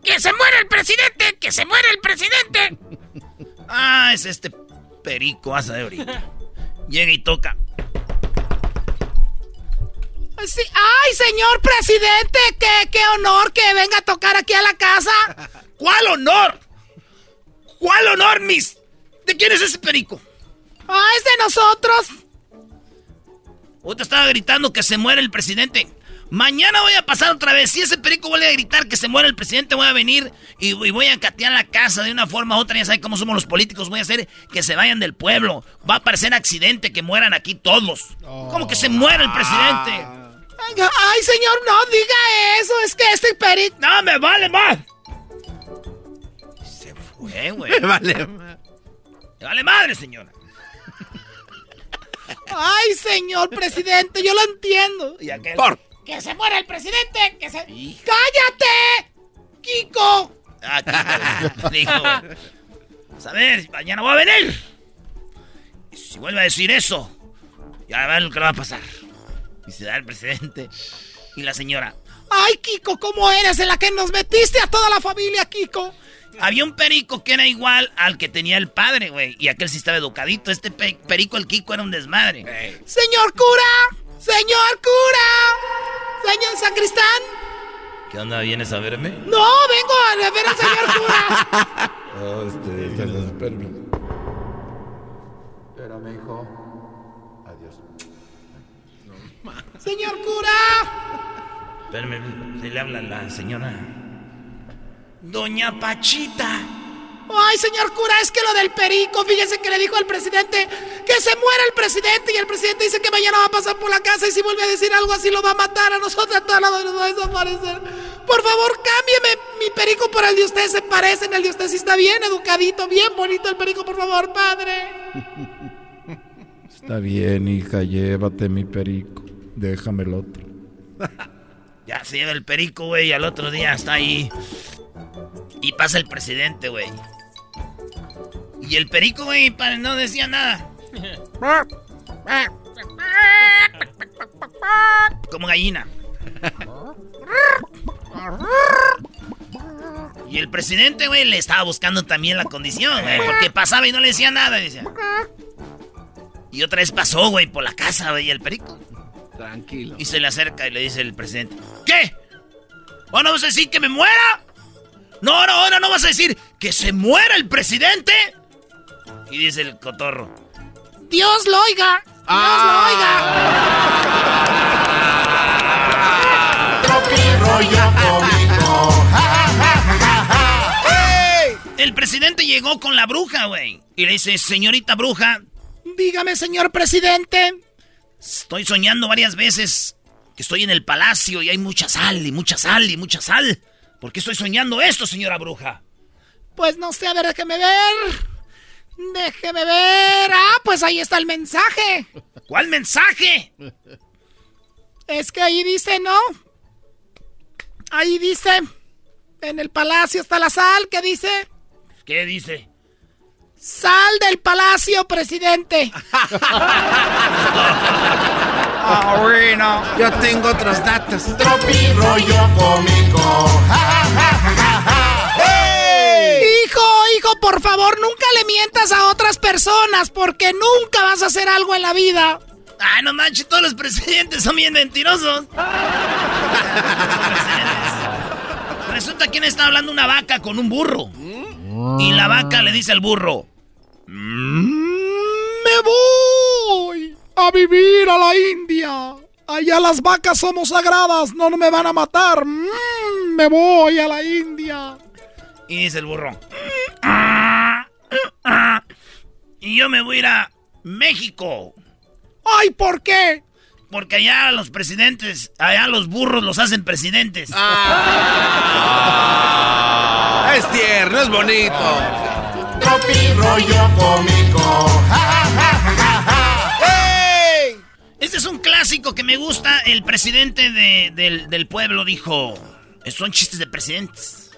¡Que se muera el presidente! ¡Que se muera el presidente! Ah, es este perico, vas a ver ahorita. Llega y toca. Sí. Ay, señor presidente, qué, qué honor que venga a tocar aquí a la casa. ¿Cuál honor? ¿Cuál honor, mis? ¿De quién es ese perico? Ah, es de nosotros. Ahorita estaba gritando que se muere el presidente. Mañana voy a pasar otra vez. Si ese perico vuelve a gritar que se muere el presidente, voy a venir y, y voy a catear la casa de una forma u otra. Ya saben cómo somos los políticos. Voy a hacer que se vayan del pueblo. Va a parecer accidente que mueran aquí todos. ¿Cómo que se muera el presidente? Ay, ay, señor, no diga eso. Es que este perico. No, me vale más. Güey. Me vale. Me vale madre, señora. Ay, señor presidente, yo lo entiendo. ¿Y aquel? Por. Que se muera el presidente, que se... ¡Cállate! ¡Kiko! Ah, Kiko, a ver, mañana voy a venir. Y si vuelve a decir eso, ya ver lo que le va a pasar. Y se da el presidente y la señora. Ay, Kiko, ¿cómo eres en la que nos metiste a toda la familia, Kiko? Había un perico que era igual al que tenía el padre, güey. Y aquel sí estaba educadito. Este pe- perico, el Kiko, era un desmadre. Señor cura, señor cura, señor sacristán. ¿Qué onda? ¿Vienes a verme? No, vengo a ver al señor cura. Espérame, hijo. Adiós. Señor cura. Espérame, se le habla la señora. Doña Pachita. Ay, señor cura, es que lo del perico, fíjese que le dijo al presidente que se muera el presidente y el presidente dice que mañana va a pasar por la casa y si vuelve a decir algo así lo va a matar a nosotros a todos nos va a desaparecer. Por favor, cámbieme mi perico por el de usted, se parecen, el de usted sí está bien educadito, bien bonito el perico, por favor, padre. Está bien, hija, llévate mi perico. Déjame el otro. Ya se lleva el perico, güey, y al otro día está ahí. Y pasa el presidente, güey. Y el perico, güey, no decía nada. Como gallina. Y el presidente, güey, le estaba buscando también la condición, güey. Porque pasaba y no le decía nada. Y, decía. y otra vez pasó, güey, por la casa, güey, el perico. Tranquilo. Y se le acerca y le dice el presidente: ¿Qué? ¿Ahora vas a decir que me muera? No, no, ahora no vas a decir que se muera el presidente. Y dice el cotorro: Dios lo oiga. Dios El presidente llegó con la bruja, güey. Y le dice: Señorita bruja, lo oiga. Dígame, señor presidente. estoy soñando varias veces que estoy en el palacio y hay mucha sal y mucha sal y mucha sal. ¿Por qué estoy soñando esto, señora bruja? Pues no sé, a ver, déjeme ver. Déjeme ver. Ah, pues ahí está el mensaje. ¿Cuál mensaje? Es que ahí dice, ¿no? Ahí dice. En el palacio está la sal. ¿Qué dice? ¿Qué dice? Sal del palacio, presidente. Ah, bueno. Yo tengo otros datos. Tropi rollo cómico. Hijo, hijo, por favor, nunca le mientas a otras personas porque nunca vas a hacer algo en la vida. Ay, no manches, todos los presidentes son bien mentirosos. Resulta que está hablando una vaca con un burro. Y la vaca le dice al burro: Me voy a vivir a la India. Allá las vacas somos sagradas, no me van a matar. Mm, me voy a la India. Y dice el burro: Y yo me voy a ir a México. Ay, ¿por qué? Porque allá los presidentes, allá los burros los hacen presidentes. Ah, es tierno, es bonito. Tropi rollo cómico. Este es un clásico que me gusta. El presidente de- del, del pueblo dijo: Son chistes de presidentes.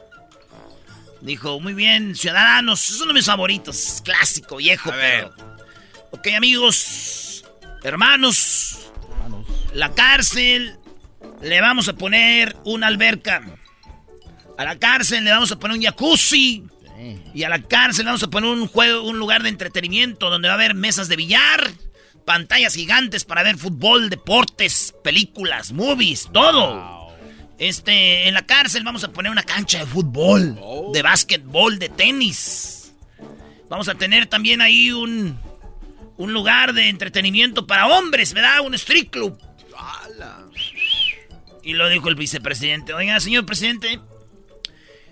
Dijo: Muy bien, ciudadanos, es uno de mis favoritos. Clásico, viejo, pero. Ok, amigos, hermanos, la cárcel le vamos a poner una alberca. A la cárcel le vamos a poner un jacuzzi. Y a la cárcel le vamos a poner un juego, un lugar de entretenimiento donde va a haber mesas de billar, pantallas gigantes para ver fútbol, deportes, películas, movies, todo. Este, en la cárcel vamos a poner una cancha de fútbol, de básquetbol, de tenis. Vamos a tener también ahí un un lugar de entretenimiento para hombres, ¿verdad? Un street club. Y lo dijo el vicepresidente. Oiga, señor presidente,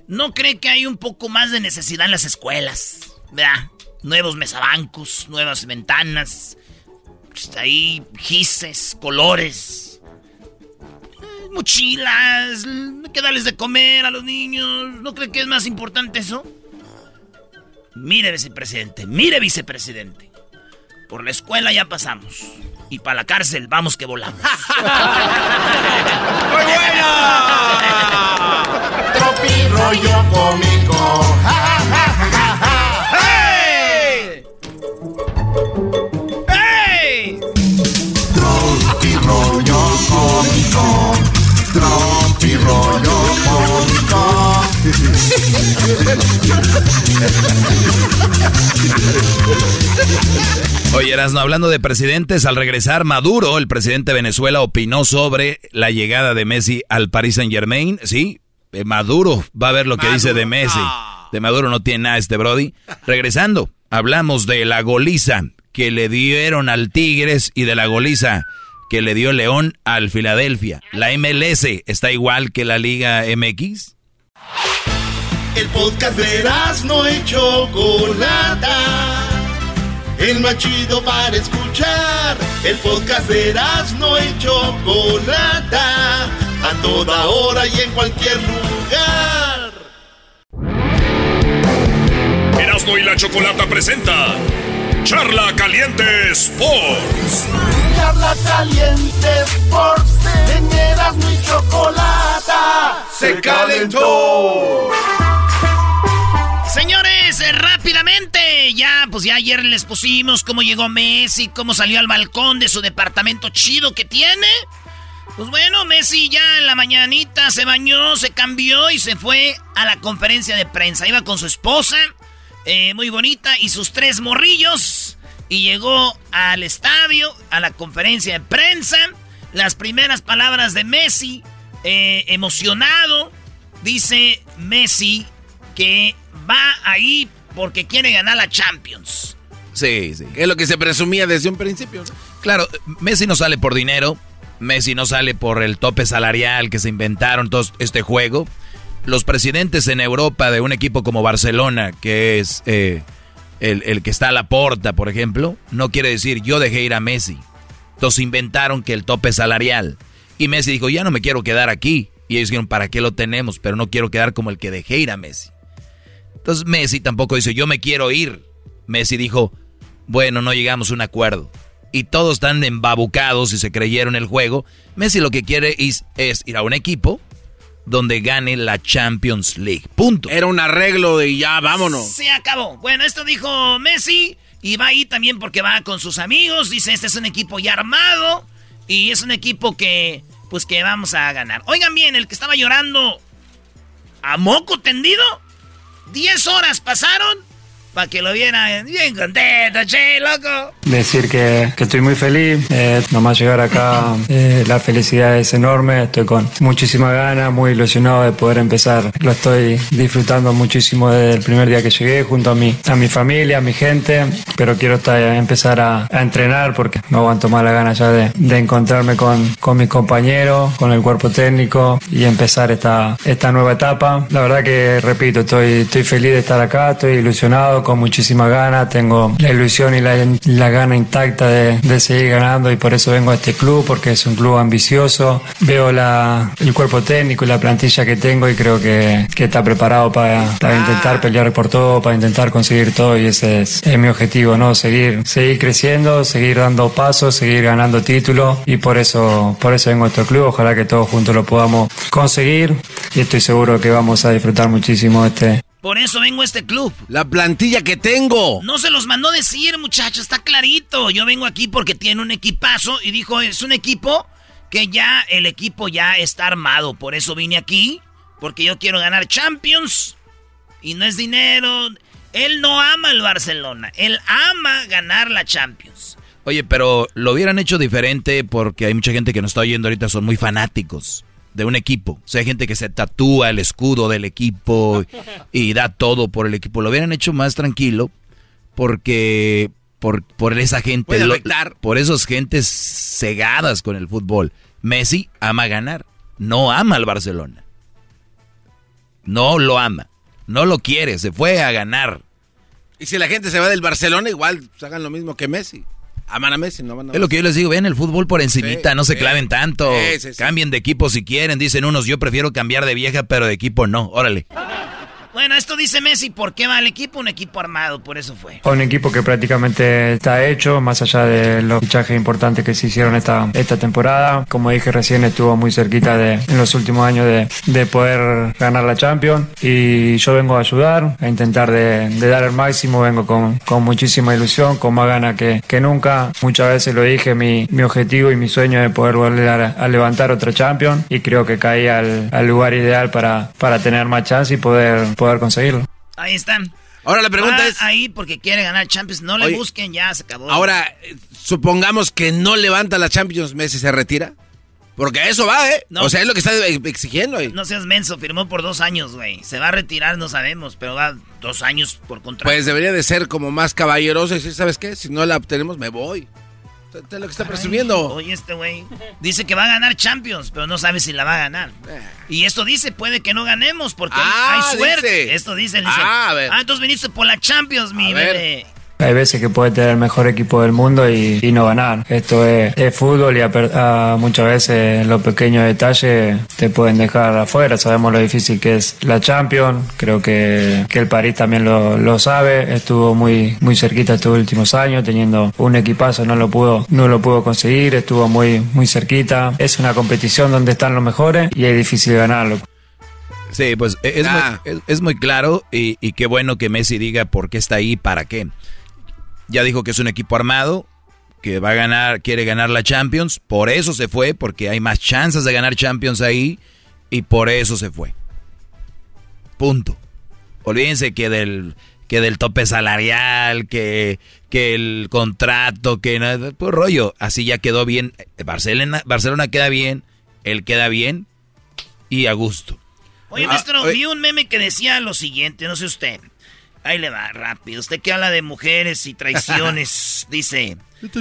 ¿no cree que hay un poco más de necesidad en las escuelas? ¿Verdad? Nuevos mesabancos, nuevas ventanas, ahí gises, colores, eh, mochilas, que darles de comer a los niños. ¿No cree que es más importante eso? Mire, vicepresidente, mire, vicepresidente. Por la escuela ya pasamos. Y para la cárcel vamos que volamos. ¡Muy buena! Tropi rollo cómico. ¡Hey! Tropi rollo cómico. Oye, Erasno, hablando de presidentes, al regresar Maduro, el presidente de Venezuela, opinó sobre la llegada de Messi al Paris Saint Germain. Sí, eh, Maduro va a ver lo que dice de Messi. De Maduro no tiene nada este Brody. Regresando, hablamos de la goliza que le dieron al Tigres y de la goliza que le dio León al Filadelfia. La MLS está igual que la Liga MX. El podcast de no y Chocolata. El más chido para escuchar. El podcast de no y Chocolata. A toda hora y en cualquier lugar. Erasmo y la Chocolata presenta Charla Caliente Sports. Charla Caliente Sports. En Erasmo y Chocolata. Se calentó. Señores, eh, rápidamente, ya, pues ya ayer les pusimos cómo llegó Messi, cómo salió al balcón de su departamento chido que tiene. Pues bueno, Messi ya en la mañanita se bañó, se cambió y se fue a la conferencia de prensa. Iba con su esposa, eh, muy bonita, y sus tres morrillos. Y llegó al estadio, a la conferencia de prensa. Las primeras palabras de Messi, eh, emocionado, dice Messi que va ahí porque quiere ganar la Champions. Sí, sí. Es lo que se presumía desde un principio. Claro, Messi no sale por dinero. Messi no sale por el tope salarial que se inventaron todo este juego. Los presidentes en Europa de un equipo como Barcelona, que es eh, el, el, que está a la porta, por ejemplo, no quiere decir yo dejé ir a Messi. Entonces inventaron que el tope salarial. Y Messi dijo, ya no me quiero quedar aquí. Y ellos dijeron, ¿para qué lo tenemos? Pero no quiero quedar como el que dejé ir a Messi. Entonces Messi tampoco dice, yo me quiero ir. Messi dijo, bueno, no llegamos a un acuerdo. Y todos están embabucados y se creyeron el juego. Messi lo que quiere es, es, ir a un equipo donde gane la Champions League. Punto. Era un arreglo de ya, vámonos. Se acabó. Bueno, esto dijo Messi. Y va ahí también porque va con sus amigos. Dice, este es un equipo ya armado. Y es un equipo que, pues que vamos a ganar. Oigan bien, el que estaba llorando a moco tendido 10 horas pasaron para que lo vieran bien contento, che, loco. Decir que, que estoy muy feliz, eh, nomás llegar acá, eh, la felicidad es enorme, estoy con muchísima ganas, muy ilusionado de poder empezar. Lo estoy disfrutando muchísimo desde el primer día que llegué, junto a mi, a mi familia, a mi gente, pero quiero estar, empezar a, a, entrenar porque no aguanto más la gana ya de, de encontrarme con, con mis compañeros, con el cuerpo técnico y empezar esta, esta nueva etapa. La verdad que, repito, estoy, estoy feliz de estar acá, estoy ilusionado con muchísima ganas, tengo la ilusión y la, la gana intacta de, de, seguir ganando y por eso vengo a este club, porque es un club ambicioso. Veo la, el cuerpo técnico y la plantilla que tengo y creo que, que está preparado para, para, intentar pelear por todo, para intentar conseguir todo y ese es, es, mi objetivo, ¿no? Seguir, seguir creciendo, seguir dando pasos, seguir ganando títulos y por eso, por eso vengo a este club. Ojalá que todos juntos lo podamos conseguir y estoy seguro que vamos a disfrutar muchísimo este, por eso vengo a este club. La plantilla que tengo. No se los mandó decir, muchachos, está clarito. Yo vengo aquí porque tiene un equipazo y dijo, es un equipo que ya el equipo ya está armado. Por eso vine aquí, porque yo quiero ganar Champions. Y no es dinero. Él no ama el Barcelona, él ama ganar la Champions. Oye, pero lo hubieran hecho diferente porque hay mucha gente que nos está oyendo ahorita, son muy fanáticos de un equipo. O sea, hay gente que se tatúa el escudo del equipo y da todo por el equipo. Lo hubieran hecho más tranquilo porque por, por esa gente, lo- por esos gentes cegadas con el fútbol. Messi ama ganar, no ama al Barcelona. No lo ama, no lo quiere, se fue a ganar. Y si la gente se va del Barcelona, igual pues, hagan lo mismo que Messi. Aman a Messi, no van a Es lo que yo les digo, ven el fútbol por encimita, Sí, no se sí. claven tanto. Sí. Cambien de equipo si quieren, dicen unos, yo prefiero cambiar de vieja, pero de equipo no, órale. Bueno, esto dice Messi, ¿por qué va al equipo? Un equipo armado, por eso fue. Un equipo que prácticamente está hecho, más allá de los fichajes importantes que se hicieron esta, esta temporada. Como dije recién, estuvo muy cerquita de, en los últimos años de, de poder ganar la Champions. Y yo vengo a ayudar, a intentar de, de dar el máximo. Vengo con, con muchísima ilusión, con más ganas que, que nunca. Muchas veces lo dije, mi, mi objetivo y mi sueño es poder volver a, a levantar otra Champions. Y creo que caí al, al lugar ideal para, para tener más chance y poder, poder conseguirlo. Ahí están. Ahora la pregunta Va es- ahí porque quiere ganar Champions. No le Oye, busquen, ya se acabó. Ahora, supongamos que no levanta la Champions, Messi se retira. Porque a eso va, ¿eh? No. O sea, es lo que está exigiendo. eh. No seas menso, firmó por dos años, güey. Se va a retirar, no sabemos, pero va dos años por contrato. Pues debería de ser como más caballeroso y decir, ¿sabes qué? Si no la obtenemos, me voy. Es lo que está presumiendo. Oye, este güey dice que va a ganar Champions, pero no sabe si la va a ganar. Y esto dice, puede que no ganemos porque Ah, hay suerte. dice. Esto dice, él dice. Ah, a ver. Ah, entonces viniste por la Champions, mi bebé. Hay veces que puedes tener el mejor equipo del mundo y, y no ganar. Esto es, es fútbol y a per- a muchas veces los pequeños detalles te pueden dejar afuera. Sabemos lo difícil que es la Champions. Creo que, que el París también lo, lo sabe. Estuvo muy, muy cerquita estos últimos años teniendo un equipazo. No lo pudo, no lo pudo conseguir. Estuvo muy, muy cerquita. Es una competición donde están los mejores y es difícil ganarlo. Sí, pues e- es, Ah. muy, es, es muy claro y, y qué bueno que Messi diga por qué está ahí, para qué. Ya dijo que es un equipo armado, que va a ganar, quiere ganar la Champions, por eso se fue, porque hay más chances de ganar Champions ahí y por eso se fue. Punto. Olvídense que del que del tope salarial, que, que el contrato, que nada, pues rollo, así ya quedó bien. Barcelona, Barcelona queda bien, él queda bien y a gusto. Oye, Ah, maestro, oye. vi un meme que decía lo siguiente, no sé usted. Ahí le va, rápido. Usted que habla de mujeres y traiciones, dice...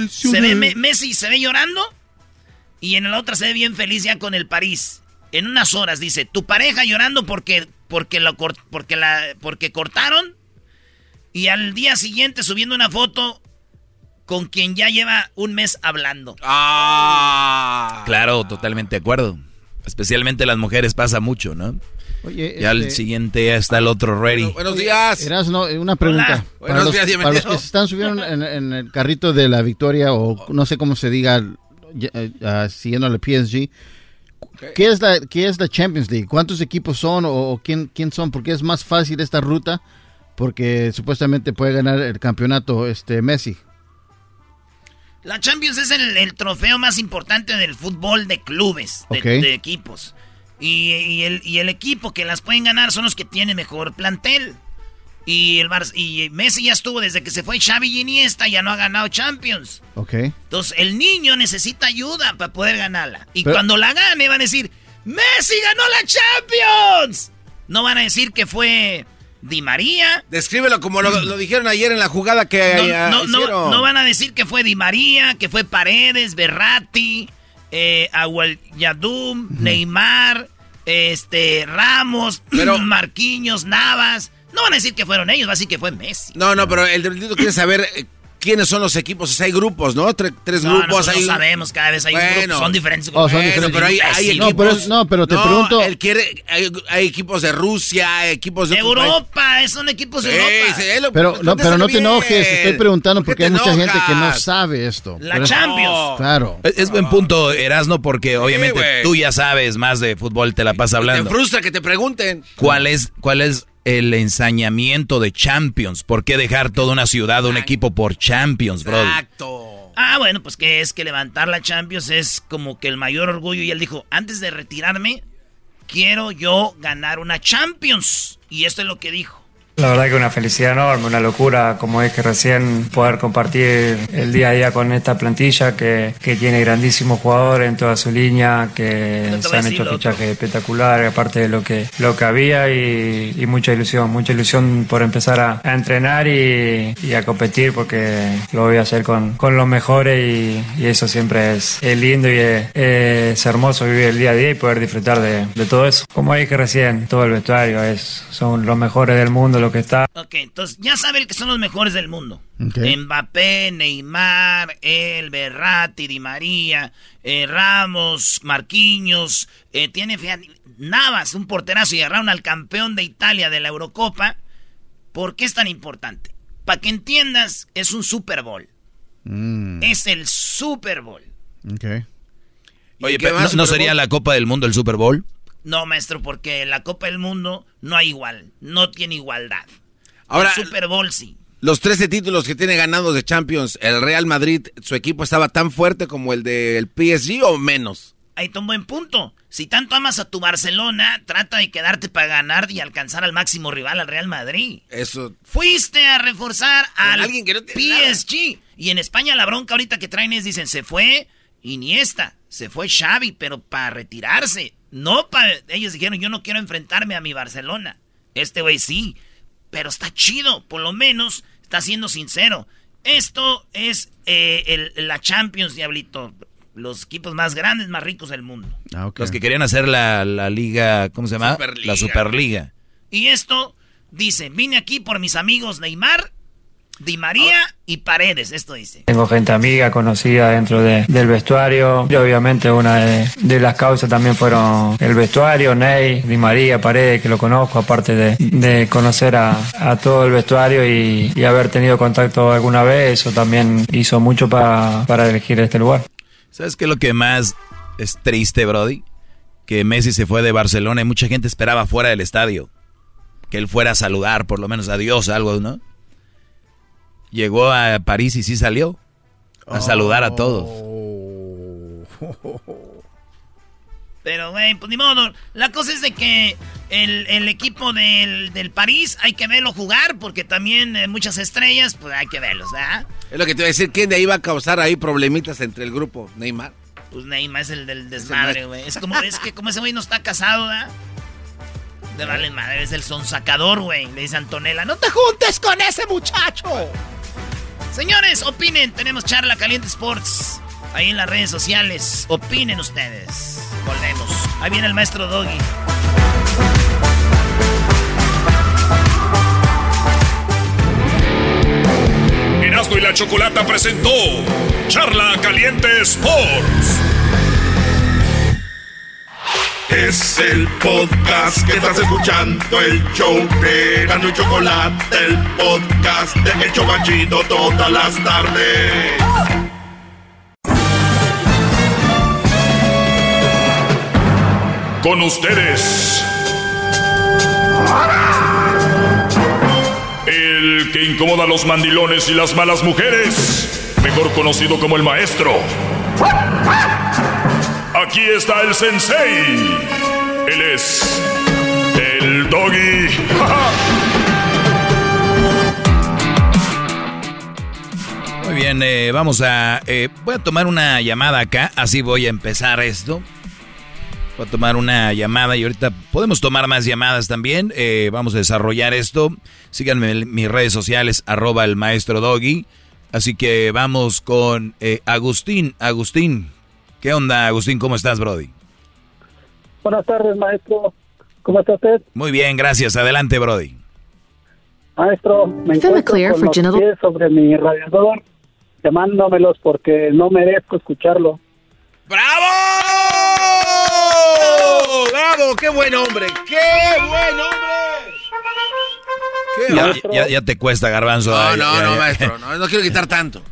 Se ve Me- Messi se ve llorando y en la otra se ve bien feliz ya con el París. En unas horas dice, tu pareja llorando porque porque lo porque la porque cortaron y al día siguiente subiendo una foto con quien ya lleva un mes hablando. Ah. Claro, totalmente de acuerdo. Especialmente las mujeres pasa mucho, ¿no? Oye, Ya al este- siguiente ya está el otro ready. Buenos días. Erasno, una pregunta. Hola. Para Buenos los, días, para los que se están subiendo en, en el carrito de la victoria o no sé cómo se diga, ya- eh, siguiendo al PSG, ¿qué es, la, ¿qué es la Champions League? ¿Cuántos equipos son o, o quién, quién son? Porque es más fácil esta ruta porque supuestamente puede ganar el campeonato este Messi. La Champions es el, el trofeo más importante del fútbol de clubes, de equipos. Y, y el, y el equipo que las pueden ganar son los que tienen mejor plantel. Y, el Bar- y Messi ya estuvo desde que se fue Xavi y Iniesta, ya no ha ganado Champions. Ok. Entonces el niño necesita ayuda para poder ganarla. Y Pero- cuando la gane van a decir, Messi ganó la Champions. No van a decir que fue Di María. Descríbelo como lo, lo dijeron ayer en la jugada que No, eh, no, no, no van a decir que fue Di María, que fue Paredes, Berratti, eh, Agual Yadum, Neymar, este, Ramos, Marquinhos, Navas. No van a decir que fueron ellos, va a decir que fue Messi. No, no, pero el delito quiere saber eh, quiénes son los equipos. O sea, hay grupos, ¿no? Tre- tres No, grupos. hay sabemos, cada vez hay Bueno. grupos, son diferentes Oh, son grupos. diferentes. pero hay, hay equipos. No, pero- no, pero te No, pregunto- Él quiere, hay, hay equipos de Rusia, hay equipos de. Europa, son equipos de Sí, Europa. sí, él lo- Pero no, pero no te enojes, estoy preguntando ¿Por porque hay te mucha gente que no sabe esto. La Champions. Claro. Es, es buen punto, Erasno, porque obviamente tú ya sabes más de fútbol, te la pasas Te hablando. frustra que te pregunten. ¿Cuál es, ¿Cuál es el ensañamiento de Champions? ¿Por qué dejar toda una ciudad, un equipo por Champions, bro? Exacto. Ah, bueno, pues que es que levantar la Champions es como que el mayor orgullo. Y él dijo, antes de retirarme, quiero yo ganar una Champions. Y esto es lo que dijo. La verdad que una felicidad enorme, una locura, como es que recién poder compartir el día a día con esta plantilla que, que tiene grandísimos jugadores en toda su línea, que se han hecho fichajes espectaculares, aparte de lo que, lo que había y, y mucha ilusión, mucha ilusión por empezar a, a entrenar y, y, a competir porque lo voy a hacer con, con los mejores y, y eso siempre es, es lindo y es, es, hermoso vivir el día a día y poder disfrutar de, de todo eso. Como dije recién, todo el vestuario es, son los mejores del mundo lo que está. Ok, entonces ya saben que son los mejores del mundo. Mbappé, Neymar, El, Berratti, Di María, eh, Ramos, Marquinhos, eh, tiene Navas, un porterazo y agarraron al campeón de Italia de la Eurocopa. ¿Por qué es tan importante? Para que entiendas, es un Super Bowl. Mm. Es el Super Bowl. Okay. Oye, pero ¿no, ¿no sería la Copa del Mundo el Super Bowl? No, maestro, porque la Copa del Mundo no hay igual, no tiene igualdad. Ahora, el Super Bowl sí. Los 13 títulos que tiene ganados de Champions, ¿el Real Madrid, su equipo estaba tan fuerte como el del PSG o menos? Ahí está un buen punto. Si tanto amas a tu Barcelona, trata de quedarte para ganar y alcanzar al máximo rival, al Real Madrid. Eso. Fuiste a reforzar al alguien que no PSG. Y en España la bronca ahorita que traen es, dicen, se fue Iniesta, se fue Xavi, pero para retirarse. No. Ellos dijeron, yo no quiero enfrentarme a mi Barcelona. Este güey sí. Pero está chido, por lo menos está siendo sincero. Esto es eh, el, la Champions, Diablito. Los equipos más grandes, más ricos del mundo. Ah, okay. Los que querían hacer la, la, liga, ¿cómo se llama? Superliga. La Superliga. Y esto dice, vine aquí por mis amigos Neymar, Di María y Paredes, esto dice. Tengo gente amiga, conocida dentro de, del vestuario. Y obviamente una de, de, las causas también fueron el vestuario, Ney, Di María, Paredes, que lo conozco, aparte de, de conocer a, a, todo el vestuario y, y, haber tenido contacto alguna vez, eso también hizo mucho para, para elegir este lugar. ¿Sabes qué es lo que más es triste, Brody? Que Messi se fue de Barcelona y mucha gente esperaba fuera del estadio. Que él fuera a saludar, por lo menos adiós, algo, ¿no? Llegó a París y sí salió a oh. saludar a todos. Pero, güey, pues ni modo. La cosa es de que el, el equipo del, del, París hay que verlo jugar porque también eh, muchas estrellas, pues hay que verlos, ¿verdad? Es lo que te iba a decir. ¿Quién de ahí va a causar ahí problemitas entre el grupo? ¿Neymar? Pues Neymar es el del desmadre, güey. Es como, es que como ese güey no está casado, ¿verdad? De vale madre, es el sonsacador, güey. Le dice Antonella, no te juntes con ese muchacho. Señores, opinen. Tenemos charla Caliente Sports ahí en las redes sociales. Opinen ustedes. Volvemos. Ahí viene el maestro Doggy. Erasmo y la Chocolata presentó Charla Caliente Sports. Es el podcast que estás escuchando, el show de Gano y Chocolate, el podcast de El Chocachito todas las tardes. Con ustedes. El que incomoda a los mandilones y las malas mujeres, mejor conocido como el maestro. Aquí está el sensei. Él es el doggy. Muy bien, eh, vamos a... Eh, voy a tomar una llamada acá, así voy a empezar esto. Voy a tomar una llamada y ahorita podemos tomar más llamadas también. Eh, vamos a desarrollar esto. Síganme en mis redes sociales, arroba el maestro doggy. Así que vamos con eh, Agustín. Agustín, ¿Qué onda, Agustín? ¿Cómo estás, Brody? Buenas tardes, maestro. ¿Cómo está usted? Muy bien, gracias. Adelante, Brody. Maestro, me encuentro con los pies sobre mi radiador, llamándomelos porque no merezco escucharlo. ¡Bravo! ¡Bravo! ¡Qué buen hombre! ¡Qué buen hombre! ¿Qué ya, ya, ya, te cuesta, Garbanzo. No, Ay, no, no, maestro. No, no quiero quitar tanto.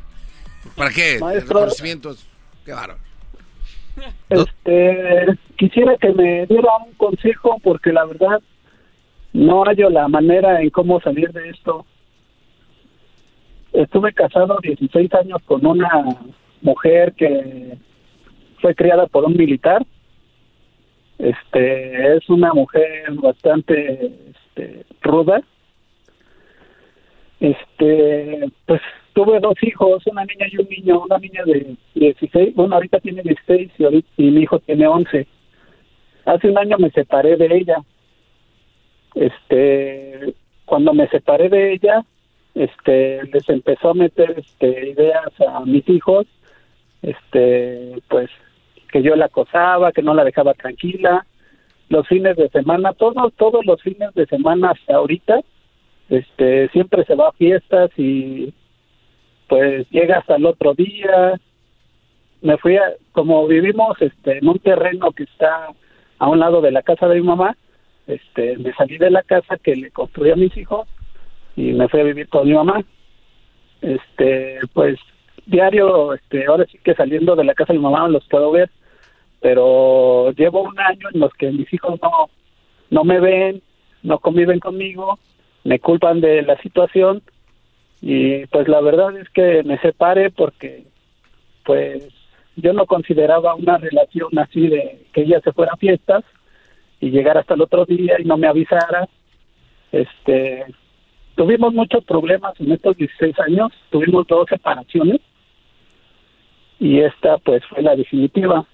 ¿Para qué? Maestro. Reconocimientos. Qué bárbaro. Este, quisiera que me diera un consejo porque la verdad no hallo la manera en cómo salir de esto. Estuve casado 16 años con una mujer que fue criada por un militar. Este, es una mujer bastante este, ruda este, pues tuve dos hijos, una niña y un niño, una niña de 16, bueno, ahorita tiene 16 y, mi hijo tiene 11. Hace un año me separé de ella. Este, cuando me separé de ella, este, les empezó a meter este, ideas a mis hijos, este, pues que yo la acosaba, que no la dejaba tranquila. Los fines de semana, todos, todos los fines de semana hasta ahorita, este, siempre se va a fiestas y pues llega hasta el otro día. Me fui a, como vivimos este, en un terreno que está a un lado de la casa de mi mamá, este, me salí de la casa que le construí a mis hijos y me fui a vivir con mi mamá. Este, pues diario, este, ahora sí que saliendo de la casa de mi mamá los puedo ver, pero llevo un año en los que mis hijos no, no me ven, no conviven conmigo, me culpan de la situación y pues la verdad es que me separé porque pues yo no consideraba una relación así de que ella se fuera a fiestas y llegara hasta el otro día y no me avisara. Este, tuvimos muchos problemas en estos 16 años, tuvimos dos separaciones y esta pues fue la definitiva.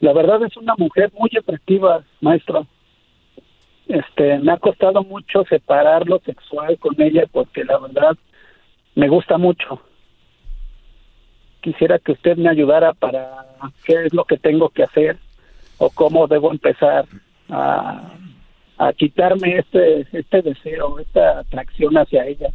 La verdad es una mujer muy atractiva, maestro. Este, me ha costado mucho separar lo sexual con ella porque la verdad me gusta mucho. Quisiera que usted me ayudara para qué es lo que tengo que hacer o cómo debo empezar a, a quitarme este, este deseo, esta atracción hacia ella.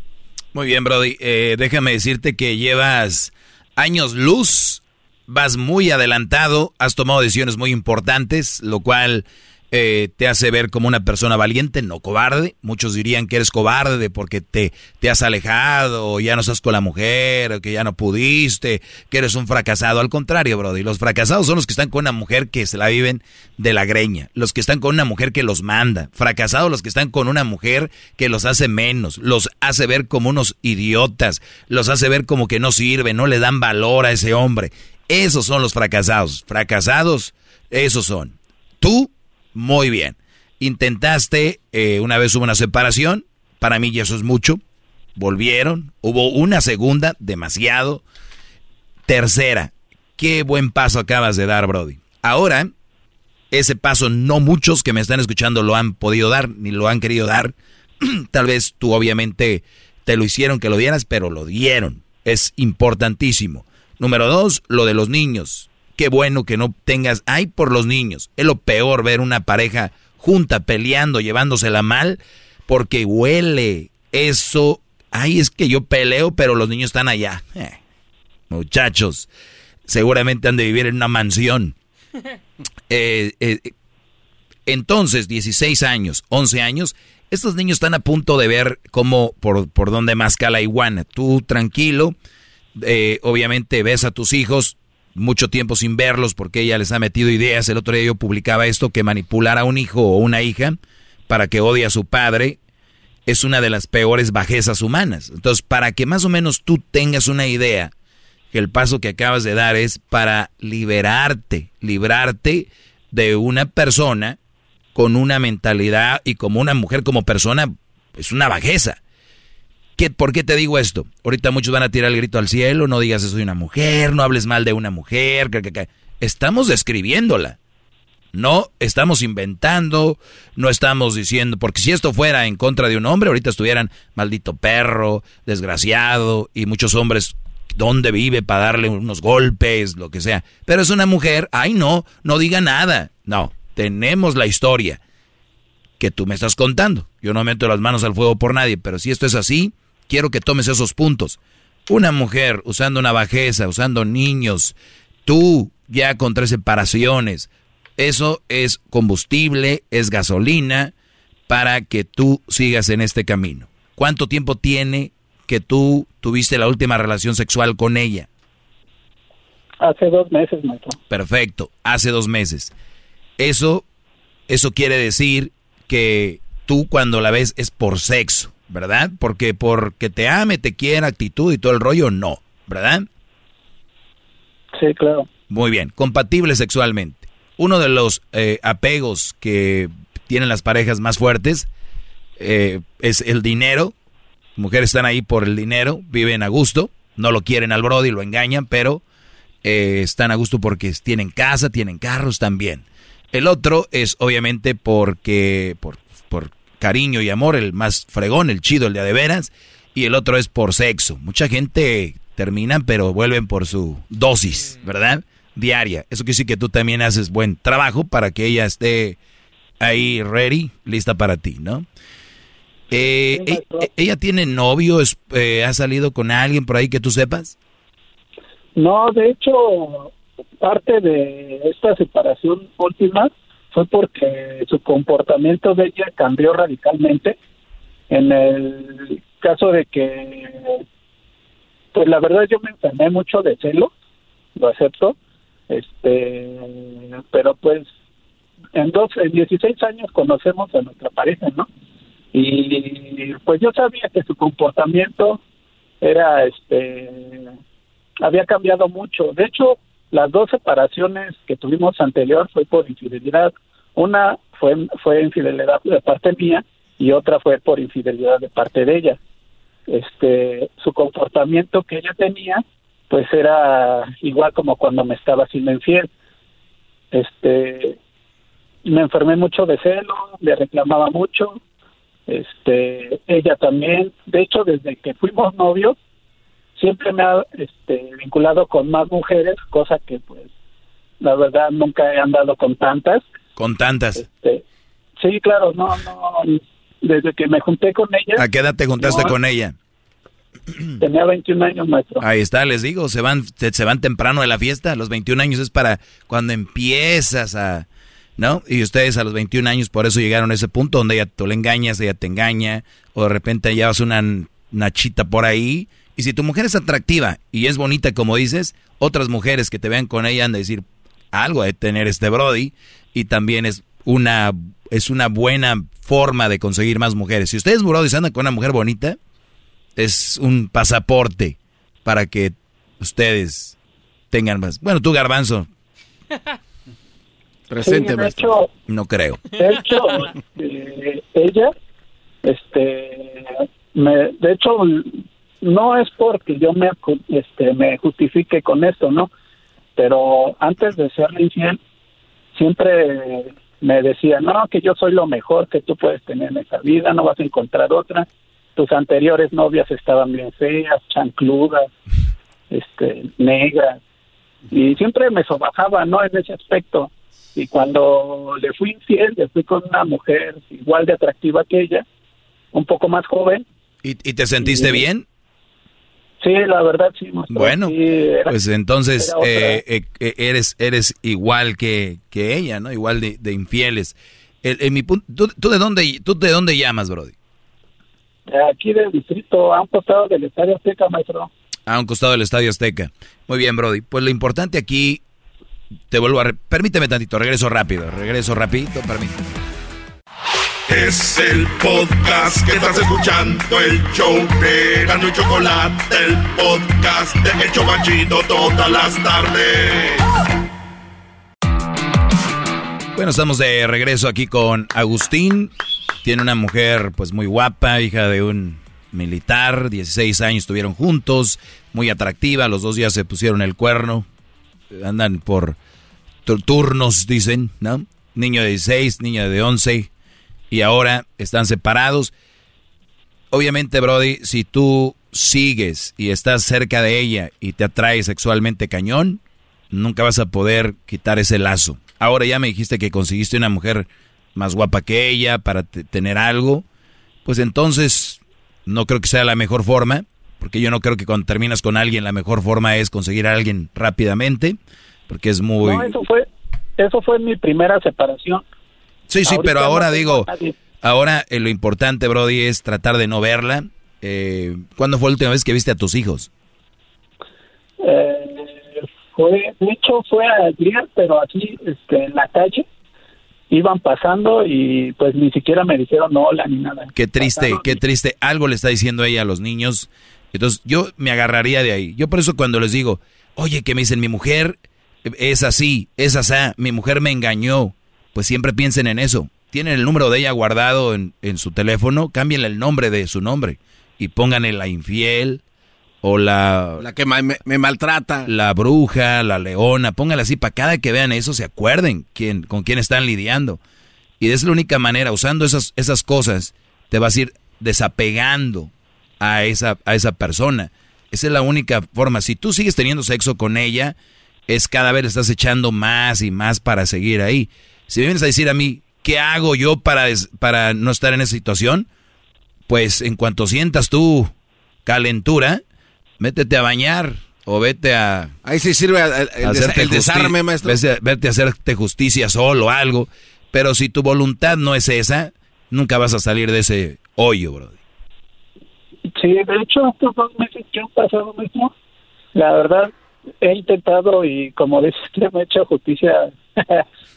Muy bien, Brody. Eh, déjame decirte que llevas años luz, vas muy adelantado, has tomado decisiones muy importantes, lo cual eh, te hace ver como una persona valiente, no cobarde. Muchos dirían que eres cobarde porque te, te has alejado, ya no estás con la mujer, o que ya no pudiste, que eres un fracasado. Al contrario, Brody, los fracasados son los que están con una mujer que se la viven de la greña, los que están con una mujer que los manda, fracasados los que están con una mujer que los hace menos, los hace ver como unos idiotas, los hace ver como que no sirven, no le dan valor a ese hombre. Esos son los fracasados. Fracasados, esos son. Tú muy bien. Intentaste, eh, una vez hubo una separación, para mí ya eso es mucho. Volvieron, hubo una segunda, demasiado. Tercera, qué buen paso acabas de dar, Brody. Ahora, ese paso no muchos que me están escuchando lo han podido dar, ni lo han querido dar. Tal vez tú obviamente te lo hicieron que lo dieras, pero lo dieron. Es importantísimo. Número dos, lo de los niños qué bueno que no tengas, ay por los niños. Es lo peor ver una pareja junta peleando, llevándosela mal, porque huele. Eso, ay, es que yo peleo, pero los niños están allá. Eh, muchachos, seguramente han de vivir en una mansión. Eh, eh, entonces, 16 años, 11 años, estos niños están a punto de ver cómo, por, por dónde más la iguana. Tú tranquilo, obviamente ves a tus hijos, mucho tiempo sin verlos porque ella les ha metido ideas. El otro día yo publicaba esto, que manipular a un hijo o una hija para que odie a su padre es una de las peores bajezas humanas. Entonces, para que más o menos tú tengas una idea, el paso que acabas de dar es para liberarte, librarte de una persona con una mentalidad y como una mujer como persona, es una bajeza. ¿Por qué te digo esto? Ahorita muchos van a tirar el grito al cielo, no digas eso de una mujer, no hables mal de una mujer. Que, Estamos describiéndola. No estamos inventando, no estamos diciendo, porque si esto fuera en contra de un hombre, ahorita estuvieran maldito perro, desgraciado, y muchos hombres, ¿dónde vive para darle unos golpes, lo que sea? Pero es una mujer, ay no, no diga nada. No, tenemos la historia que tú me estás contando. Yo no meto las manos al fuego por nadie, pero si esto es así, quiero que tomes esos puntos. Una mujer usando una bajeza, usando niños, tú ya con tres separaciones, eso es combustible, es gasolina para que tú sigas en este camino. ¿Cuánto tiempo tiene que tú tuviste la última relación sexual con ella? Hace dos meses, maestro. Perfecto, hace dos meses. Eso, eso quiere decir que tú cuando la ves es por sexo. ¿Verdad? Porque porque te ame, te quiera, actitud y todo el rollo, no, ¿verdad? Sí, claro. Muy bien, compatible sexualmente. Uno de los eh, apegos que tienen las parejas más fuertes eh, es el dinero Mujeres están ahí por el dinero, viven a gusto, no lo quieren al Brody, lo engañan, pero eh, están a gusto porque tienen casa, tienen carros también. El otro es obviamente porque por, cariño y amor, el más fregón, el chido, el de de veras, y el otro es por sexo. Mucha gente termina, pero vuelven por su dosis, ¿verdad? Diaria. Eso quiere decir que tú también haces buen trabajo para que ella esté ahí ready, lista para ti, ¿no? Eh, e, e, ¿Ella tiene novio? Eh, ¿Ha salido con alguien por ahí que tú sepas? No, de hecho, parte de esta separación última fue porque su comportamiento de ella cambió radicalmente. En el caso de que, pues la verdad yo me enfermé mucho de celo, lo acepto, este, pero pues en dos, en 16 años conocemos a nuestra pareja, ¿no? Y pues yo sabía que su comportamiento era, este, había cambiado mucho. De hecho, las dos separaciones que tuvimos anterior fue por infidelidad. Una fue, fue infidelidad de parte mía y otra fue por infidelidad de parte de ella. Este, su comportamiento que ella tenía, pues era igual como cuando me estaba haciendo infiel. Este, me enfermé mucho de celo, le reclamaba mucho, este, ella también, de hecho desde que fuimos novios, siempre me ha este, vinculado con más mujeres, cosa que pues la verdad nunca he andado con tantas. Con tantas. Este, sí, claro, no, no, desde que me junté con ella. ¿A qué edad te juntaste con ella? Tenía 21 años, maestro. Ahí está, les digo, se van, se, van temprano de la fiesta. Los 21 años es para cuando empiezas a, ¿no? Y ustedes a los 21 años por eso llegaron a ese punto donde ella tú le engañas, ella te engaña, o de repente llevas una nachita por ahí. Y si tu mujer es atractiva y es bonita como dices, otras mujeres que te vean con ella han de decir algo de tener este Brody y también es una es una buena forma de conseguir más mujeres. Si ustedes Brody andan con una mujer bonita, es un pasaporte para que ustedes tengan más. Bueno, tú Garbanzo. Presente, No creo. De hecho, eh, ella, este, me, de hecho, no es porque yo me, este, me justifique con esto, ¿no? Pero antes de ser infiel, siempre me decía, no, que yo soy lo mejor que tú puedes tener en esa vida, no vas a encontrar otra. Tus anteriores novias estaban bien feas, chancludas, este, negras. Y siempre me sobajaba, ¿no? En ese aspecto y cuando le fui infiel, le fui con una mujer igual de atractiva que ella, un poco más joven. ¿Y, te sentiste bien? Sí, la verdad sí. Bueno, pues entonces eh, eh, eh, eres eres igual que, que ella, ¿no? Igual de, de infieles. En, mi punto, ¿tú, de dónde tú de dónde llamas, Brody? Aquí del distrito, a un costado del Estadio Azteca, maestro. A un costado del Estadio Azteca. Muy bien, Brody. Pues lo importante aquí te vuelvo a... Permíteme tantito, regreso rápido, regreso rapidito, permíteme. Es el podcast que estás escuchando, el show de Gano y Chocolate, el podcast de Hecho Banchito todas las tardes. Bueno, estamos de regreso aquí con Agustín. Tiene una mujer pues muy guapa, hija de un militar, 16 años estuvieron juntos, muy atractiva, los dos días se pusieron el cuerno, andan por turnos, dicen, ¿no? Niño de 16, niña de 11, y ahora están separados. Obviamente, Brody, si tú sigues y estás cerca de ella y te atrae sexualmente cañón, nunca vas a poder quitar ese lazo. Ahora ya me dijiste que conseguiste una mujer más guapa que ella para tener algo, pues entonces no creo que sea la mejor forma, porque yo no creo que cuando terminas con alguien la mejor forma es conseguir a alguien rápidamente. Porque es muy... No, eso fue, eso fue mi primera separación. Sí, sí, pero ahora digo, ahora eh, lo importante, Brody, es tratar de no verla. Eh, ¿Cuándo fue la última vez que viste a tus hijos? Eh, fue, de hecho fue ayer, pero aquí este, en la calle iban pasando y pues ni siquiera me dijeron hola ni nada. Qué triste, qué triste. Algo le está diciendo ella a los niños. Entonces yo me agarraría de ahí. Yo por eso cuando les digo, oye, que me dicen mi mujer es así, es así, mi mujer me engañó. Pues siempre piensen en eso. Tienen el número de ella guardado en, su teléfono, cámbienle el nombre de su nombre. y pónganle la infiel o la... La que me, me maltrata. La bruja, la leona, pónganle así para cada que vean eso se acuerden quién, con quién están lidiando. Y es la única manera, usando esas, esas cosas, te vas a ir desapegando a esa, a esa persona. Esa es la única forma. Si tú sigues teniendo sexo con ella, es cada vez le estás echando más y más para seguir ahí. Si me vienes a decir a mí, ¿qué hago yo para, para no estar en esa situación? Pues en cuanto sientas tú calentura, métete a bañar o vete a... Ahí sí sirve el, desarme, maestro. Vete a hacerte justicia solo o algo. Pero si tu voluntad no es esa, nunca vas a salir de ese hoyo, bro. Sí, de hecho, estos dos meses que han pasado, mismo, la verdad, he intentado y como dices, me he hecho justicia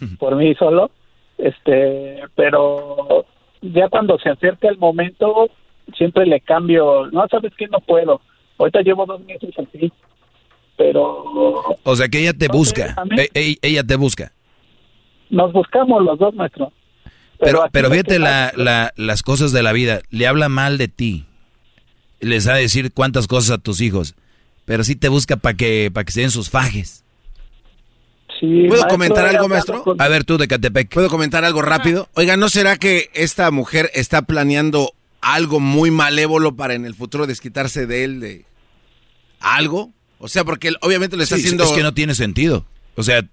por mí solo, este, pero ya cuando se acerca el momento, siempre le cambio, no, sabes que no puedo, ahorita llevo dos meses así, pero... O sea que ella te busca, e, e, ella te busca. Nos buscamos los dos, maestro. Pero, pero, fíjate la, la, las cosas de la vida. Le habla mal de ti. Les va a decir cuántas cosas a tus hijos. Pero sí te busca para que, para que se den sus fajes. ¿Puedo comentar algo, maestro? A ver, tú de Catepec. ¿Puedo comentar algo rápido? Oiga, ¿no será que esta mujer está planeando algo muy malévolo para en el futuro desquitarse de él de algo? O sea, porque él obviamente le está haciendo... Es que no tiene sentido. O sea,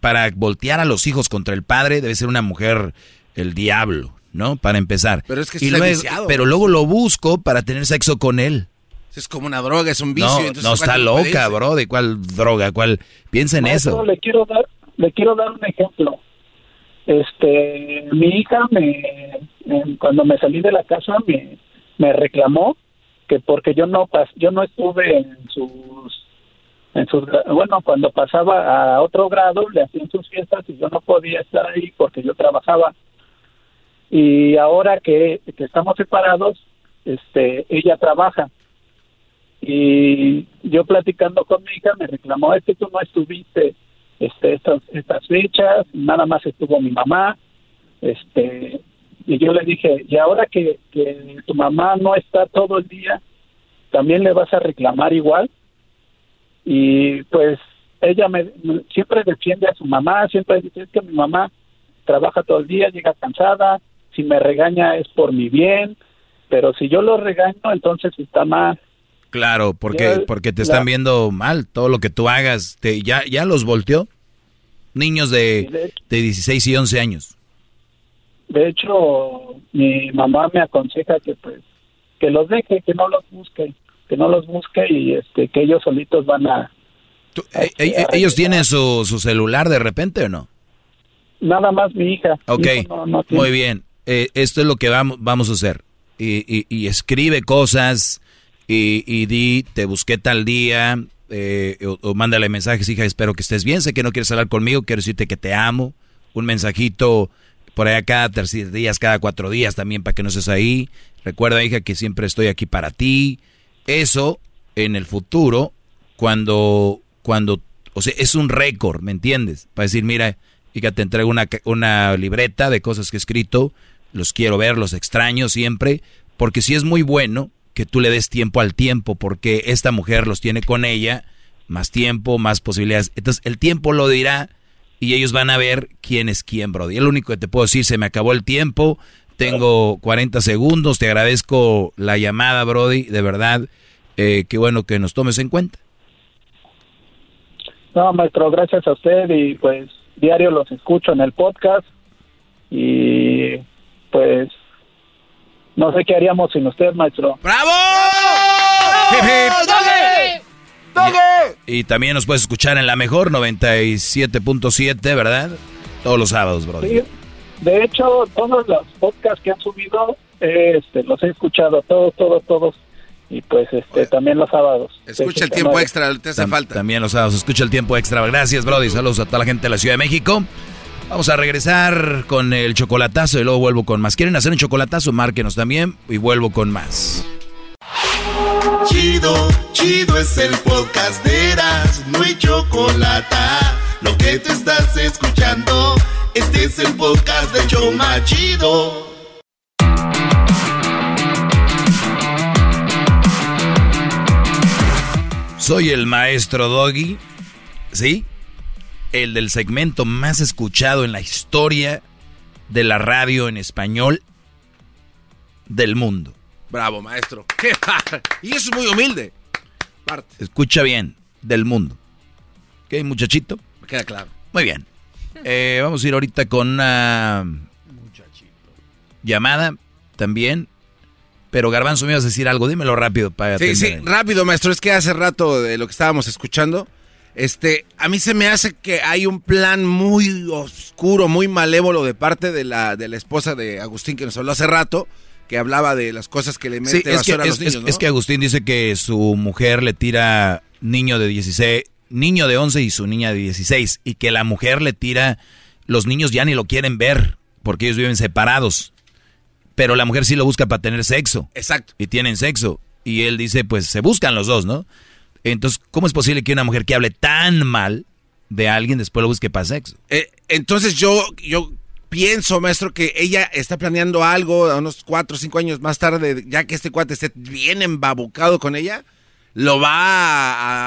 para voltear a los hijos contra el padre debe ser una mujer el diablo, ¿no? Para empezar. Pero es que y luego, Pero luego lo busco para tener sexo con él. Es como una droga, es un vicio. No, no está loca, bro. ¿De cuál droga? ¿Cuál? Piensa en eso. Le quiero dar, le quiero dar un ejemplo. Este, mi hija me, cuando me salí de la casa me, me reclamó que porque yo no pas, yo no estuve en sus en sus bueno cuando pasaba a otro grado le hacían sus fiestas y yo no podía estar ahí porque yo trabajaba y ahora que, que estamos separados este ella trabaja y yo platicando con mi hija me reclamó es que tú no estuviste este estas estas fechas nada más estuvo mi mamá este y yo le dije y ahora que, que tu mamá no está todo el día también le vas a reclamar igual y pues ella me siempre defiende a su mamá siempre dice que mi mamá trabaja todo el día llega cansada si me regaña es por mi bien pero si yo lo regaño entonces está mal Claro, porque, porque te están viendo mal todo lo que tú hagas. Te, ya, ¿Ya los volteó? Niños de, de 16 y 11 años. De hecho, mi mamá me aconseja que pues que los deje, que no los busque, que no los busque y este que ellos solitos van a... E, e, ¿Ellos tienen su, su, celular de repente o no? Nada más mi hija. Ok, muy bien. Eh, esto es lo que vamos, vamos a hacer. Y, y, y escribe cosas, y, di, te busqué tal día, eh, o, mándale mensajes, hija, espero que estés bien, sé que no quieres hablar conmigo, quiero decirte que te amo, un mensajito por allá cada tercer días, cada cuatro días también para que no estés ahí. Recuerda, hija, que siempre estoy aquí para ti. Eso, en el futuro, cuando, cuando, o sea, es un récord, ¿me entiendes? Para decir, mira, hija, te entrego una, una libreta de cosas que he escrito, los quiero ver, los extraño siempre, porque si es muy bueno, que tú le des tiempo al tiempo, porque esta mujer los tiene con ella, más tiempo, más posibilidades. Entonces el tiempo lo dirá y ellos van a ver quién es quién, Brody. El único que te puedo decir, se me acabó el tiempo, tengo 40 segundos, te agradezco la llamada, Brody, de verdad, eh, qué bueno que nos tomes en cuenta. No, maestro, gracias a usted y pues diario los escucho en el podcast y pues no sé qué haríamos sin usted, maestro. ¡Bravo! Y, y, también nos puedes escuchar en la mejor 97.7, ¿verdad? Todos los sábados, bro. Sí. De hecho, todos los podcasts que han subido, este, los he escuchado, todos, todos, todos. Y pues este, también los sábados. Escucha el tiempo extra, te hace falta. También los sábados, escucha el tiempo extra. Gracias, Brody. Saludos a toda la gente de la Ciudad de México. Vamos a regresar con el chocolatazo y luego vuelvo con más. ¿Quieren hacer un chocolatazo? Márquenos también y vuelvo con más. Chido, chido es el podcast de Eras, no hay chocolate. Lo que te estás escuchando, este es el podcast de Choma Chido. Soy el maestro Doggy, ¿sí? El del segmento más escuchado en la historia de la radio en español del mundo. Bravo, maestro. Qué y eso es muy humilde. Escucha bien, del mundo. ¿Qué, muchachito? Me queda claro. Muy bien. Eh, vamos a ir ahorita con una llamada también. Pero Garbanzo, me ibas a decir algo, dímelo rápido para Sí, sí, rápido, maestro. Es que hace rato de lo que estábamos escuchando, este, a mí se me hace que hay un plan muy oscuro, muy malévolo de parte de la, de la esposa de Agustín que nos habló hace rato, que hablaba de las cosas que le mete Sí, es que, a los es- niños, es- ¿no? es que Agustín dice que su mujer le tira niño de 16, niño de 11 y su niña de 16, y que la mujer le tira, los niños ya ni lo quieren ver, porque ellos viven separados, pero la mujer sí lo busca para tener sexo. Exacto. Y tienen sexo. Y él dice, pues se buscan los dos, ¿no? Entonces, ¿cómo es posible que una mujer que hable tan mal de alguien después lo busque para sexo? Eh, entonces yo, yo pienso, maestro, que ella está planeando algo a unos cuatro o cinco años más tarde, ya que este cuate esté bien embabucado con ella, lo va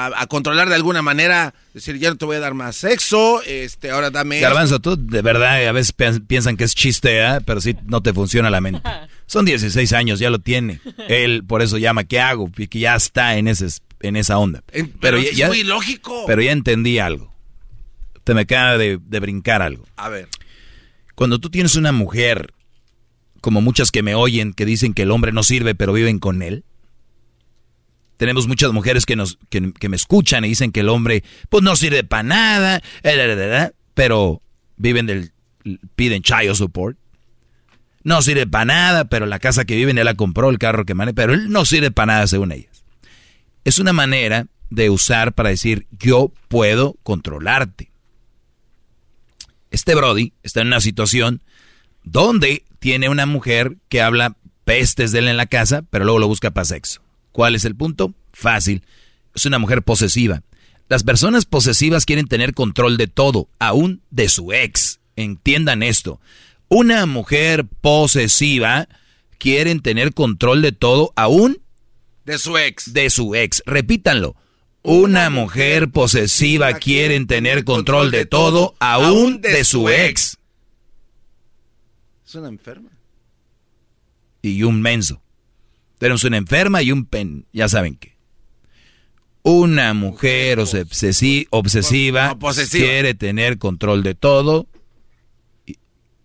a, a controlar de alguna manera, decir, ya no te voy a dar más sexo, este, ahora dame... esto. Garbanzo, tú de verdad a veces pi- piensan que es chiste, ¿ah? pero sí no te funciona la mente. Son 16 años, ya lo tiene. Él por eso llama, ¿qué hago? Y que ya está en, ese, en esa onda. En- pero ya, es muy lógico. Pero ya entendí algo. Te me acaba de, de brincar algo. A ver. Cuando tú tienes una mujer, como muchas que me oyen, que dicen que el hombre no sirve, pero viven con él. Tenemos muchas mujeres que, nos, que, que me escuchan y dicen que el hombre, pues no sirve para nada, eh, pero viven del, piden child support. No sirve para nada, pero la casa que viven él la compró, el carro que maneja, pero él no sirve para nada según ellas. Es una manera de usar para decir, yo puedo controlarte. Este Brody está en una situación donde tiene una mujer que habla pestes de él en la casa, pero luego lo busca para sexo. ¿Cuál es el punto? Fácil. Es una mujer posesiva. Las personas posesivas quieren tener control de todo, aún de su ex. Entiendan esto. Una mujer posesiva quieren tener control de todo, aún De su ex. de su ex. Repítanlo. Una mujer posesiva quieren tener control de todo, aún de su ex. Es una enferma. Y un menso. Tenemos una enferma y un pen. Ya saben qué. Una mujer obsesi- obsesiva No, quiere tener control de todo,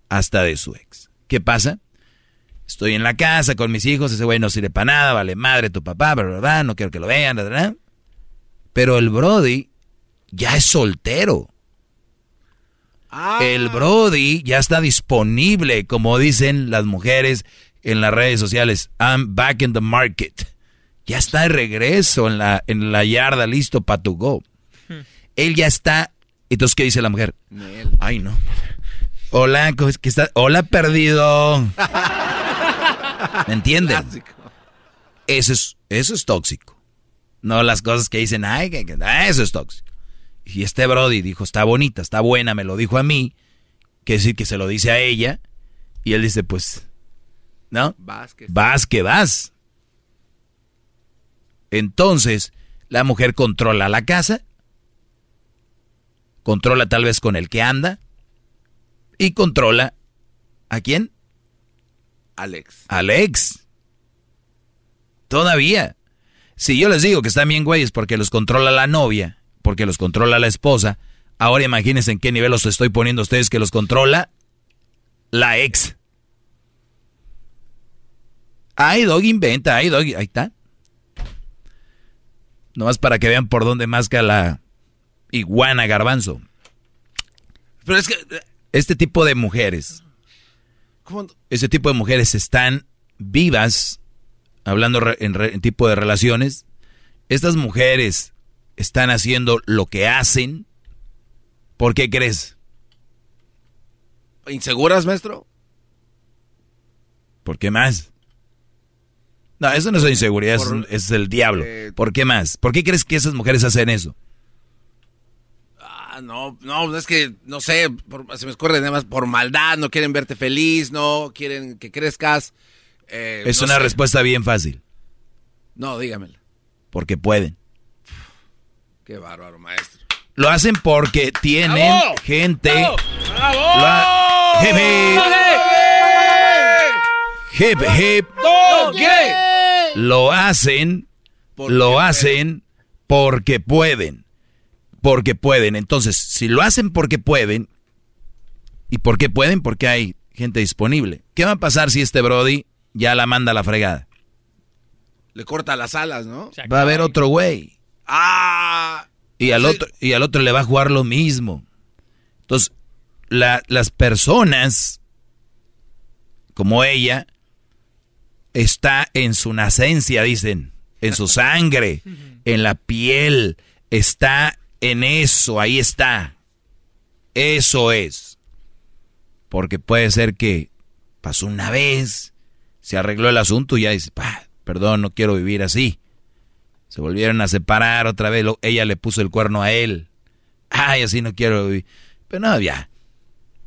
hasta de su ex. ¿Qué pasa? Estoy en la casa con mis hijos, ese güey no sirve para nada, vale madre tu papá, ¿verdad? No quiero que lo vean, ¿verdad? Pero el Brody ya es soltero. El Brody ya está disponible, como dicen las mujeres en las redes sociales. I'm back in the market. Ya está de regreso en la, en la yarda, listo para tu go. Él ya está. Entonces, ¿qué dice la mujer? Ay, no. Hola, ¿cómo es que está? Hola, perdido. ¿Me entienden? Eso es, eso es tóxico. No las cosas que dicen, ay, que, que- ah, eso es tóxico. Y este Brody dijo, está bonita, está buena, me lo dijo a mí. Que decir que se lo dice a ella. Y él dice, pues, ¿no? Vas que- Vas que vas. Entonces, la mujer controla la casa, controla tal vez con el que anda, y controla a quién? Alex. Alex. Todavía. Si yo les digo que están bien güeyes porque los controla la novia, porque los controla la esposa, ahora imagínense en qué nivel los estoy poniendo a ustedes que los controla la ex. Ay, Dog inventa, ay, Dog, ahí está. Nomás para que vean por dónde masca la iguana garbanzo. Pero es que... Este tipo de mujeres, ¿cómo? este tipo de mujeres están vivas, hablando en, re- en tipo de relaciones. Estas mujeres están haciendo lo que hacen. ¿Por qué crees? ¿Inseguras, maestro? ¿Por qué más? No, eso no es inseguridad, Por- es el diablo. eh, ¿Por qué más? ¿Por qué crees que esas mujeres hacen eso? Ah, no, no, es que, no sé, por- se me escurre nada más por maldad, no quieren verte feliz, no quieren que crezcas. eh, Es no una sé. respuesta bien fácil. No, dígamela. Porque pueden. Qué bárbaro, maestro. Lo hacen porque tienen ¡Bravo! gente. ¡Bravo! Lo ha- Hip, hip. Hip, hip. Lo hacen, lo hacen porque pueden. Porque pueden. Entonces, si lo hacen porque pueden, ¿y por qué pueden? Porque hay gente disponible. ¿Qué va a pasar si este Brody ya la manda a la fregada? Le corta las alas, ¿no? Va a haber otro güey. Ah. Y al, otro, y al otro le va a jugar lo mismo. Entonces, la- las personas como ella está en su nacencia, dicen, en su sangre, en la piel, está en eso, ahí está. Eso es. Porque puede ser que pasó una vez, se arregló el asunto y ya dice, "Pa, perdón, no quiero vivir así. Se volvieron a separar otra vez. Ella le puso el cuerno a él. Ay, así no quiero vivir. Pero no, ya.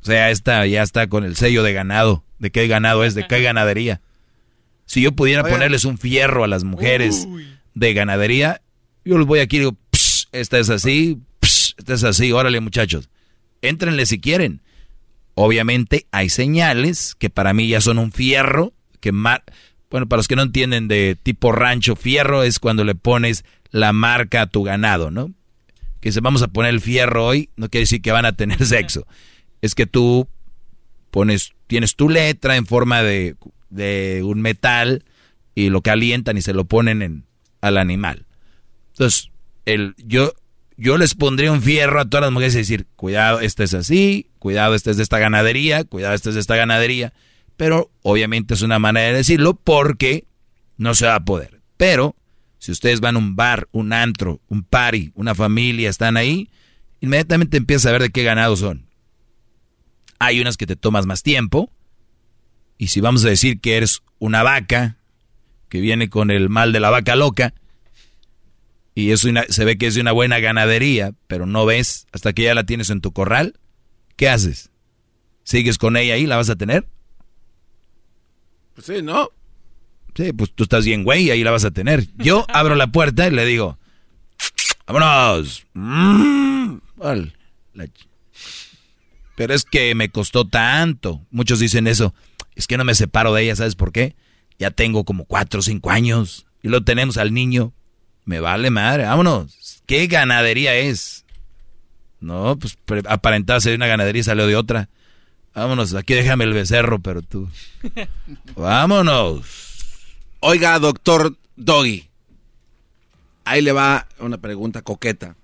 O sea, esta ya está con el sello de ganado. ¿De qué ganado es? ¿De qué ganadería? Si yo pudiera ponerles un fierro a las mujeres de ganadería, yo les voy aquí y digo, "Psh, esta es así, psh, esta es así, órale muchachos. Éntrenle si quieren. Obviamente hay señales que para mí ya son un fierro, que ma- bueno, para los que no entienden de tipo rancho, fierro es cuando le pones la marca a tu ganado, ¿no? Que se vamos a poner el fierro hoy, no quiere decir que van a tener sexo. Es que tú pones, tienes tu letra en forma de, de un metal y lo calientan y se lo ponen en, al animal. Entonces, el, yo, yo les pondría un fierro a todas las mujeres y decir, cuidado, este es así, cuidado, este es de esta ganadería, cuidado, este es de esta ganadería. Pero obviamente es una manera de decirlo porque no se va a poder. Pero si ustedes van a un bar, un antro, un party, una familia, están ahí, inmediatamente empieza a ver de qué ganado son. Hay unas que te tomas más tiempo. Y si vamos a decir que eres una vaca, que viene con el mal de la vaca loca, y es una- se ve que es de una buena ganadería, pero no ves hasta que ya la tienes en tu corral, ¿qué haces? ¿Sigues con ella ahí? ¿La vas a tener? Pues sí, ¿no? Sí, pues tú estás bien, güey, y ahí la vas a tener. Yo abro la puerta y le digo, vámonos. Mm, Pero es que me costó tanto. Muchos dicen eso. Es que no me separo de ella, ¿sabes por qué? Ya tengo como cuatro o cinco años. Y lo tenemos al niño. Me vale madre, vámonos. ¿Qué ganadería es? No, pues aparentaba ser una ganadería y salió de otra. Vámonos, aquí déjame el becerro, pero tú. Vámonos. Oiga, doctor Doggy. Ahí le va una pregunta coqueta.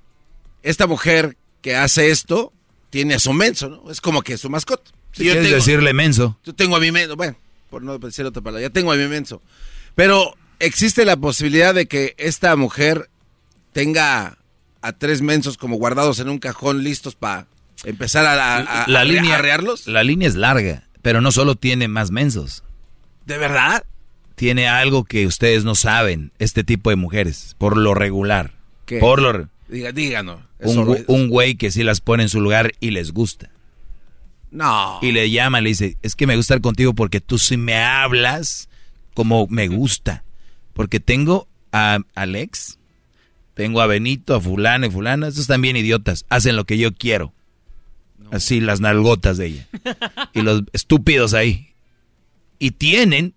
Esta mujer que hace esto tiene a su menso, ¿no? Es como que su mascota. Si quieres decirle menso. Yo tengo a mi menso, bueno, por no decir otra palabra, ya tengo a mi menso. Pero existe la posibilidad de que esta mujer tenga a tres mensos como guardados en un cajón listos para empezar a, a- a- la línea, arrearlos. La línea es larga, pero no solo tiene más mensos. ¿De verdad? Tiene algo que ustedes no saben, este tipo de mujeres, por lo regular. ¿Qué? Por lo Diga, díganos. un güey que sí las pone en su lugar y les gusta. No. Y le llama, le dice, es que me gusta estar contigo porque tú sí me hablas como me gusta. Porque tengo a Alex, tengo a Benito, a fulano y fulana, esos también idiotas, hacen lo que yo quiero. Así las nalgotas de ella. Y los estúpidos ahí. Y tienen,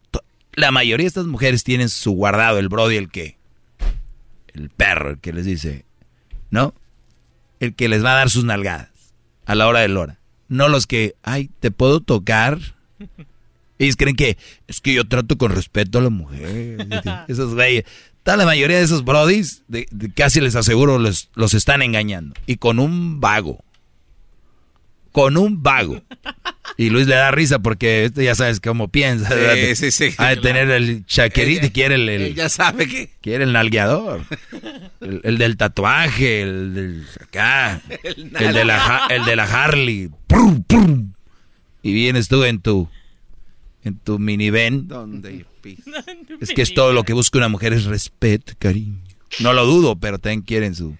la mayoría de estas mujeres tienen su guardado, el brody, el que, el perro, el que les dice, ¿no? El que les va a dar sus nalgadas a la hora del hora. No los que, ay, ¿te puedo tocar? Ellos creen que es que yo trato con respeto a la mujer. Esos güeyes. La mayoría de esos brodis, de- de- casi les aseguro, los, los están engañando. Y con un vago. Con un vago. Y Luis le da risa porque este ya sabes cómo piensa. Sí, sí, sí, Ha de claro. tener el chaquerito y quiere el, ya sabe que... quiere el nalgueador. El, el del tatuaje, el del acá. El El, de la, el de la Harley. Y vienes tú en tu en tu minivan. ¿Dónde Es que es todo lo que busca una mujer es respeto, cariño. No lo dudo, pero también quieren su.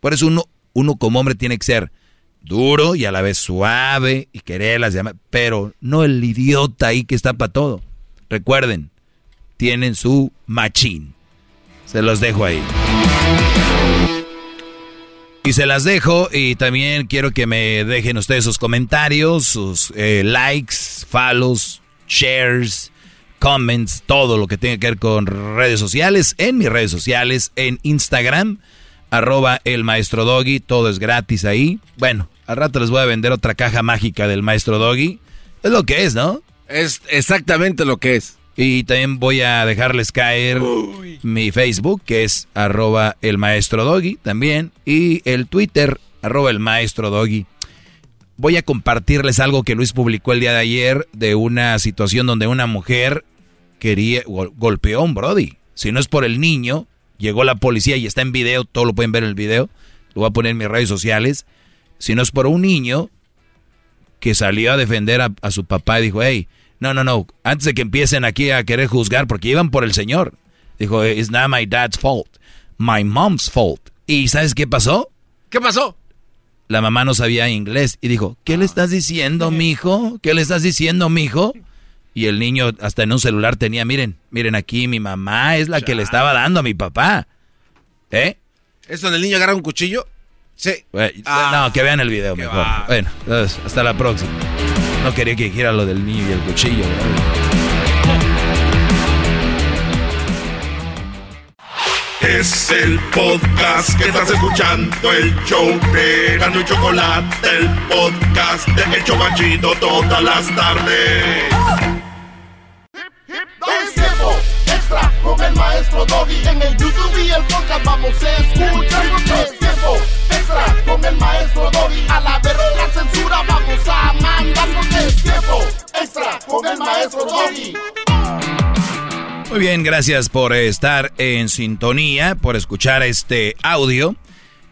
Por eso uno, uno como hombre tiene que ser duro y a la vez suave y quererlas llamar, pero no el idiota ahí que está para todo. Recuerden, tienen su machín. Se los dejo ahí. Y se las dejo y también quiero que me dejen ustedes sus comentarios, sus eh, likes, follows, shares, comments, todo lo que tenga que ver con redes sociales, en mis redes sociales, en Instagram, arroba el maestro Doggy, todo es gratis ahí. Bueno, al rato les voy a vender otra caja mágica del maestro Doggy. Es lo que es, ¿no? Es exactamente lo que es. Y también voy a dejarles caer mi Facebook, que es arroba el maestro Doggy también. Y el Twitter, arroba el maestro Doggy. Voy a compartirles algo que Luis publicó el día de ayer de una situación donde una mujer quería, golpeó a un Brody. Si no es por el niño, llegó la policía y está en video, todo lo pueden ver en el video. Lo voy a poner en mis redes sociales. Si no es por un niño que salió a defender a, su papá y dijo, hey, no, no, no. Antes de que empiecen aquí a querer juzgar, porque iban por el señor. Dijo, it's not my dad's fault. My mom's fault. ¿Y sabes qué pasó? ¿Qué pasó? La mamá no sabía inglés y dijo, ¿qué le estás diciendo, mijo? ¿Qué le estás diciendo, mijo? Y el niño hasta en un celular tenía, miren, miren aquí, mi mamá es la que le estaba dando a mi papá. ¿Eh? ¿Es donde el niño agarra un cuchillo? Sí. no, que vean el video mejor. Bueno, hasta la próxima. No quería que dijera lo del niño y el cuchillo. Es el podcast que estás escuchando, el show de Gano y Chocolate, el podcast de El Chocachito todas las tardes. Es tiempo extra con el maestro Doggy. En el YouTube y el podcast vamos a escuchar. Es tiempo extra con el maestro Doggy. A la verga la censura vamos a mandar. Es tiempo extra con el maestro Doggy. Muy bien, gracias por estar en sintonía, por escuchar este audio.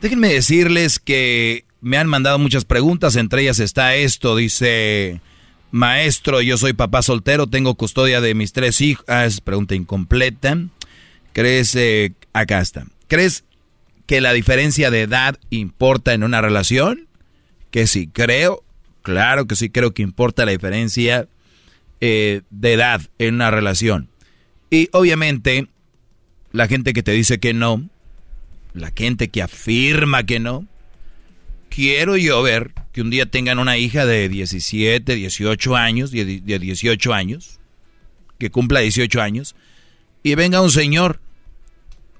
Déjenme decirles que me han mandado muchas preguntas, entre ellas está esto, dice, maestro, yo soy papá soltero, tengo custodia de mis tres hijos. Ah, es pregunta incompleta. ¿Crees, eh, acá está, ¿crees que la diferencia de edad importa en una relación? Que sí, creo, claro que sí creo que importa la diferencia eh, de edad en una relación. Y obviamente, la gente que te dice que no, la gente que afirma que no, quiero yo ver que un día tengan una hija de 17, 18 años, de 18 años, que cumpla 18 años, y venga un señor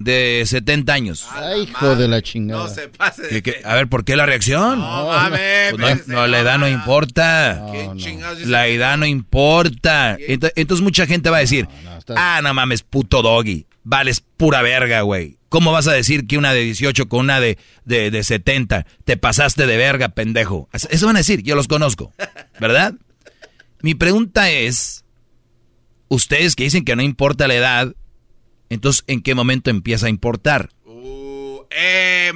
de 70 años. Ay, hijo de la chingada. No se pase. de- que- a ver, ¿por qué la reacción? No mames. Pues no, no, la edad no importa. ¿Qué chingados dice? La edad no importa. Ent- Entonces mucha gente va a decir, ah, no mames, puto doggy. Vales pura verga, güey. ¿Cómo vas a decir que una de 18 con una de, de, de 70? Te pasaste de verga, pendejo. Eso van a decir, yo los conozco. ¿Verdad? Mi pregunta es, ustedes que dicen que no importa la edad, entonces ¿en qué momento empieza a importar? Ma- eh.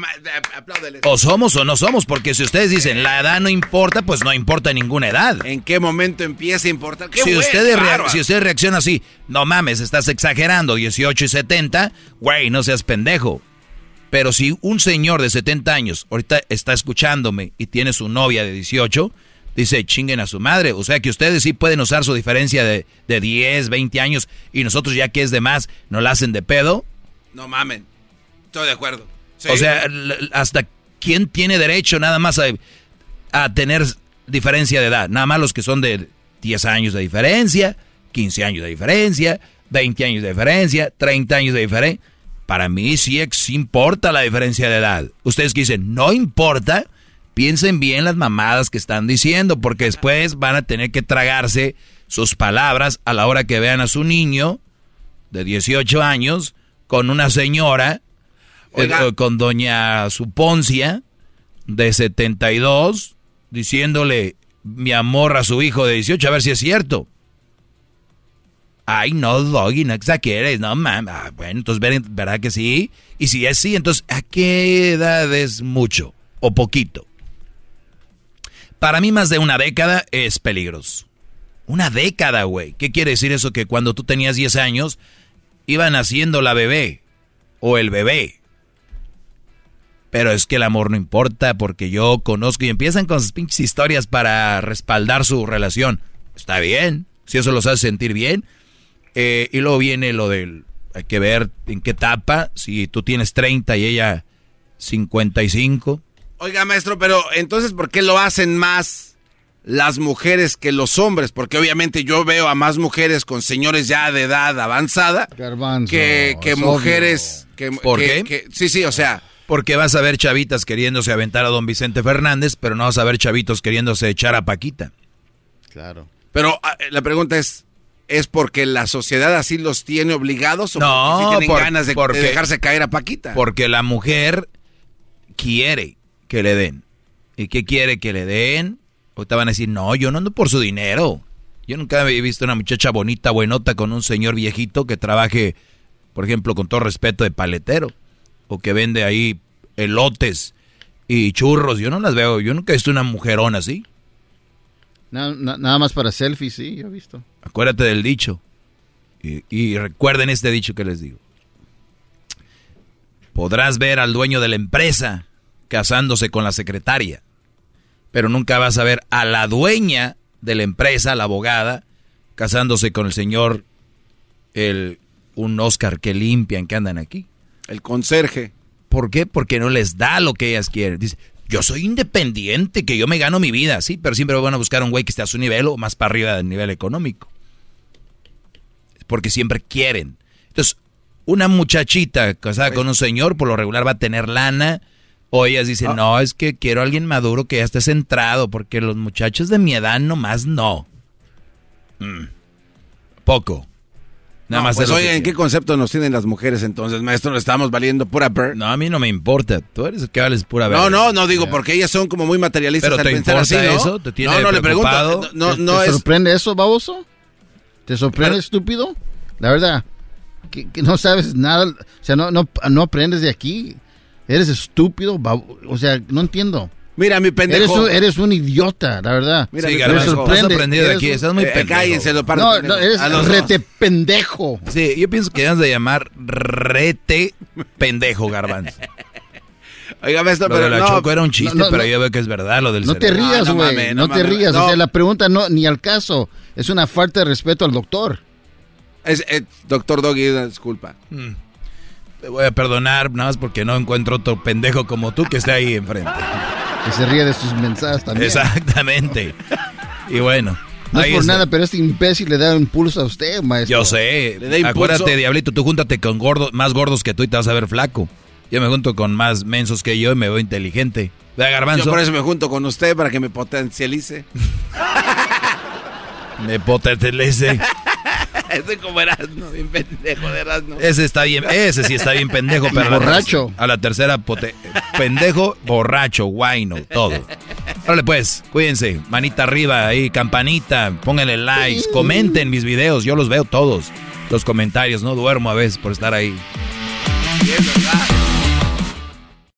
O somos o no somos, porque si ustedes dicen la edad no importa, pues no importa ninguna edad. ¿En qué momento empieza a importar? ¡Qué Si ustedes, si ustedes reaccionan así, no mames, estás exagerando, 18 y 70, güey, no seas pendejo. Pero si un señor de 70 años ahorita está escuchándome y tiene su novia de 18, dice chinguen a su madre. O sea que ustedes sí pueden usar su diferencia de, de 10, 20 años y nosotros ya que es de más, no la hacen de pedo. No mamen. Estoy de acuerdo. Sí. O sea, hasta quién tiene derecho nada más a, a tener diferencia de edad. Nada más los que son de 10 años de diferencia, 15 años de diferencia, 20 años de diferencia, 30 años de diferencia. Para mí sí ex- importa la diferencia de edad. Ustedes que dicen, no importa, piensen bien las mamadas que están diciendo, porque después van a tener que tragarse sus palabras a la hora que vean a su niño de 18 años con una señora, Oiga. eh, con doña Suponcia, de 72, diciéndole mi amor a su hijo de 18, a ver si es cierto. Ay, no, Doggy, no exageres, no mames. Ah, bueno, entonces, ver- ¿verdad que sí? Y si es sí, entonces, ¿a qué edad es mucho o poquito? Para mí, más de una década es peligroso. Una década, güey. ¿Qué quiere decir eso? Que cuando tú tenías 10 años, iba naciendo la bebé o el bebé. Pero es que el amor no importa porque yo conozco y empiezan con sus pinches historias para respaldar su relación. Está bien, si eso los hace sentir bien. Eh, y luego viene lo del, hay que ver en qué etapa, si tú tienes 30 y ella 55. Oiga, maestro, pero entonces, ¿por qué lo hacen más las mujeres que los hombres? Porque obviamente yo veo a más mujeres con señores ya de edad avanzada Garbanzo, que, que es mujeres... Que, ¿Por que- qué? que- sí, sí, o sea... Porque vas a ver chavitas queriéndose aventar a don Vicente Fernández, pero no vas a ver chavitos queriéndose echar a Paquita. Claro. Pero ah, la pregunta es, ¿es porque la sociedad así los tiene obligados o No, porque sí tienen por- ganas de, dejarse caer a Paquita? Porque la mujer quiere que le den. ¿Y qué quiere que le den? Ahorita van a decir, no, yo no ando por su dinero. Yo nunca había visto una muchacha bonita, buenota, con un señor viejito que trabaje, por ejemplo, con todo respeto, de paletero. O que vende ahí elotes y churros. Yo no las veo. Yo nunca he visto una mujerona así. Na- na- nada más para selfies, sí, yo he visto. Acuérdate del dicho. Y, y recuerden este dicho que les digo. Podrás ver al dueño de la empresa casándose con la secretaria, pero nunca vas a ver a la dueña de la empresa, la abogada, casándose con el señor, el, un Oscar que limpian, que andan aquí. El conserje. ¿Por qué? Porque no les da lo que ellas quieren. Dice, yo soy independiente, que yo me gano mi vida, sí, pero siempre van a buscar un güey que esté a su nivel o más para arriba del nivel económico. Porque siempre quieren. Entonces, una muchachita casada con un señor, por lo regular va a tener lana. O ellas dicen, no, es que quiero a alguien maduro que ya esté centrado, porque los muchachos de mi edad nomás no. Mm. Poco. Nada No, más pues que ¿en qué concepto nos tienen las mujeres entonces, maestro? ¿Nos estamos valiendo pura bird? No, a mí no me importa. Tú eres el que vales pura No, verdad. no, no digo porque ellas son como muy materialistas ¿Pero al te pensar así, ¿no? eso? ¿Te tiene no, no, le pregunto. No, ¿Te, no te es... sorprende eso, baboso? ¿Te sorprende, estúpido? La verdad, que, que no sabes nada, o sea, no, no, no aprendes de aquí. Eres estúpido, o sea, no entiendo. Mira, mi pendejo. Eres un, eres un idiota, la verdad. Mira, Sí, has aprendido de aquí, estás muy Eh, pendejo. cállense, lo parto, No, no, eres A los rete pendejo. Sí, yo pienso que debes de llamar rete pendejo, garbanzo. Oiga, maestro, Lo pero de la no, Choco era un chiste, no, no, pero no. yo veo que es verdad lo del No te rías, no güey. No, no te rías. no. O sea, la pregunta no ni al caso. Es una falta de respeto al doctor. Es, eh, doctor Doggy, una disculpa. Mm. Te voy a perdonar, nada más porque no encuentro otro pendejo como tú que esté ahí enfrente. Que se ríe de sus mensajes también. Exactamente. Y bueno. No es por está. nada, pero este imbécil le da impulso a usted, maestro. Yo sé. Le da impulso. Acuérdate, Diablito, tú júntate con gordos, más gordos que tú y te vas a ver flaco. Yo me junto con más mensos que yo y me veo inteligente. ¿Verdad, Garbanzo? Yo por eso me junto con usted para que me potencialice. Me potencialice. Ese como Erasmo, bien pendejo de Erasmo. Ese está bien, ese sí está bien pendejo, pero a la borracho. A la tercera pote- pendejo, borracho, guayno, todo. Órale pues, cuídense, manita arriba ahí, campanita, pónganle likes, comenten mis videos, yo los veo todos. Los comentarios, no duermo a veces por estar ahí. Sí, es verdad.